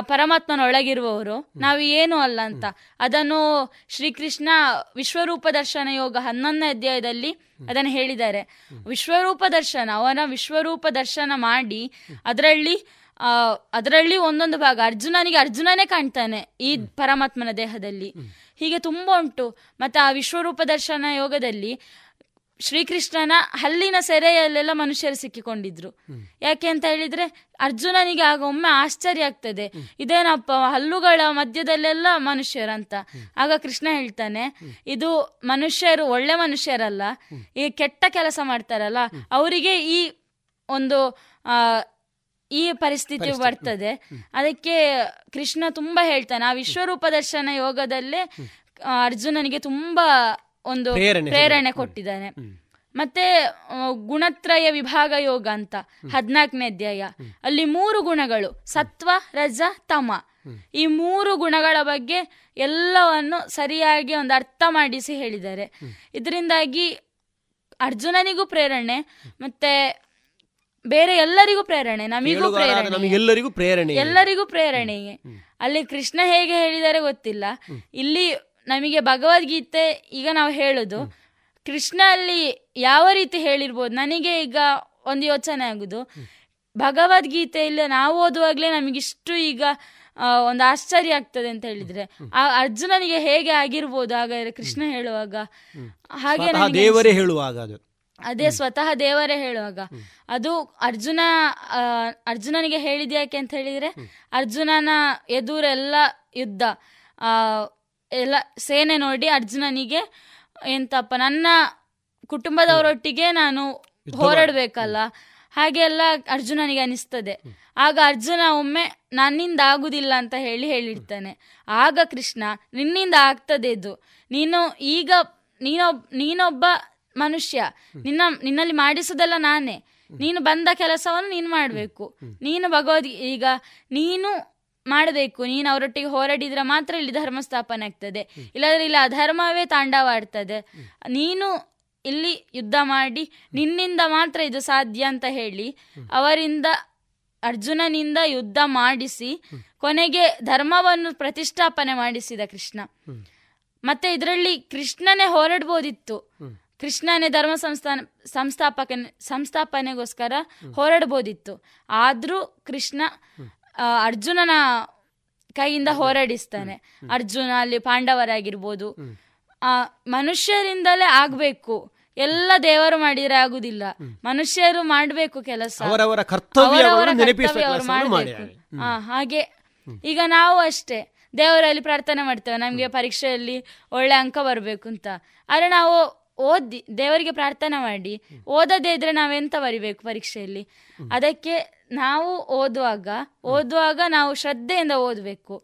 ಪರಮಾತ್ಮನ ಒಳಗಿರುವವರು ನಾವು ಏನೂ ಅಲ್ಲ ಅಂತ. ಅದನ್ನು ಶ್ರೀಕೃಷ್ಣ ವಿಶ್ವರೂಪ ದರ್ಶನ ಯೋಗ ಹನ್ನೊಂದನೇ ಅಧ್ಯಾಯದಲ್ಲಿ ಅದನ್ನು ಹೇಳಿದ್ದಾರೆ. ವಿಶ್ವರೂಪ ದರ್ಶನ ಅವನ ವಿಶ್ವರೂಪ ದರ್ಶನ ಮಾಡಿ ಅದರಲ್ಲಿ ಆ ಅದರಲ್ಲಿ ಒಂದೊಂದು ಭಾಗ ಅರ್ಜುನನಿಗೆ ಅರ್ಜುನನೇ ಕಾಣ್ತಾನೆ ಈ ಪರಮಾತ್ಮನ ದೇಹದಲ್ಲಿ. ಹೀಗೆ ತುಂಬಾ ಉಂಟು. ಮತ್ತೆ ಆ ವಿಶ್ವರೂಪ ದರ್ಶನ ಯೋಗದಲ್ಲಿ ಶ್ರೀಕೃಷ್ಣನ ಹಲ್ಲಿನ ಸೆರೆಯಲ್ಲೆಲ್ಲ ಮನುಷ್ಯರು ಸಿಕ್ಕಿಕೊಂಡಿದ್ರು. ಯಾಕೆ ಅಂತ ಹೇಳಿದ್ರೆ ಅರ್ಜುನನಿಗೆ ಆಗ ಒಮ್ಮೆ ಆಶ್ಚರ್ಯ ಆಗ್ತದೆ. ಇದೇನಪ್ಪ ಹಲ್ಲುಗಳ ಮಧ್ಯದಲ್ಲೆಲ್ಲ ಮನುಷ್ಯರಂತ. ಆಗ ಕೃಷ್ಣ ಹೇಳ್ತಾನೆ ಇದು ಮನುಷ್ಯರು ಒಳ್ಳೆ ಮನುಷ್ಯರಲ್ಲ ಈ ಕೆಟ್ಟ ಕೆಲಸ ಮಾಡ್ತಾರಲ್ಲ ಅವರಿಗೆ ಈ ಒಂದು ಈ ಪರಿಸ್ಥಿತಿ ಬರ್ತದೆ. ಅದಕ್ಕೆ ಕೃಷ್ಣ ತುಂಬಾ ಹೇಳ್ತಾನೆ ಆ ವಿಶ್ವರೂಪ ದರ್ಶನ ಯೋಗದಲ್ಲೇ ಅರ್ಜುನನಿಗೆ ತುಂಬಾ ಒಂದು ಪ್ರೇರಣೆ ಕೊಟ್ಟಿದ್ದಾನೆ. ಮತ್ತೆ ಗುಣತ್ರಯ ವಿಭಾಗ ಯೋಗ ಅಂತ ಹದಿನಾಲ್ಕನೇ ಅಧ್ಯಾಯ. ಅಲ್ಲಿ ಮೂರು ಗುಣಗಳು ಸತ್ವ ರಜ ತಮ. ಈ ಮೂರು ಗುಣಗಳ ಬಗ್ಗೆ ಎಲ್ಲವನ್ನು ಸರಿಯಾಗಿ ಒಂದು ಅರ್ಥ ಮಾಡಿಸಿ ಹೇಳಿದ್ದಾರೆ. ಇದರಿಂದಾಗಿ ಅರ್ಜುನನಿಗೂ ಪ್ರೇರಣೆ ಮತ್ತೆ ಬೇರೆ ಎಲ್ಲರಿಗೂ ಪ್ರೇರಣೆ ನಮಿಗೂ ಪ್ರೇರಣೆ ಎಲ್ಲರಿಗೂ ಪ್ರೇರಣೆ ಎಲ್ಲರಿಗೂ ಪ್ರೇರಣೆಯೇ. ಅಲ್ಲಿ ಕೃಷ್ಣ ಹೇಗೆ ಹೇಳಿದರೆ ಗೊತ್ತಿಲ್ಲ. ಇಲ್ಲಿ ನಮಗೆ ಭಗವದ್ಗೀತೆ ಈಗ ನಾವು ಹೇಳೋದು ಕೃಷ್ಣ ಅಲ್ಲಿ ಯಾವ ರೀತಿ ಹೇಳಿರ್ಬೋದು? ನನಗೆ ಈಗ ಒಂದು ಯೋಚನೆ ಆಗುದು. ಭಗವದ್ಗೀತೆಯಲ್ಲಿ ನಾವು ಓದುವಾಗಲೇ ನಮಗಿಷ್ಟು ಈಗ ಒಂದು ಆಶ್ಚರ್ಯ ಆಗ್ತದೆ ಅಂತ ಹೇಳಿದ್ರೆ ಆ ಅರ್ಜುನನಿಗೆ ಹೇಗೆ ಆಗಿರ್ಬೋದು ಹಾಗಾದ್ರೆ ಕೃಷ್ಣ ಹೇಳುವಾಗ? ಹಾಗೆ ದೇವರೇ ಹೇಳುವಾಗ ಅದು. ಅದೇ ಸ್ವತಃ ದೇವರೇ ಹೇಳುವಾಗ. ಅದು ಅರ್ಜುನ ಅರ್ಜುನನಿಗೆ ಹೇಳಿದ ಯಾಕೆ ಅಂತ ಹೇಳಿದ್ರೆ ಅರ್ಜುನನ ಎದುರೆಲ್ಲ ಯುದ್ಧ ಆ ಎಲ್ಲ ಸೇನೆ ನೋಡಿ ಅರ್ಜುನನಿಗೆ ಎಂತಪ್ಪ ನನ್ನ ಕುಟುಂಬದವರೊಟ್ಟಿಗೆ ನಾನು ಹೋರಾಡ್ಬೇಕಲ್ಲ? ಹಾಗೆಲ್ಲ ಅರ್ಜುನನಿಗೆ ಅನಿಸ್ತದೆ. ಆಗ ಅರ್ಜುನ ಒಮ್ಮೆ ನನ್ನಿಂದ ಆಗುದಿಲ್ಲ ಅಂತ ಹೇಳಿ ಹೇಳಿರ್ತಾನೆ. ಆಗ ಕೃಷ್ಣ ನಿನ್ನಿಂದ ಆಗ್ತದೆ ಇದು. ನೀನು ಈಗ ನೀನೊಬ್ ನೀನೊಬ್ಬ ಮನುಷ್ಯ. ನಿನ್ನ ನಿನ್ನಲ್ಲಿ ಮಾಡಿಸೋದೆಲ್ಲ ನಾನೇ. ನೀನು ಬಂದ ಕೆಲಸವನ್ನು ನೀನು ಮಾಡಬೇಕು. ನೀನು ಭಗವದ್ ಈಗ ನೀನು ಮಾಡಬೇಕು. ನೀನು ಅವರೊಟ್ಟಿಗೆ ಹೋರಾಡಿದ್ರೆ ಮಾತ್ರ ಇಲ್ಲಿ ಧರ್ಮ ಸ್ಥಾಪನೆ ಆಗ್ತದೆ. ಇಲ್ಲಾದ್ರೆ ಇಲ್ಲಿ ಅಧರ್ಮವೇ ತಾಂಡವಾಡ್ತದೆ. ನೀನು ಇಲ್ಲಿ ಯುದ್ಧ ಮಾಡಿ, ನಿನ್ನಿಂದ ಮಾತ್ರ ಇದು ಸಾಧ್ಯ ಅಂತ ಹೇಳಿ, ಅವರಿಂದ ಅರ್ಜುನನಿಂದ ಯುದ್ಧ ಮಾಡಿಸಿ, ಕೊನೆಗೆ ಧರ್ಮವನ್ನು ಪ್ರತಿಷ್ಠಾಪನೆ ಮಾಡಿಸಿದ ಕೃಷ್ಣ. ಮತ್ತೆ ಇದರಲ್ಲಿ ಕೃಷ್ಣನೇ ಹೋರಾಡ್ಬೋದಿತ್ತು. ಕೃಷ್ಣನೇ ಧರ್ಮ ಸಂಸ್ಥಾನ ಸಂಸ್ಥಾಪಕ ಸಂಸ್ಥಾಪನೆಗೋಸ್ಕರ ಹೋರಾಡ್ಬೋದಿತ್ತು. ಆದರೂ ಕೃಷ್ಣ ಅರ್ಜುನನ ಕೈಯಿಂದ ಹೋರಾಡಿಸ್ತಾನೆ. ಅರ್ಜುನ ಅಲ್ಲಿ ಪಾಂಡವರಾಗಿರ್ಬೋದು. ಆ ಮನುಷ್ಯರಿಂದಲೇ ಆಗ್ಬೇಕು. ಎಲ್ಲ ದೇವರು ಮಾಡಿದ್ರೆ ಆಗುದಿಲ್ಲ. ಮನುಷ್ಯರು ಮಾಡ್ಬೇಕು ಕೆಲಸ. ಅವರವರ ಕರ್ತವ್ಯ ಆ, ಹಾಗೆ. ಈಗ ನಾವು ಅಷ್ಟೇ. ದೇವರಲ್ಲಿ ಪ್ರಾರ್ಥನೆ ಮಾಡ್ತೇವೆ. ನಮ್ಗೆ ಪರೀಕ್ಷೆಯಲ್ಲಿ ಒಳ್ಳೆ ಅಂಕ ಬರಬೇಕು ಅಂತ. ಆದ್ರೆ ನಾವು ಓದಿ ದೇವರಿಗೆ ಪ್ರಾರ್ಥನೆ ಮಾಡಿ. ಓದದೇ ಇದ್ರೆ ನಾವೆಂತ ಬರಿಬೇಕು ಪರೀಕ್ಷೆಯಲ್ಲಿ? ಅದಕ್ಕೆ ನಾವು ಓದುವಾಗ ಓದುವಾಗ ನಾವು ಶ್ರದ್ಧೆಯಿಂದ ಓದಬೇಕು.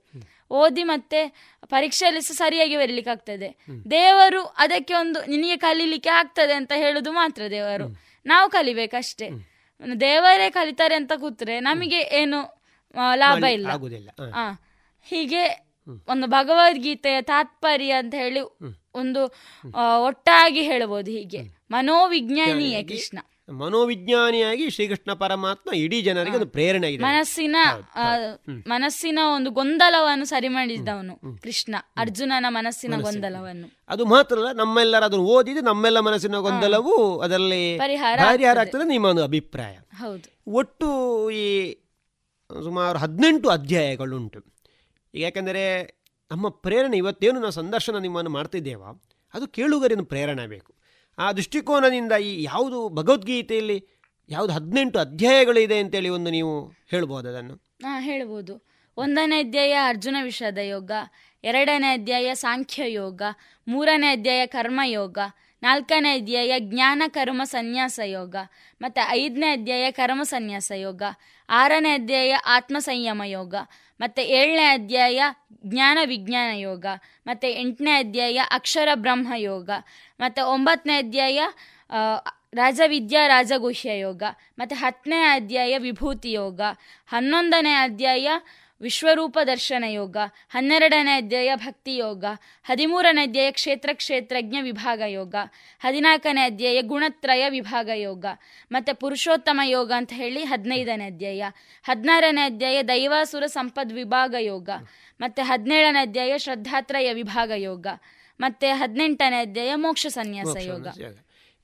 ಓದಿ ಮತ್ತೆ ಪರೀಕ್ಷೆಯಲ್ಲಿ ಸಹ ಸರಿಯಾಗಿ ಬರಲಿಕ್ಕೆ ಆಗ್ತದೆ. ದೇವರು ಅದಕ್ಕೆ ಒಂದು ನಿನಗೆ ಕಲೀಲಿಕ್ಕೆ ಆಗ್ತದೆ ಅಂತ ಹೇಳುದು ಮಾತ್ರ ದೇವರು. ನಾವು ಕಲಿಬೇಕಷ್ಟೇ. ದೇವರೇ ಕಲಿತಾರೆ ಅಂತ ಕೂತ್ರೆ ನಮಗೆ ಏನು ಲಾಭ ಇಲ್ಲ. ಆ ಹೀಗೆ ಒಂದು ಭಗವದ್ಗೀತೆಯ ತಾತ್ಪರ್ಯ ಅಂತ ಹೇಳಿ ಒಂದು ಒಟ್ಟಾಗಿ ಹೇಳಬಹುದು ಹೀಗೆ. ಮನೋವಿಜ್ಞಾನಿಯೇ ಕೃಷ್ಣ. ಮನೋವಿಜ್ಞಾನಿಯಾಗಿ ಶ್ರೀಕೃಷ್ಣ ಪರಮಾತ್ಮ ಇಡೀ ಜನರಿಗೆ ಒಂದು ಪ್ರೇರಣೆ ಇದೆ. ಮನಸ್ಸಿನ ಮನಸ್ಸಿನ ಒಂದು ಗೊಂದಲವನ್ನು ಸರಿ ಮಾಡಿದ್ದವನು ಕೃಷ್ಣ ಅರ್ಜುನನ ಮನಸ್ಸಿನ ಗೊಂದಲವನ್ನು. ಅದು ಮಾತ್ರ ಅಲ್ಲ ನಮ್ಮೆಲ್ಲರ ಅದನ್ನು ಓದಿದ್ರೆ ನಮ್ಮೆಲ್ಲ ಮನಸ್ಸಿನ ಗೊಂದಲವು ಅದರಲ್ಲಿ ಪರಿಹಾರ ಆಗ್ತದೆ ನಿಮ್ಮ ಒಂದು ಅಭಿಪ್ರಾಯ. ಹೌದು. ಒಟ್ಟು ಈ ಸುಮಾರು ಹದಿನೆಂಟು ಅಧ್ಯಾಯಗಳುಂಟು. ಈಗ ಯಾಕಂದರೆ ನಮ್ಮ ಪ್ರೇರಣೆ ಇವತ್ತೇನು ನಾವು ಸಂದರ್ಶನ ನಿಮ್ಮನ್ನು ಮಾಡ್ತಿದ್ದೇವಾ? ಅದು ಕೇಳುಗರಿನ ಪ್ರೇರಣೆ ಬೇಕು. ಆ ದೃಷ್ಟಿಕೋನದಿಂದ ಈ ಯಾವುದು ಭಗವದ್ಗೀತೆಯಲ್ಲಿ ಯಾವುದು ಹದಿನೆಂಟು ಅಧ್ಯಾಯಗಳಿದೆ ಅಂತೇಳಿ ಒಂದು ನೀವು ಹೇಳ್ಬೋದು ಅದನ್ನು. ಹಾಂ, ಹೇಳ್ಬೋದು. ಒಂದನೇ ಅಧ್ಯಾಯ ಅರ್ಜುನ ವಿಷಾದ ಯೋಗ, ಎರಡನೇ ಅಧ್ಯಾಯ ಸಾಂಖ್ಯ ಯೋಗ, ಮೂರನೇ ಅಧ್ಯಾಯ ಕರ್ಮಯೋಗ ನಾಲ್ಕನೇ ಅಧ್ಯಾಯ ಜ್ಞಾನ ಕರ್ಮ ಸನ್ಯಾಸ ಯೋಗ, ಮತ್ತು ಐದನೇ ಅಧ್ಯಾಯ ಕರ್ಮ ಸನ್ಯಾಸ ಯೋಗ, ಆರನೇ ಅಧ್ಯಾಯ ಆತ್ಮ ಸಂಯಮ ಯೋಗ ಮತ್ತು ಏಳನೇ ಅಧ್ಯಾಯ ಜ್ಞಾನ ವಿಜ್ಞಾನ ಯೋಗ, ಮತ್ತು ಎಂಟನೇ ಅಧ್ಯಾಯ ಅಕ್ಷರ ಬ್ರಹ್ಮ ಯೋಗ, ಮತ್ತು ಒಂಬತ್ತನೇ ಅಧ್ಯಾಯ ರಾಜವಿದ್ಯಾ ರಾಜಗುಹ್ಯ ಯೋಗ, ಮತ್ತು ಹತ್ತನೇ ಅಧ್ಯಾಯ ವಿಭೂತಿ ಯೋಗ, ಹನ್ನೊಂದನೇ ಅಧ್ಯಾಯ ವಿಶ್ವರೂಪ ದರ್ಶನ ಯೋಗ ಹನ್ನೆರಡನೇ ಅಧ್ಯಾಯ ಭಕ್ತಿ ಯೋಗ ಹದಿಮೂರನೇ ಅಧ್ಯಾಯ ಕ್ಷೇತ್ರ ಕ್ಷೇತ್ರಜ್ಞ ವಿಭಾಗ ಯೋಗ ಹದಿನಾಲ್ಕನೇ ಅಧ್ಯಾಯ ಗುಣತ್ರಯ ವಿಭಾಗ ಯೋಗ ಮತ್ತು ಪುರುಷೋತ್ತಮ ಯೋಗ ಅಂತ ಹೇಳಿ ಹದಿನೈದನೇ ಅಧ್ಯಾಯ ಹದಿನಾರನೇ ಅಧ್ಯಾಯ ದೈವಾಸುರ ಸಂಪದ್ ವಿಭಾಗ ಯೋಗ ಮತ್ತು ಹದಿನೇಳನೇ ಅಧ್ಯಾಯ ಶ್ರದ್ಧಾತ್ರಯ ವಿಭಾಗ ಯೋಗ ಮತ್ತು ಹದಿನೆಂಟನೇ ಅಧ್ಯಾಯ ಮೋಕ್ಷ ಸನ್ಯಾಸ ಯೋಗ.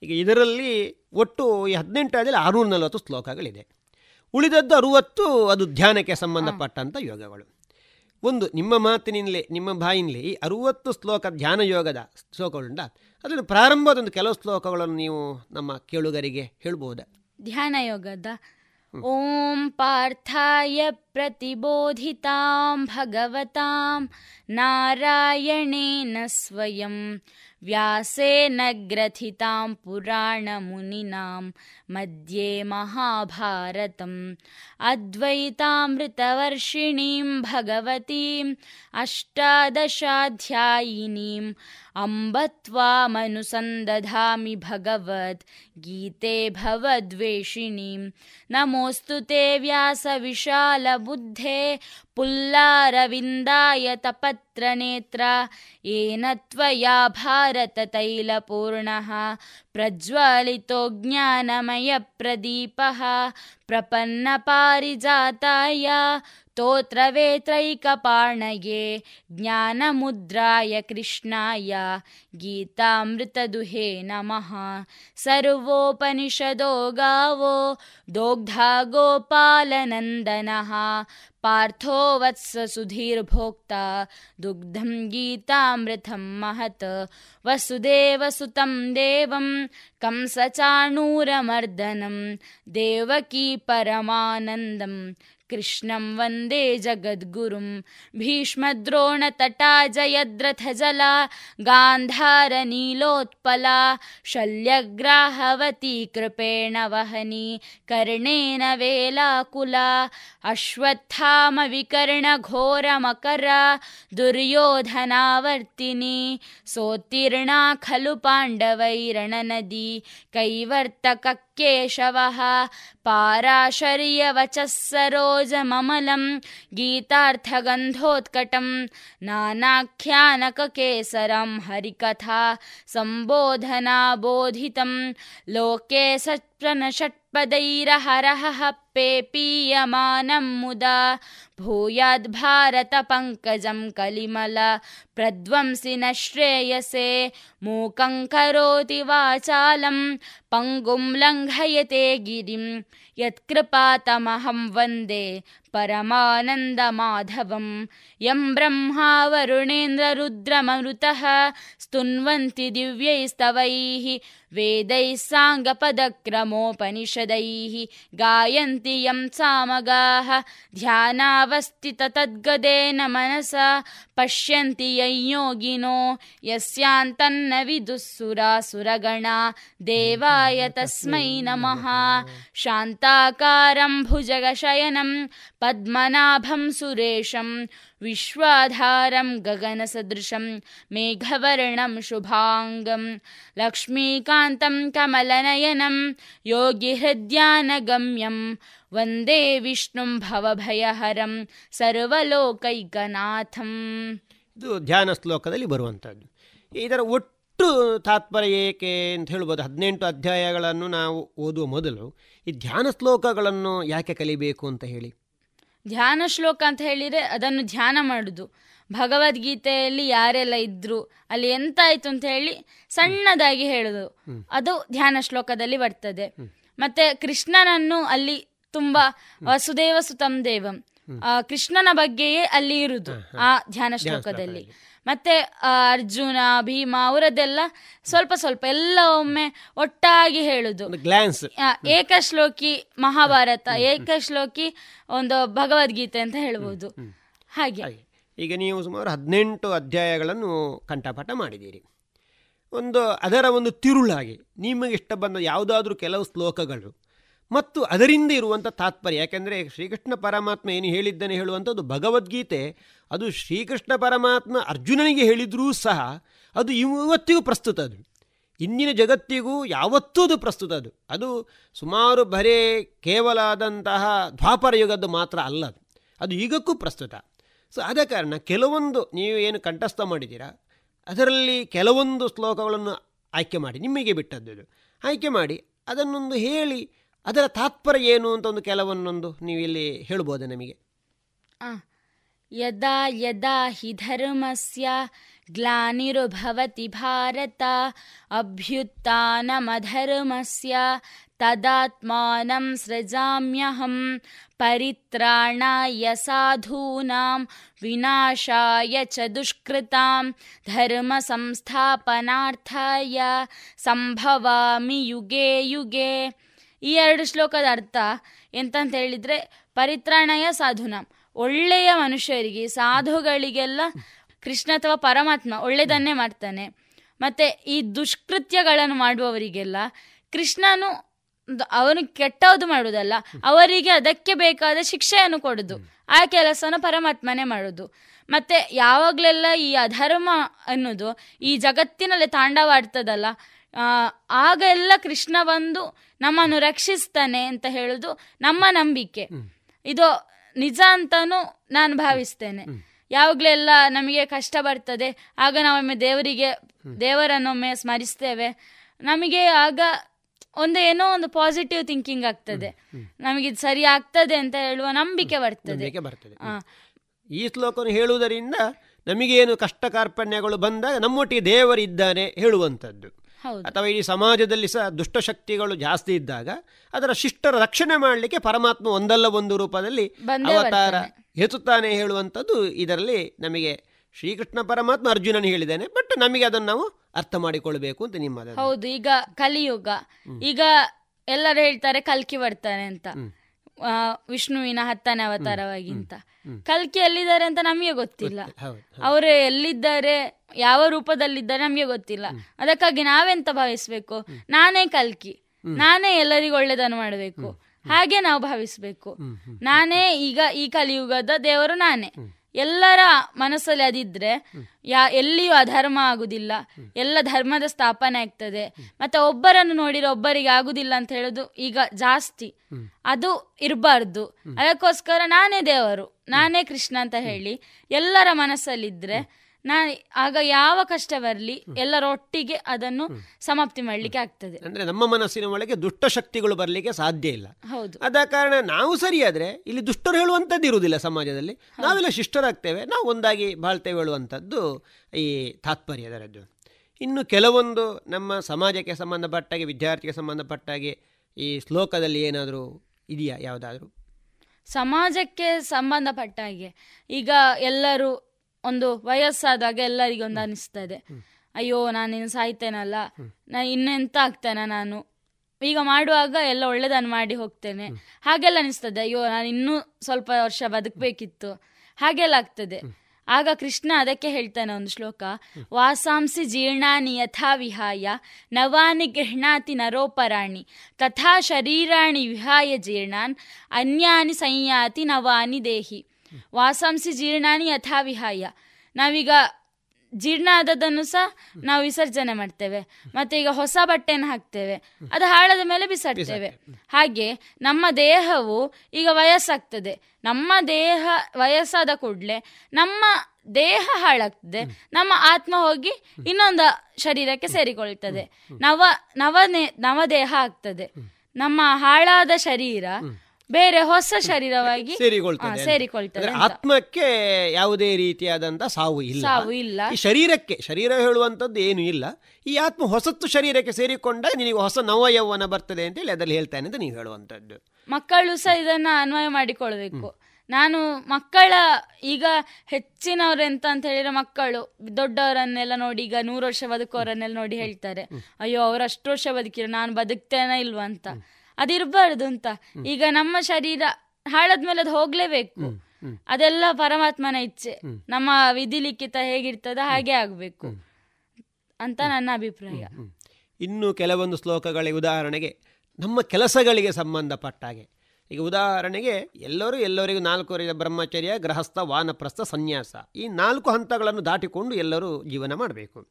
ಈಗ ಇದರಲ್ಲಿ ಒಟ್ಟು ಈ ಹದಿನೆಂಟು ಅದರಲ್ಲಿ ಆರುನೂರ ನಲವತ್ತು ಶ್ಲೋಕಗಳಿದೆ. ಉಳಿದದ್ದು ಅರುವತ್ತು ಅದು ಧ್ಯಾನಕ್ಕೆ ಸಂಬಂಧಪಟ್ಟಂಥ ಯೋಗಗಳು. ಒಂದು ನಿಮ್ಮ ಮಾತಿನಿಂದಲೇ ನಿಮ್ಮ ಬಾಯಿನಲ್ಲೇ ಈ ಅರುವತ್ತು ಶ್ಲೋಕ ಧ್ಯಾನ ಯೋಗದ ಶ್ಲೋಕಗಳಿಂದ ಅದನ್ನು ಪ್ರಾರಂಭದೊಂದು ಕೆಲವು ಶ್ಲೋಕಗಳನ್ನು ನೀವು ನಮ್ಮ ಕೇಳುಗರಿಗೆ ಹೇಳ್ಬೋದಾ? ಧ್ಯಾನ ಯೋಗದ ಓಂ ಪಾರ್ಥಾಯ प्रतिबोधितां भगवतां नारायणेन स्वयं व्यासेन ग्रथितां पुराणमुनिनां मध्ये महाभारतम् अद्वैतामृतवर्षिणीं भगवतीम् अष्टादशाध्यायिनीम् अम्ब त्वामनुसन्दधामि भगवद् गीते भवद्वेषिणीं। नमोऽस्तु ते व्यासविशालबुद्धे पुल्लारविन्दाय तपत्रनेत्र येन त्वया भारततैलपूर्णः प्रज्वलितो ज्ञानमयप्रदीपः प्रपन्नपारिजाताय स्तोत्रवेत्रैकपाणये ज्ञानमुद्राय कृष्णाय गीतामृतदुहे नमः सर्वोपनिषदो गावो दोग्धा गोपालनन्दनः पार्थो वत्स सुधीर्भोक्ता दुग्धं गीतामृतं महत् वसुदेवसुतं देवं कंसचाणूरमर्दनं देवकी परमानन्दम् कृष्णं वन्दे जगद्गुरुं भीष्मद्रोणतटा जयद्रथजला गान्धारनीलोत्पला शल्यग्राहवती कृपेण वहनी कर्णेन वेलाकुला अश्वत्थामविकर्णघोरमकरा दुर्योधनावर्तिनी सोत्तीर्णा खलु पाण्डवैरणनदी कैवर्तककेशवः पाराशर्यवचः सरोजममलं गीतार्थगन्धोत्कटं नानाख्यानककेसरं हरिकथा सम्बोधनाबोधितं लोके सत्प्रनषट्पदैरहरहः पेपीयमानं मुदा भूयाद्भारतपङ्कजं कलिमल प्रध्वंसि न श्रेयसे मूकं करोति वाचालं पङ्गुं लङ्घयते गिरिं यत्कृपातमहं वन्दे परमानन्दमाधवं यं ब्रह्मा वरुणेन्द्ररुद्रमरुतः स्तुन्वन्ति दिव्यैस्तवैः वेदैः साङ्गपदक्रमोपनिषदैः गायन्ति यं सामगाः ध्यानावस्थिततद्गदेन मनसा पश्यन्ति यं यस्यान्तन्न विदुःसुरासुरगणा देवाय तस्मै नमः शान्ताकारं भुजगशयनं पद्मनाभं सुरेशं विश्वाधारं गगनसदृशं मेघवर्णं शुभाङ्गं लक्ष्मीकान्तं कमलनयनं योगिहृद्यानगम्यं वन्दे विष्णुं भवभयहरं सर्वलोकैकनाथम् ಇದು ಧ್ಯಾನ ಶ್ಲೋಕದಲ್ಲಿ ಬರುವಂಥದ್ದು ಇದರ ಒಟ್ಟು ತಾತ್ಪರ್ಯ ಏಕೆ ಅಂತ ಹೇಳ್ಬೋದು ಹದಿನೆಂಟು ಅಧ್ಯಾಯಗಳನ್ನು ನಾವು ಓದುವ ಮೊದಲು ಈ ಧ್ಯಾನ ಶ್ಲೋಕಗಳನ್ನು ಯಾಕೆ ಕಲಿಬೇಕು ಅಂತ ಹೇಳಿ ಧ್ಯಾನ ಶ್ಲೋಕ ಅಂತ ಹೇಳಿದರೆ ಅದನ್ನು ಧ್ಯಾನ ಮಾಡುದು. ಭಗವದ್ಗೀತೆಯಲ್ಲಿ ಯಾರೆಲ್ಲ ಇದ್ರು ಅಲ್ಲಿ ಎಂತ ಆಯ್ತು ಅಂತ ಹೇಳಿ ಸಣ್ಣದಾಗಿ ಹೇಳುದು. ಅದು ಧ್ಯಾನ ಶ್ಲೋಕದಲ್ಲಿ ಬರ್ತದೆ. ಮತ್ತೆ ಕೃಷ್ಣನನ್ನು ಅಲ್ಲಿ ತುಂಬಾ ವಸುದೇವ ಸುತಂ ದೇವಂ. ಆ, ಕೃಷ್ಣನ ಬಗ್ಗೆಯೇ ಅಲ್ಲಿ ಇರುದು ಆ ಧ್ಯಾನ ಶ್ಲೋಕದಲ್ಲಿ. ಮತ್ತೆ ಅರ್ಜುನ ಭೀಮ ಅವರದೆಲ್ಲ ಸ್ವಲ್ಪ ಸ್ವಲ್ಪ ಎಲ್ಲ ಒಮ್ಮೆ ಒಟ್ಟಾಗಿ ಹೇಳುದು. ಏಕಶ್ಲೋಕಿ ಮಹಾಭಾರತ ಏಕಶ್ಲೋಕಿ ಒಂದು ಭಗವದ್ಗೀತೆ ಅಂತ ಹೇಳ್ಬೋದು. ಹಾಗೆ. ಈಗ ನೀವು ಸುಮಾರು ಹದಿನೆಂಟು ಅಧ್ಯಾಯಗಳನ್ನು ಕಂಠಪಾಠ ಮಾಡಿದ್ದೀರಿ. ಒಂದು ಅದರ ಒಂದು ತಿರುಳಾಗಿ ನಿಮಗೆ ಇಷ್ಟ ಬಂದ ಯಾವುದಾದ್ರೂ ಕೆಲವು ಶ್ಲೋಕಗಳು ಮತ್ತು ಅದರಿಂದ ಇರುವಂಥ ತಾತ್ಪರ್ಯ. ಯಾಕೆಂದರೆ ಶ್ರೀಕೃಷ್ಣ ಪರಮಾತ್ಮ ಏನು ಹೇಳಿದ್ದಾನೆ ಹೇಳುವಂಥದ್ದು ಭಗವದ್ಗೀತೆ. ಅದು ಶ್ರೀಕೃಷ್ಣ ಪರಮಾತ್ಮ ಅರ್ಜುನನಿಗೆ ಹೇಳಿದರೂ ಸಹ ಅದು ಇವತ್ತಿಗೂ ಪ್ರಸ್ತುತ ಅದು. ಇಂದಿನ ಜಗತ್ತಿಗೂ ಯಾವತ್ತೂ ಅದು ಪ್ರಸ್ತುತ ಅದು. ಅದು ಸುಮಾರು ಬರೇ ಕೇವಲ ಆದಂತಹ ದ್ವಾಪರ ಯುಗದ್ದು ಮಾತ್ರ ಅಲ್ಲ ಅದು. ಅದು ಈಗಕ್ಕೂ ಪ್ರಸ್ತುತ. ಸೊ, ಆದ ಕಾರಣ ಕೆಲವೊಂದು ನೀವು ಏನು ಕಂಠಸ್ಥ ಮಾಡಿದ್ದೀರಾ, ಅದರಲ್ಲಿ ಕೆಲವೊಂದು ಶ್ಲೋಕಗಳನ್ನು ಆಯ್ಕೆ ಮಾಡಿ. ನಿಮಗೆ ಬಿಟ್ಟದ್ದು ಆಯ್ಕೆ ಮಾಡಿ, ಅದನ್ನೊಂದು ಹೇಳಿ ಅದರ ತಾತ್ಪರ್ಯ ಏನು ಅಂತ ಒಂದು ಕೆಲವನ್ನೊಂದು ನೀವು ಇಲ್ಲಿ ಹೇಳ್ಬೋದಾ ನಮಗೆ? ಯದಾ ಯದಾ ಹಿ ಧರ್ಮಸ್ಯ ಗ್ಲಾನಿರುಭವತಿ ಭಾರತ ಅಭ್ಯುತ್ಥಾನಮಧರ್ಮಸ್ಯ ತದಾತ್ಮಾನಂ ಸೃಜಾಮ್ಯಹಂ, ಪರಿತ್ರಾಣಾಯ ಸಾಧೂನಾಂ, ವಿನಾಶಾಯ ಚ ದುಷ್ಕೃತಾಂ, ಧರ್ಮ ಸಂಸ್ಥಾಪನಾರ್ಥಾಯ, ಸಂಭವಾಮಿ ಯುಗೇ ಯುಗೆ. ಈ ಎರಡು ಶ್ಲೋಕದ ಅರ್ಥ ಎಂತಂತ ಹೇಳಿದ್ರೆ ಪರಿತ್ರಾಣಯ ಸಾಧುನಾಂ. ಒಳ್ಳೆಯ ಮನುಷ್ಯರಿಗೆ, ಸಾಧುಗಳಿಗೆಲ್ಲ ಕೃಷ್ಣ ಅಥವಾ ಪರಮಾತ್ಮ ಒಳ್ಳೆಯದನ್ನೇ ಮಾಡ್ತಾನೆ. ಮತ್ತೆ ಈ ದುಷ್ಕೃತ್ಯಗಳನ್ನು ಮಾಡುವವರಿಗೆಲ್ಲ ಕೃಷ್ಣನು ಅವನು ಕೆಟ್ಟದ್ದು ಮಾಡುವುದಲ್ಲ, ಅವರಿಗೆ ಅದಕ್ಕೆ ಬೇಕಾದ ಶಿಕ್ಷೆಯನ್ನು ಕೊಡೋದು. ಆ ಕೆಲಸನ ಪರಮಾತ್ಮನೇ ಮಾಡೋದು. ಮತ್ತೆ ಯಾವಾಗಲೆಲ್ಲ ಈ ಅಧರ್ಮ ಅನ್ನೋದು ಈ ಜಗತ್ತಿನಲ್ಲಿ ತಾಂಡವಾಡ್ತದಲ್ಲ ಆಗ ಎಲ್ಲ ಕೃಷ್ಣ ಬಂದು ನಮ್ಮನ್ನು ರಕ್ಷಿಸ್ತಾನೆ ಅಂತ ಹೇಳುದು ನಮ್ಮ ನಂಬಿಕೆ. ಇದು ನಿಜ ಅಂತಾನು ನಾನು ಭಾವಿಸ್ತೇನೆ. ಯಾವಾಗ್ಲೆಲ್ಲ ನಮಗೆ ಕಷ್ಟ ಬರ್ತದೆ. ಆಗ ನಾವೊಮ್ಮೆ ದೇವರಿಗೆ ದೇವರನ್ನೊಮ್ಮೆ ಸ್ಮರಿಸ್ತೇವೆ. ನಮಗೆ ಆಗ ಒಂದು ಏನೋ ಒಂದು ಪಾಸಿಟಿವ್ ಥಿಂಕಿಂಗ್ ಆಗ್ತದೆ. ನಮಗೆ ಇದು ಸರಿ ಆಗ್ತದೆ ಅಂತ ಹೇಳುವ ನಂಬಿಕೆ ಬರ್ತದೆ. ಈ ಶ್ಲೋಕವನ್ನು ಹೇಳುವುದರಿಂದ ನಮಗೇನು ಕಷ್ಟ ಕಾರ್ಪಣ್ಯಗಳು ಬಂದಾಗ ನಮ್ಮೊಟ್ಟಿಗೆ ದೇವರಿದ್ದಾನೆ ಹೇಳುವಂಥದ್ದು. ಅಥವಾ ಇಡೀ ಸಮಾಜದಲ್ಲಿ ಸಹ ದುಷ್ಟಶಕ್ತಿಗಳು ಜಾಸ್ತಿ ಇದ್ದಾಗ ಅದರ ಶಿಷ್ಟರ ರಕ್ಷಣೆ ಮಾಡಲಿಕ್ಕೆ ಪರಮಾತ್ಮ ಒಂದಲ್ಲ ಒಂದು ರೂಪದಲ್ಲಿ ಅವತಾರ ಎತ್ತುತ್ತಾನೆ ಹೇಳುವಂಥದ್ದು ಇದರಲ್ಲಿ ನಮಗೆ ಶ್ರೀಕೃಷ್ಣ ಪರಮಾತ್ಮ ಅರ್ಜುನನ್ ಹೇಳಿದ್ದೇನೆ ಬಟ್ ನಮಗೆ ಅದನ್ನು ನಾವು ಅರ್ಥ ಮಾಡಿಕೊಳ್ಬೇಕು ಅಂತ ನಿಮ್ಮ ಹೌದು ಈಗ ಕಲಿಯುಗ. ಈಗ ಎಲ್ಲರೂ ಹೇಳ್ತಾರೆ ಕಲ್ಕಿ ಬರ್ತಾನೆ ಅಂತ. ವಿಷ್ಣುವಿನ ಹತ್ತನೇ ಅವತಾರವಾಗಿ ಅಂತ ಕಲ್ಕಿ ಎಲ್ಲಿದ್ದಾರೆ ಅಂತ ನಮಗೆ ಗೊತ್ತಿಲ್ಲ. ಅವರು ಎಲ್ಲಿದ್ದಾರೆ ಯಾವ ರೂಪದಲ್ಲಿದ್ದಾರೆ ನಮಗೆ ಗೊತ್ತಿಲ್ಲ. ಅದಕ್ಕಾಗಿ ನಾವೆಂತ ಭಾವಿಸ್ಬೇಕು? ನಾನೇ ಕಲ್ಕಿ. ನಾನೇ ಎಲ್ಲರಿಗೂ ಒಳ್ಳೆದನ್ನು ಮಾಡಬೇಕು. ಹಾಗೆ ನಾವು ಭಾವಿಸ್ಬೇಕು. ನಾನೇ ಈಗ ಈ ಕಲಿಯುಗದ ದೇವರು ನಾನೇ. ಎಲ್ಲರ ಮನಸ್ಸಲ್ಲಿ ಅದಿದ್ರೆ ಯಾ, ಎಲ್ಲಿಯೂ ಅಧರ್ಮ ಆಗುದಿಲ್ಲ. ಎಲ್ಲ ಧರ್ಮದ ಸ್ಥಾಪನೆ ಆಗ್ತದೆ. ಮತ್ತೆ ಒಬ್ಬರನ್ನು ನೋಡಿರೋ ಒಬ್ಬರಿಗೆ ಆಗುದಿಲ್ಲ ಅಂತ ಹೇಳುದು ಈಗ ಜಾಸ್ತಿ. ಅದು ಇರಬಾರ್ದು. ಅದಕ್ಕೋಸ್ಕರ ನಾನೇ ದೇವರು, ನಾನೇ ಕೃಷ್ಣ ಅಂತ ಹೇಳಿ ಎಲ್ಲರ ಮನಸ್ಸಲ್ಲಿದ್ರೆ ನಾ ಆಗ ಯಾವ ಕಷ್ಟ ಬರಲಿ ಎಲ್ಲರೊಟ್ಟಿಗೆ ಅದನ್ನು ಸಮಾಪ್ತಿ ಮಾಡಲಿಕ್ಕೆ ಆಗ್ತದೆ. ಅಂದ್ರೆ ನಮ್ಮ ಮನಸ್ಸಿನ ಒಳಗೆ ದುಷ್ಟ ಶಕ್ತಿಗಳು ಬರಲಿಕ್ಕೆ ಸಾಧ್ಯ ಇಲ್ಲ. ಹೌದು. ಆದ ಕಾರಣ ನಾವು ಸರಿಯಾದ್ರೆ ಇಲ್ಲಿ ದುಷ್ಟರು ಹೇಳುವಂಥದ್ದು ಇರುವುದಿಲ್ಲ ಸಮಾಜದಲ್ಲಿ. ನಾವೆಲ್ಲ ಶಿಷ್ಟರಾಗ್ತೇವೆ. ನಾವು ಒಂದಾಗಿ ಬಾಳ್ತೇವೆ ಹೇಳುವಂಥದ್ದು ಈ ತಾತ್ಪರ್ಯ ಅದರದ್ದು. ಇನ್ನು ಕೆಲವೊಂದು ನಮ್ಮ ಸಮಾಜಕ್ಕೆ ಸಂಬಂಧಪಟ್ಟಾಗೆ ವಿದ್ಯಾರ್ಥಿಗೆ ಸಂಬಂಧಪಟ್ಟಾಗೆ ಈ ಶ್ಲೋಕದಲ್ಲಿ ಏನಾದರೂ ಇದೆಯಾ? ಯಾವುದಾದ್ರೂ? ಸಮಾಜಕ್ಕೆ ಸಂಬಂಧಪಟ್ಟ ಹಾಗೆ ಈಗ ಎಲ್ಲರೂ ಒಂದು ವಯಸ್ಸಾದಾಗ ಎಲ್ಲರಿಗೊಂದು ಅನಿಸ್ತದೆ. ಅಯ್ಯೋ ನಾನು ಸಾಯ್ತೇನಲ್ಲ. ನಾನು ಇನ್ನೆಂತ ಆಗ್ತೇನೆ ನಾನು? ಈಗ ಮಾಡುವಾಗ ಎಲ್ಲ ಒಳ್ಳೆದನ್ನು ಮಾಡಿ ಹೋಗ್ತೇನೆ. ಹಾಗೆಲ್ಲ ಅನಿಸ್ತದೆ. ಅಯ್ಯೋ, ನಾನು ಇನ್ನೂ ಸ್ವಲ್ಪ ವರ್ಷ ಬದುಕಬೇಕಿತ್ತು. ಹಾಗೆಲ್ಲ ಆಗ್ತದೆ. ಆಗ ಕೃಷ್ಣ ಅದಕ್ಕೆ ಹೇಳ್ತಾನೆ ಒಂದು ಶ್ಲೋಕ. ವಾಸಾಂಸಿ ಜೀರ್ಣಾನಿ ಯಥಾ ವಿಹಾಯ, ನವಾನಿ ಗೃಹ್ಣಾತಿ ನರೋಪರಾಣಿ, ತಥಾ ಶರೀರಾಣಿ ವಿಹಾಯ ಜೀರ್ಣಾನ್, ಅನ್ಯಾನಿ ಸಂಯಾತಿ ನವಾನಿ ದೇಹಿ. ವಾಸಾಂಸಿ ಜೀರ್ಣಾನಿ ಯಥಾ ವಿಹಾಯ ನಾವೀಗ ಜೀರ್ಣ ಆದದನ್ನು ಸಹ ನಾವು ವಿಸರ್ಜನೆ ಮಾಡ್ತೇವೆ. ಮತ್ತೆ ಈಗ ಹೊಸ ಬಟ್ಟೆಯನ್ನು ಹಾಕ್ತೇವೆ. ಅದು ಹಾಳದ ಮೇಲೆ ಬಿಸಾಡ್ತೇವೆ. ಹಾಗೆ ನಮ್ಮ ದೇಹವು ಈಗ ವಯಸ್ಸಾಗ್ತದೆ. ನಮ್ಮ ದೇಹ ವಯಸ್ಸಾದ ಕೂಡಲೇ ನಮ್ಮ ದೇಹ ಹಾಳಾಗ್ತದೆ. ನಮ್ಮ ಆತ್ಮ ಹೋಗಿ ಇನ್ನೊಂದು ಶರೀರಕ್ಕೆ ಸೇರಿಕೊಳ್ತದೆ. ನವ ನವನೇ ನವದೇಹ ಆಗ್ತದೆ. ನಮ್ಮ ಹಾಳಾದ ಶರೀರ ಬೇರೆ ಹೊಸ ಶರೀರವಾಗಿ ಸೇರಿಕೊಳ್ತದೆ ಸೇರಿಕೊಳ್ತದೆ ಆತ್ಮಕ್ಕೆ ಯಾವುದೇ ರೀತಿಯಾದಂತ ಸಾವು ಇಲ್ಲ. ಸಾವು ಇಲ್ಲ. ಈ ಶರೀರಕ್ಕೆ ಶರೀರ ಹೇಳುವಂತದ್ದು ಏನು ಇಲ್ಲ. ಈ ಆತ್ಮ ಹೊಸತ್ತು ಶರೀರಕ್ಕೆ ಸೇರಿಕೊಂಡ ನಿನಗೆ ಹೊಸ ನವಯೌವನ ಬರ್ತದೆ ಅಂತ ಹೇಳಿ ಅದರಲ್ಲಿ ಹೇಳ್ತಾನೆ ಅಂತ ನೀವು ಹೇಳುವಂತದ್ದು ಮಕ್ಕಳು ಸಹ ಇದನ್ನ ಅನ್ವಯ ಮಾಡಿಕೊಳ್ಬೇಕು. ನಾನು ಮಕ್ಕಳ ಈಗ ಹೆಚ್ಚಿನವ್ರು ಎಂತ ಅಂತ ಹೇಳಿದ್ರೆ ಮಕ್ಕಳು ದೊಡ್ಡವರನ್ನೆಲ್ಲ ನೋಡಿ ಈಗ ನೂರು ವರ್ಷ ಬದುಕೋರನ್ನೆಲ್ಲ ನೋಡಿ ಹೇಳ್ತಾರೆ. ಅಯ್ಯೋ ಅವ್ರು ಅಷ್ಟು ವರ್ಷ ಬದುಕಿರೋ ನಾನು ಬದುಕ್ತೇನೆ ಇಲ್ವಾ ಅಂತ. ಅದಿರಬಾರ್ದು ಅಂತ. ಈಗ ನಮ್ಮ ಶರೀರ ಹಾಳಾದ್ಮೇಲೆ ಅದು ಹೋಗ್ಲೇಬೇಕು. ಅದೆಲ್ಲ ಪರಮಾತ್ಮನ ಇಚ್ಛೆ. ನಮ್ಮ ವಿಧಿ ಲಿಖಿತ ಹೇಗಿರ್ತದ ಹಾಗೆ ಆಗ್ಬೇಕು. ಅಂತ ನನ್ನ ಅಭಿಪ್ರಾಯ. ಇನ್ನು ಕೆಲವೊಂದು ಶ್ಲೋಕಗಳ ಉದಾಹರಣೆಗೆ ನಮ್ಮ ಕೆಲಸಗಳಿಗೆ ಸಂಬಂಧಪಟ್ಟ ಹಾಗೆ ಈಗ ಉದಾಹರಣೆಗೆ ಎಲ್ಲರೂ ಎಲ್ಲರಿಗೂ ನಾಲ್ಕು ಬ್ರಹ್ಮಚರ್ಯ ಗೃಹಸ್ಥ ವಾನಪ್ರಸ್ಥ ಸನ್ಯಾಸ. ಈ ನಾಲ್ಕು ಹಂತಗಳನ್ನು ದಾಟಿಕೊಂಡು ಎಲ್ಲರೂ ಜೀವನ ಮಾಡಬೇಕು.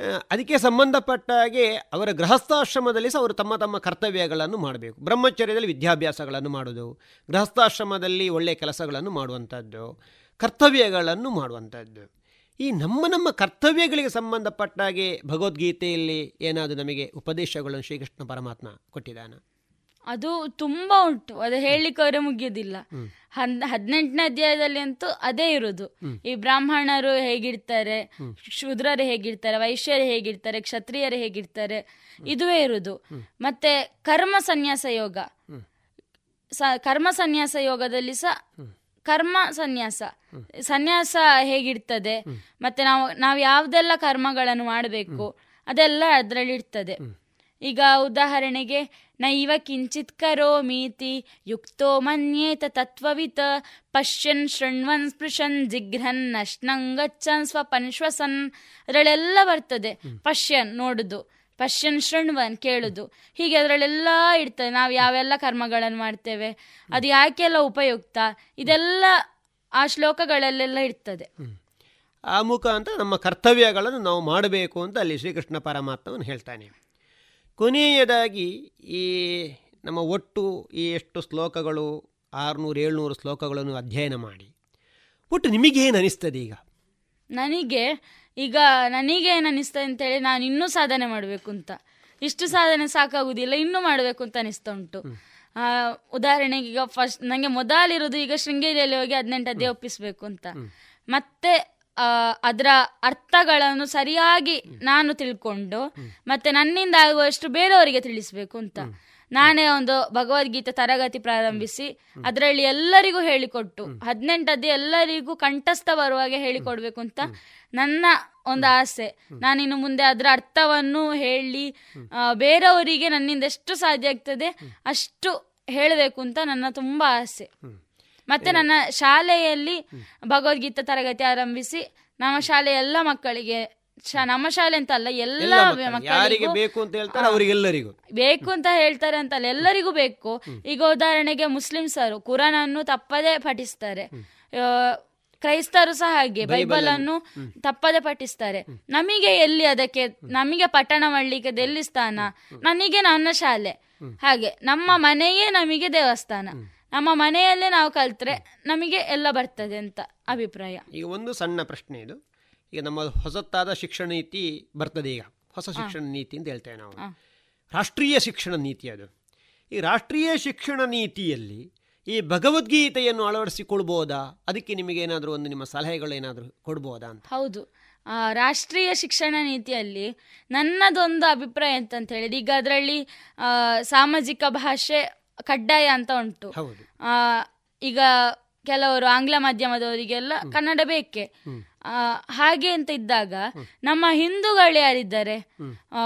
ಅದಕ್ಕೆ ಸಂಬಂಧಪಟ್ಟ ಹಾಗೆ ಅವರ ಗೃಹಸ್ಥಾಶ್ರಮದಲ್ಲಿ ಸಹ ಅವರು ತಮ್ಮ ತಮ್ಮ ಕರ್ತವ್ಯಗಳನ್ನು ಮಾಡಬೇಕು. ಬ್ರಹ್ಮಚರ್ಯದಲ್ಲಿ ವಿದ್ಯಾಭ್ಯಾಸಗಳನ್ನು ಮಾಡೋದು ಗೃಹಸ್ಥಾಶ್ರಮದಲ್ಲಿ ಒಳ್ಳೆಯ ಕೆಲಸಗಳನ್ನು ಮಾಡುವಂಥದ್ದು, ಕರ್ತವ್ಯಗಳನ್ನು ಮಾಡುವಂಥದ್ದು. ಈ ನಮ್ಮ ನಮ್ಮ ಕರ್ತವ್ಯಗಳಿಗೆ ಸಂಬಂಧಪಟ್ಟ ಹಾಗೆ ಭಗವದ್ಗೀತೆಯಲ್ಲಿ ಏನಾದರೂ ನಮಗೆ ಉಪದೇಶಗಳನ್ನು ಶ್ರೀಕೃಷ್ಣ ಪರಮಾತ್ಮ ಕೊಟ್ಟಿದ್ದಾನ? ಅದು ತುಂಬಾ ಉಂಟು. ಅದು ಹೇಳಲಿಕ್ಕೆ ಅವರೇ ಮುಗಿಯೋದಿಲ್ಲ. ಹದ್ ಹದಿನೆಂಟನೇ ಅಧ್ಯಾಯದಲ್ಲಿ ಅಂತೂ ಅದೇ ಇರುದು. ಈ ಬ್ರಾಹ್ಮಣರು ಹೇಗಿರ್ತಾರೆ ಶೂದ್ರರು ಹೇಗಿರ್ತಾರೆ ವೈಶ್ಯರು ಹೇಗಿರ್ತಾರೆ ಕ್ಷತ್ರಿಯರು ಹೇಗಿರ್ತಾರೆ ಇದುವೇ ಇರುದು. ಮತ್ತೆ ಕರ್ಮ ಸನ್ಯಾಸ ಯೋಗ. ಕರ್ಮ ಸನ್ಯಾಸ ಯೋಗದಲ್ಲಿ ಸಹ ಕರ್ಮ ಸನ್ಯಾಸ. ಸನ್ಯಾಸ ಹೇಗಿರ್ತದೆ ಮತ್ತೆ ನಾವು ನಾವು ಯಾವ್ದೆಲ್ಲ ಕರ್ಮಗಳನ್ನು ಮಾಡಬೇಕು ಅದೆಲ್ಲ ಅದರಲ್ಲಿ ಇರ್ತದೆ ಈಗ ಉದಾಹರಣೆಗೆ ನೈವ ಕಿಂಚಿತ್ ಕರೋಮೀತಿ ಯುಕ್ತೋ ಮನ್ಯೇತ ತತ್ವವಿತ ಪಶ್ಯನ್ ಶೃಣ್ವನ್ ಸ್ಪೃಶನ್ ಜಿಘ್ರನ್ ನಶ್ನಂ ಗಚ್ಚನ್ ಸ್ವಪನ್ ಶ್ವಸನ್ ಅದರಲ್ಲೆಲ್ಲ ಬರ್ತದೆ. ಪಶ್ಯನ್ ನೋಡುದು ಪಶ್ಯನ್ ಶೃಣ್ವನ್ ಕೇಳುದು ಹೀಗೆ ಅದರಲ್ಲೆಲ್ಲ ಇರ್ತದೆ ನಾವು ಯಾವೆಲ್ಲ ಕರ್ಮಗಳನ್ನು ಮಾಡ್ತೇವೆ ಅದು ಯಾಕೆಲ್ಲ ಉಪಯುಕ್ತ ಇದೆಲ್ಲ ಆ ಶ್ಲೋಕಗಳಲ್ಲೆಲ್ಲ ಇರ್ತದೆ. ಆ ಮುಖಾಂತರ ನಮ್ಮ ಕರ್ತವ್ಯಗಳನ್ನು ನಾವು ಮಾಡಬೇಕು ಅಂತ ಅಲ್ಲಿ ಶ್ರೀಕೃಷ್ಣ ಪರಮಾತ್ಮವನ್ನು ಹೇಳ್ತಾನೆ. ಕೊನೆಯದಾಗಿ ಈ ನಮ್ಮ ಒಟ್ಟು ಈ ಎಷ್ಟು ಶ್ಲೋಕಗಳು? ಆರುನೂರು ಏಳ್ನೂರು ಶ್ಲೋಕಗಳನ್ನು ಅಧ್ಯಯನ ಮಾಡಿ. ಒಟ್ಟು ನಿಮಗೇನು ಅನಿಸ್ತದೆ ಈಗ? ನನಗೆ ಈಗ ನನಗೆ ಏನು ಅನಿಸ್ತದೆ ಅಂತೇಳಿ ನಾನು ಇನ್ನೂ ಸಾಧನೆ ಮಾಡಬೇಕು ಅಂತ. ಇಷ್ಟು ಸಾಧನೆ ಸಾಕಾಗುವುದಿಲ್ಲ ಇನ್ನೂ ಮಾಡಬೇಕು ಅಂತ ಅನಿಸ್ತಾ ಉಂಟು. ಉದಾಹರಣೆಗೆ ಈಗ ಫಸ್ಟ್ ನನಗೆ ಮೊದಲಿರೋದು ಈಗ ಶೃಂಗೇರಿಯಲ್ಲಿ ಹೋಗಿ ಹದಿನೆಂಟು ಅದೇ ಒಪ್ಪಿಸ್ಬೇಕು ಅಂತ. ಮತ್ತೆ ಅದರ ಅರ್ಥಗಳನ್ನು ಸರಿಯಾಗಿ ನಾನು ತಿಳ್ಕೊಂಡು ಮತ್ತೆ ನನ್ನಿಂದ ಆಗುವಷ್ಟು ಬೇರೆಯವರಿಗೆ ತಿಳಿಸ್ಬೇಕು ಅಂತ. ನಾನೇ ಒಂದು ಭಗವದ್ಗೀತೆ ತರಗತಿ ಪ್ರಾರಂಭಿಸಿ ಅದರಲ್ಲಿ ಎಲ್ಲರಿಗೂ ಹೇಳಿಕೊಟ್ಟು ಹದಿನೆಂಟದ್ದು ಎಲ್ಲರಿಗೂ ಕಂಠಸ್ಥ ಬರುವಾಗೆ ಹೇಳಿಕೊಡ್ಬೇಕು ಅಂತ ನನ್ನ ಒಂದು ಆಸೆ. ನಾನಿನ್ನು ಮುಂದೆ ಅದರ ಅರ್ಥವನ್ನು ಹೇಳಿ ಬೇರೆಯವರಿಗೆ ನನ್ನಿಂದ ಎಷ್ಟು ಸಾಧ್ಯ ಆಗ್ತದೆ ಅಷ್ಟು ಹೇಳಬೇಕು ಅಂತ ನನ್ನ ತುಂಬಾ ಆಸೆ. ಮತ್ತೆ ನನ್ನ ಶಾಲೆಯಲ್ಲಿ ಭಗವದ್ಗೀತಾ ತರಗತಿ ಆರಂಭಿಸಿ ನಮ್ಮ ಶಾಲೆಯ ಎಲ್ಲ ಮಕ್ಕಳಿಗೆ ಶಾ- ನಮ್ಮ ಶಾಲೆ ಅಂತ ಅಲ್ಲ ಎಲ್ಲ ಎಲ್ಲ ಮಕ್ಕಳು. ಮಕ್ಕಳಿಗೂ ಬೇಕು ಅಂತ ಹೇಳ್ತಾರೆ ಅವರಿಗೆಲ್ಲರಿಗೂ. ಬೇಕು ಅಂತ ಹೇಳ್ತಾರೆ ಅಂತಲ್ಲ ಎಲ್ಲರಿಗೂ ಬೇಕು. ಈಗ ಉದಾಹರಣೆಗೆ ಮುಸ್ಲಿಮ್ಸರು ಕುರಾನ್ ಅನ್ನು ತಪ್ಪದೇ ಪಠಿಸ್ತಾರೆ. ಕ್ರೈಸ್ತರು ಸಹ ಹಾಗೆ ಬೈಬಲ್ ಅನ್ನು ತಪ್ಪದೆ ಪಠಿಸ್ತಾರೆ. ನಮಗೆ ಎಲ್ಲಿ ಅದಕ್ಕೆ ನಮಗೆ ಪಠಣ ಮಾಡ್ಲಿಕ್ಕೆ ಎಲ್ಲಿ ಸ್ಥಾನ ನನಗೆ ನನ್ನ ಶಾಲೆ. ಹಾಗೆ ನಮ್ಮ ಮನೆಯೇ ನಮಗೆ ದೇವಸ್ಥಾನ. ನಮ್ಮ ಮನೆಯಲ್ಲೇ ನಾವು ಕಲ್ತ್ರೆ ನಮಗೆ ಎಲ್ಲ ಬರ್ತದೆ ಅಂತ ಅಭಿಪ್ರಾಯ. ಈಗ ಒಂದು ಸಣ್ಣ ಪ್ರಶ್ನೆ ಇದು. ಈಗ ನಮ್ಮ ಹೊಸತ್ತಾದ ಶಿಕ್ಷಣ ನೀತಿ ಬರ್ತದೆ ಈಗ. ಹೊಸ ಶಿಕ್ಷಣ ನೀತಿ ಅಂತ ಹೇಳ್ತೇವೆ ನಾವು. ರಾಷ್ಟ್ರೀಯ ಶಿಕ್ಷಣ ನೀತಿ ಅದು. ಈ ರಾಷ್ಟ್ರೀಯ ಶಿಕ್ಷಣ ನೀತಿಯಲ್ಲಿ ಈ ಭಗವದ್ಗೀತೆಯನ್ನು ಅಳವಡಿಸಿಕೊಳ್ಬೋದಾ? ಅದಕ್ಕೆ ನಿಮಗೇನಾದರೂ ಒಂದು ನಿಮ್ಮ ಸಲಹೆಗಳು ಏನಾದರೂ ಕೊಡ್ಬೋದಾ ಅಂತ? ಹೌದು. ರಾಷ್ಟ್ರೀಯ ಶಿಕ್ಷಣ ನೀತಿಯಲ್ಲಿ ನನ್ನದೊಂದು ಅಭಿಪ್ರಾಯ ಅಂತಂತ ಹೇಳಿದ್ರೆ ಈಗ ಅದರಲ್ಲಿ ಸಾಮಾಜಿಕ ಭಾಷೆ ಕಡ್ಡಾಯ ಅಂತ ಉಂಟು. ಈಗ ಕೆಲವರು ಆಂಗ್ಲ ಮಾಧ್ಯಮದವರಿಗೆಲ್ಲ ಕನ್ನಡ ಬೇಕೆ. ಆ, ಹಾಗೆ ಅಂತ ಇದ್ದಾಗ ನಮ್ಮ ಹಿಂದೂಗಳು ಯಾರಿದ್ದಾರೆ?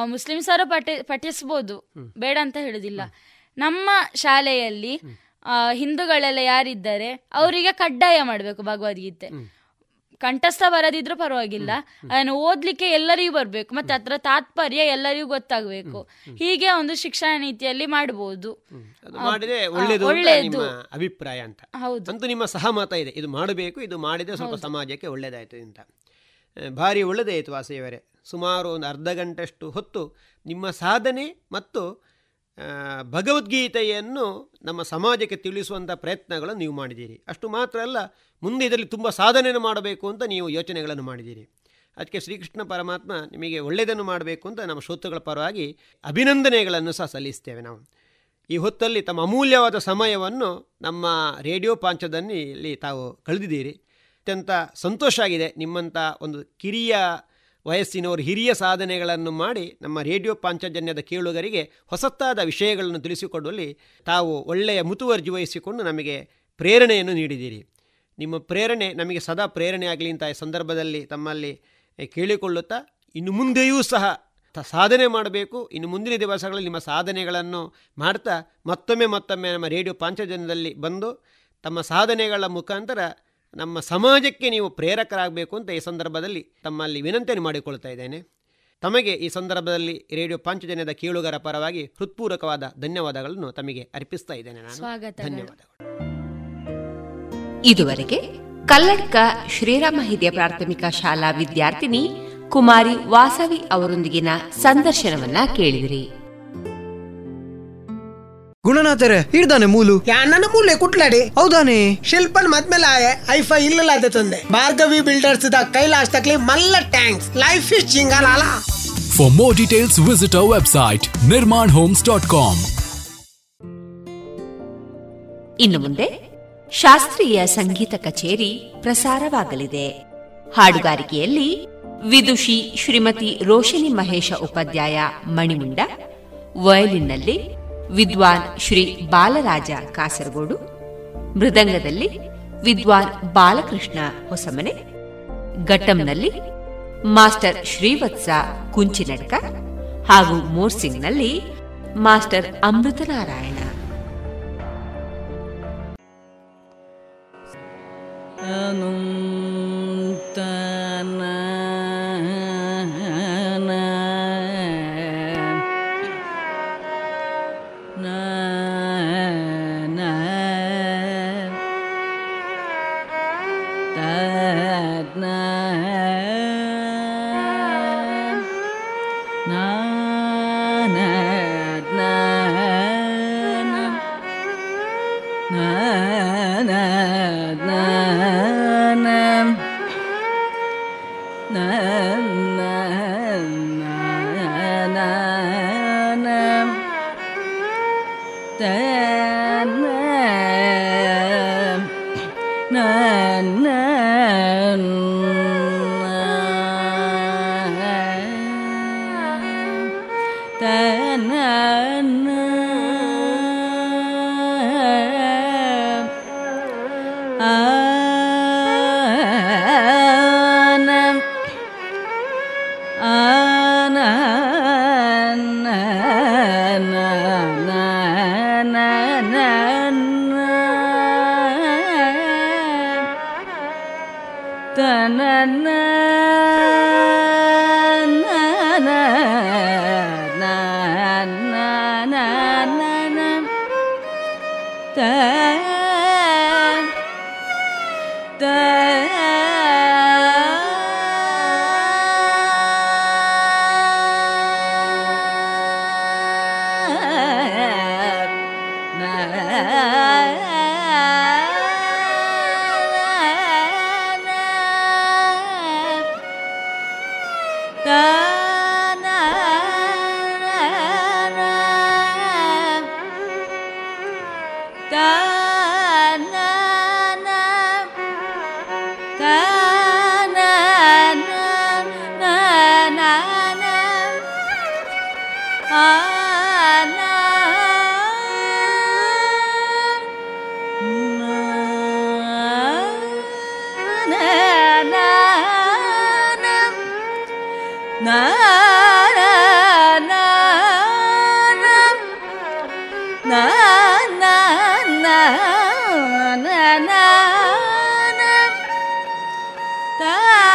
ಮುಸ್ಲಿಮ್ಸರು ಪಠಿ ಪಠಿಸ್ಬೋದು. ಬೇಡ ಅಂತ ಹೇಳುದಿಲ್ಲ. ನಮ್ಮ ಶಾಲೆಯಲ್ಲಿ ಹಿಂದೂಗಳೆಲ್ಲ ಯಾರಿದ್ದಾರೆ? ಅವರಿಗೆ ಕಡ್ಡಾಯ ಮಾಡಬೇಕು ಭಗವದ್ಗೀತೆ. ಕಂಠಸ್ಥ ಬರದಿದ್ರೂ ಪರವಾಗಿಲ್ಲ. ಅದನ್ನು ಓದ್ಲಿಕ್ಕೆ ಎಲ್ಲರಿಗೂ ಬರ್ಬೇಕು. ಮತ್ತೆ ಅದರ ತಾತ್ಪರ್ಯ ಎಲ್ಲರಿಗೂ ಗೊತ್ತಾಗಬೇಕು. ಹೀಗೆ ಒಂದು ಶಿಕ್ಷಣ ನೀತಿಯಲ್ಲಿ ಮಾಡಬಹುದು ಒಳ್ಳೆಯದು ಅಭಿಪ್ರಾಯ ಅಂತ. ಹೌದು. ಅಂತೂ ನಿಮ್ಮ ಸಹಮತ ಇದೆ. ಇದು ಮಾಡಬೇಕು ಇದು ಮಾಡಿದ್ರೆ ಸ್ವಲ್ಪ ಸಮಾಜಕ್ಕೆ ಒಳ್ಳೆಯದಾಯ್ತು ಅಂತ. ಭಾರಿ ಒಳ್ಳೆದಾಯಿತು ವಾಸಿಯವರೇ. ಸುಮಾರು ಒಂದು ಅರ್ಧ ಗಂಟೆಷ್ಟು ಹೊತ್ತು ನಿಮ್ಮ ಸಾಧನೆ ಮತ್ತು ಭಗವದ್ಗೀತೆಯನ್ನು ನಮ್ಮ ಸಮಾಜಕ್ಕೆ ತಿಳಿಸುವಂಥ ಪ್ರಯತ್ನಗಳನ್ನು ನೀವು ಮಾಡಿದ್ದೀರಿ. ಅಷ್ಟು ಮಾತ್ರ ಅಲ್ಲ, ಮುಂದೆ ಇದರಲ್ಲಿ ತುಂಬ ಸಾಧನೆಯನ್ನು ಮಾಡಬೇಕು ಅಂತ ನೀವು ಯೋಚನೆಗಳನ್ನು ಮಾಡಿದ್ದೀರಿ. ಅದಕ್ಕೆ ಶ್ರೀಕೃಷ್ಣ ಪರಮಾತ್ಮ ನಿಮಗೆ ಒಳ್ಳೆಯದನ್ನು ಮಾಡಬೇಕು ಅಂತ ನಮ್ಮ ಶ್ರೋತೃಗಳ ಪರವಾಗಿ ಅಭಿನಂದನೆಗಳನ್ನು ಸಹ ಸಲ್ಲಿಸ್ತೇವೆ ನಾವು. ಈ ಹೊತ್ತಲ್ಲಿ ತಮ್ಮ ಅಮೂಲ್ಯವಾದ ಸಮಯವನ್ನು ನಮ್ಮ ರೇಡಿಯೋ ಪಾಂಚದಲ್ಲಿ ತಾವು ಕಳೆದಿದ್ದೀರಿ. ಅತ್ಯಂತ ಸಂತೋಷ ಆಗಿದೆ ನಿಮ್ಮಂಥ ಒಂದು ಕಿರಿಯ ವಯಸ್ಸಿನವರು ಹಿರಿಯ ಸಾಧನೆಗಳನ್ನು ಮಾಡಿ ನಮ್ಮ ರೇಡಿಯೋ ಪಾಂಚಜನ್ಯದ ಕೇಳುಗರಿಗೆ ಹೊಸತಾದ ವಿಷಯಗಳನ್ನು ತಿಳಿಸಿಕೊಡುವಲ್ಲಿ ತಾವು ಒಳ್ಳೆಯ ಮುತುವರ್ಜಿ ವಹಿಸಿಕೊಂಡು ನಮಗೆ ಪ್ರೇರಣೆಯನ್ನು ನೀಡಿದ್ದೀರಿ ನಿಮ್ಮ ಪ್ರೇರಣೆ ನಮಗೆ ಸದಾ ಪ್ರೇರಣೆ ಆಗಲಿ ಅಂತ ಈ ಸಂದರ್ಭದಲ್ಲಿ ತಮ್ಮಲ್ಲಿ ಕೇಳಿಕೊಳ್ಳುತ್ತಾ, ಇನ್ನು ಮುಂದೆಯೂ ಸಹ ಸಾಧನೆ ಮಾಡಬೇಕು. ಇನ್ನು ಮುಂದಿನ ದಿವಸಗಳಲ್ಲಿ ನಿಮ್ಮ ಸಾಧನೆಗಳನ್ನು ಮಾಡ್ತಾ ಮತ್ತೊಮ್ಮೆ ಮತ್ತೊಮ್ಮೆ ನಮ್ಮ ರೇಡಿಯೋ ಪಾಂಚಜನ್ಯದಲ್ಲಿ ಬಂದು ತಮ್ಮ ಸಾಧನೆಗಳ ಮುಖಾಂತರ ನಮ್ಮ ಸಮಾಜಕ್ಕೆ ನೀವು ಪ್ರೇರಕರಾಗಬೇಕು ಅಂತ ಈ ಸಂದರ್ಭದಲ್ಲಿ ತಮ್ಮಲ್ಲಿ ವಿನಂತಿಯನ್ನು ಮಾಡಿಕೊಳ್ತಾ ಇದ್ದೇನೆ. ತಮಗೆ ಈ ಸಂದರ್ಭದಲ್ಲಿ ರೇಡಿಯೋ ಪಾಂಚಜನ್ಯದ ಕೇಳುಗರ ಪರವಾಗಿ ಹೃತ್ಪೂರ್ವಕವಾದ ಧನ್ಯವಾದಗಳನ್ನು ತಮಗೆ ಅರ್ಪಿಸ್ತಾ ಇದ್ದೇನೆ ನಾನು. ಸ್ವಾಗತಗಳು. ಧನ್ಯವಾದ ಇದುವರೆಗೆ ಕಲ್ಲಡ್ಕ ಶ್ರೀರಾಮ ಹಿರಿಯ ಪ್ರಾಥಮಿಕ ಶಾಲಾ ವಿದ್ಯಾರ್ಥಿನಿ ಕುಮಾರಿ ವಾಸವಿ ಅವರೊಂದಿಗಿನ ಸಂದರ್ಶನವನ್ನ ಕೇಳಿದಿರಿ. ಗುಣನಾಥರೇ ಹಿಡ್ದಾನೆ ಮೂಲು. ನನ್ನ ಮೂಲೆ ಕುಟ್ಲಾಡಿ. ಹೌದಾನೆ. ಶಿಲ್ಪನ್ ಮದ್ಮೇಲೆ ಆಯೆ ಐಫೈ ಇಲ್ಲ ತಂದೆ. ಭಾರ್ಗವಿ ಬಿಲ್ಡರ್ಸ್ ದ ಕೈಲಾಶ್ ತಕ್ಲಿ ಮಲ್ಲ tanks. Life is more details visit our website Nirman homes dot com ಇನ್ನು ಮುಂದೆ ಶಾಸ್ತ್ರೀಯ ಸಂಗೀತ ಕಚೇರಿ ಪ್ರಸಾರವಾಗಲಿದೆ. ಹಾಡುಗಾರಿಕೆಯಲ್ಲಿ ವಿದುಷಿ ಶ್ರೀಮತಿ ರೋಶಿನಿ ಮಹೇಶ ಉಪಾಧ್ಯಾಯ ಮಣಿಮುಂಡ ವಯಲಿನ್ನಲ್ಲಿ ವಿದ್ವಾನ್ ಶ್ರೀ ಬಾಲರಾಜ ಕಾಸರಗೋಡು. ಮೃದಂಗದಲ್ಲಿ ವಿದ್ವಾನ್ ಬಾಲಕೃಷ್ಣ ಹೊಸಮನೆ. ಘಟಂನಲ್ಲಿ ಮಾಸ್ಟರ್ ಶ್ರೀವತ್ಸ ಕುಂಚಿನಡ್ಕ ಹಾಗೂ ಮೋರ್ಸಿಂಗ್ನಲ್ಲಿ ಮಾಸ್ಟರ್ ಅಮೃತನಾರಾಯಣ. 等啊。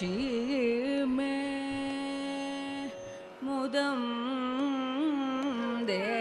क्षीमे मुदं दे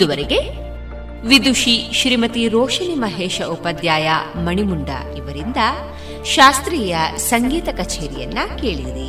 ಇದುವರೆಗೆ ವಿದುಷಿ ಶ್ರೀಮತಿ ರೋಶಿನಿ ಮಹೇಶ ಉಪಾಧ್ಯಾಯ ಮಣಿಮುಂಡ ಇವರಿಂದ ಶಾಸ್ತ್ರೀಯ ಸಂಗೀತ ಕಚೇರಿಯನ್ನ ಕೇಳಿದಿರಿ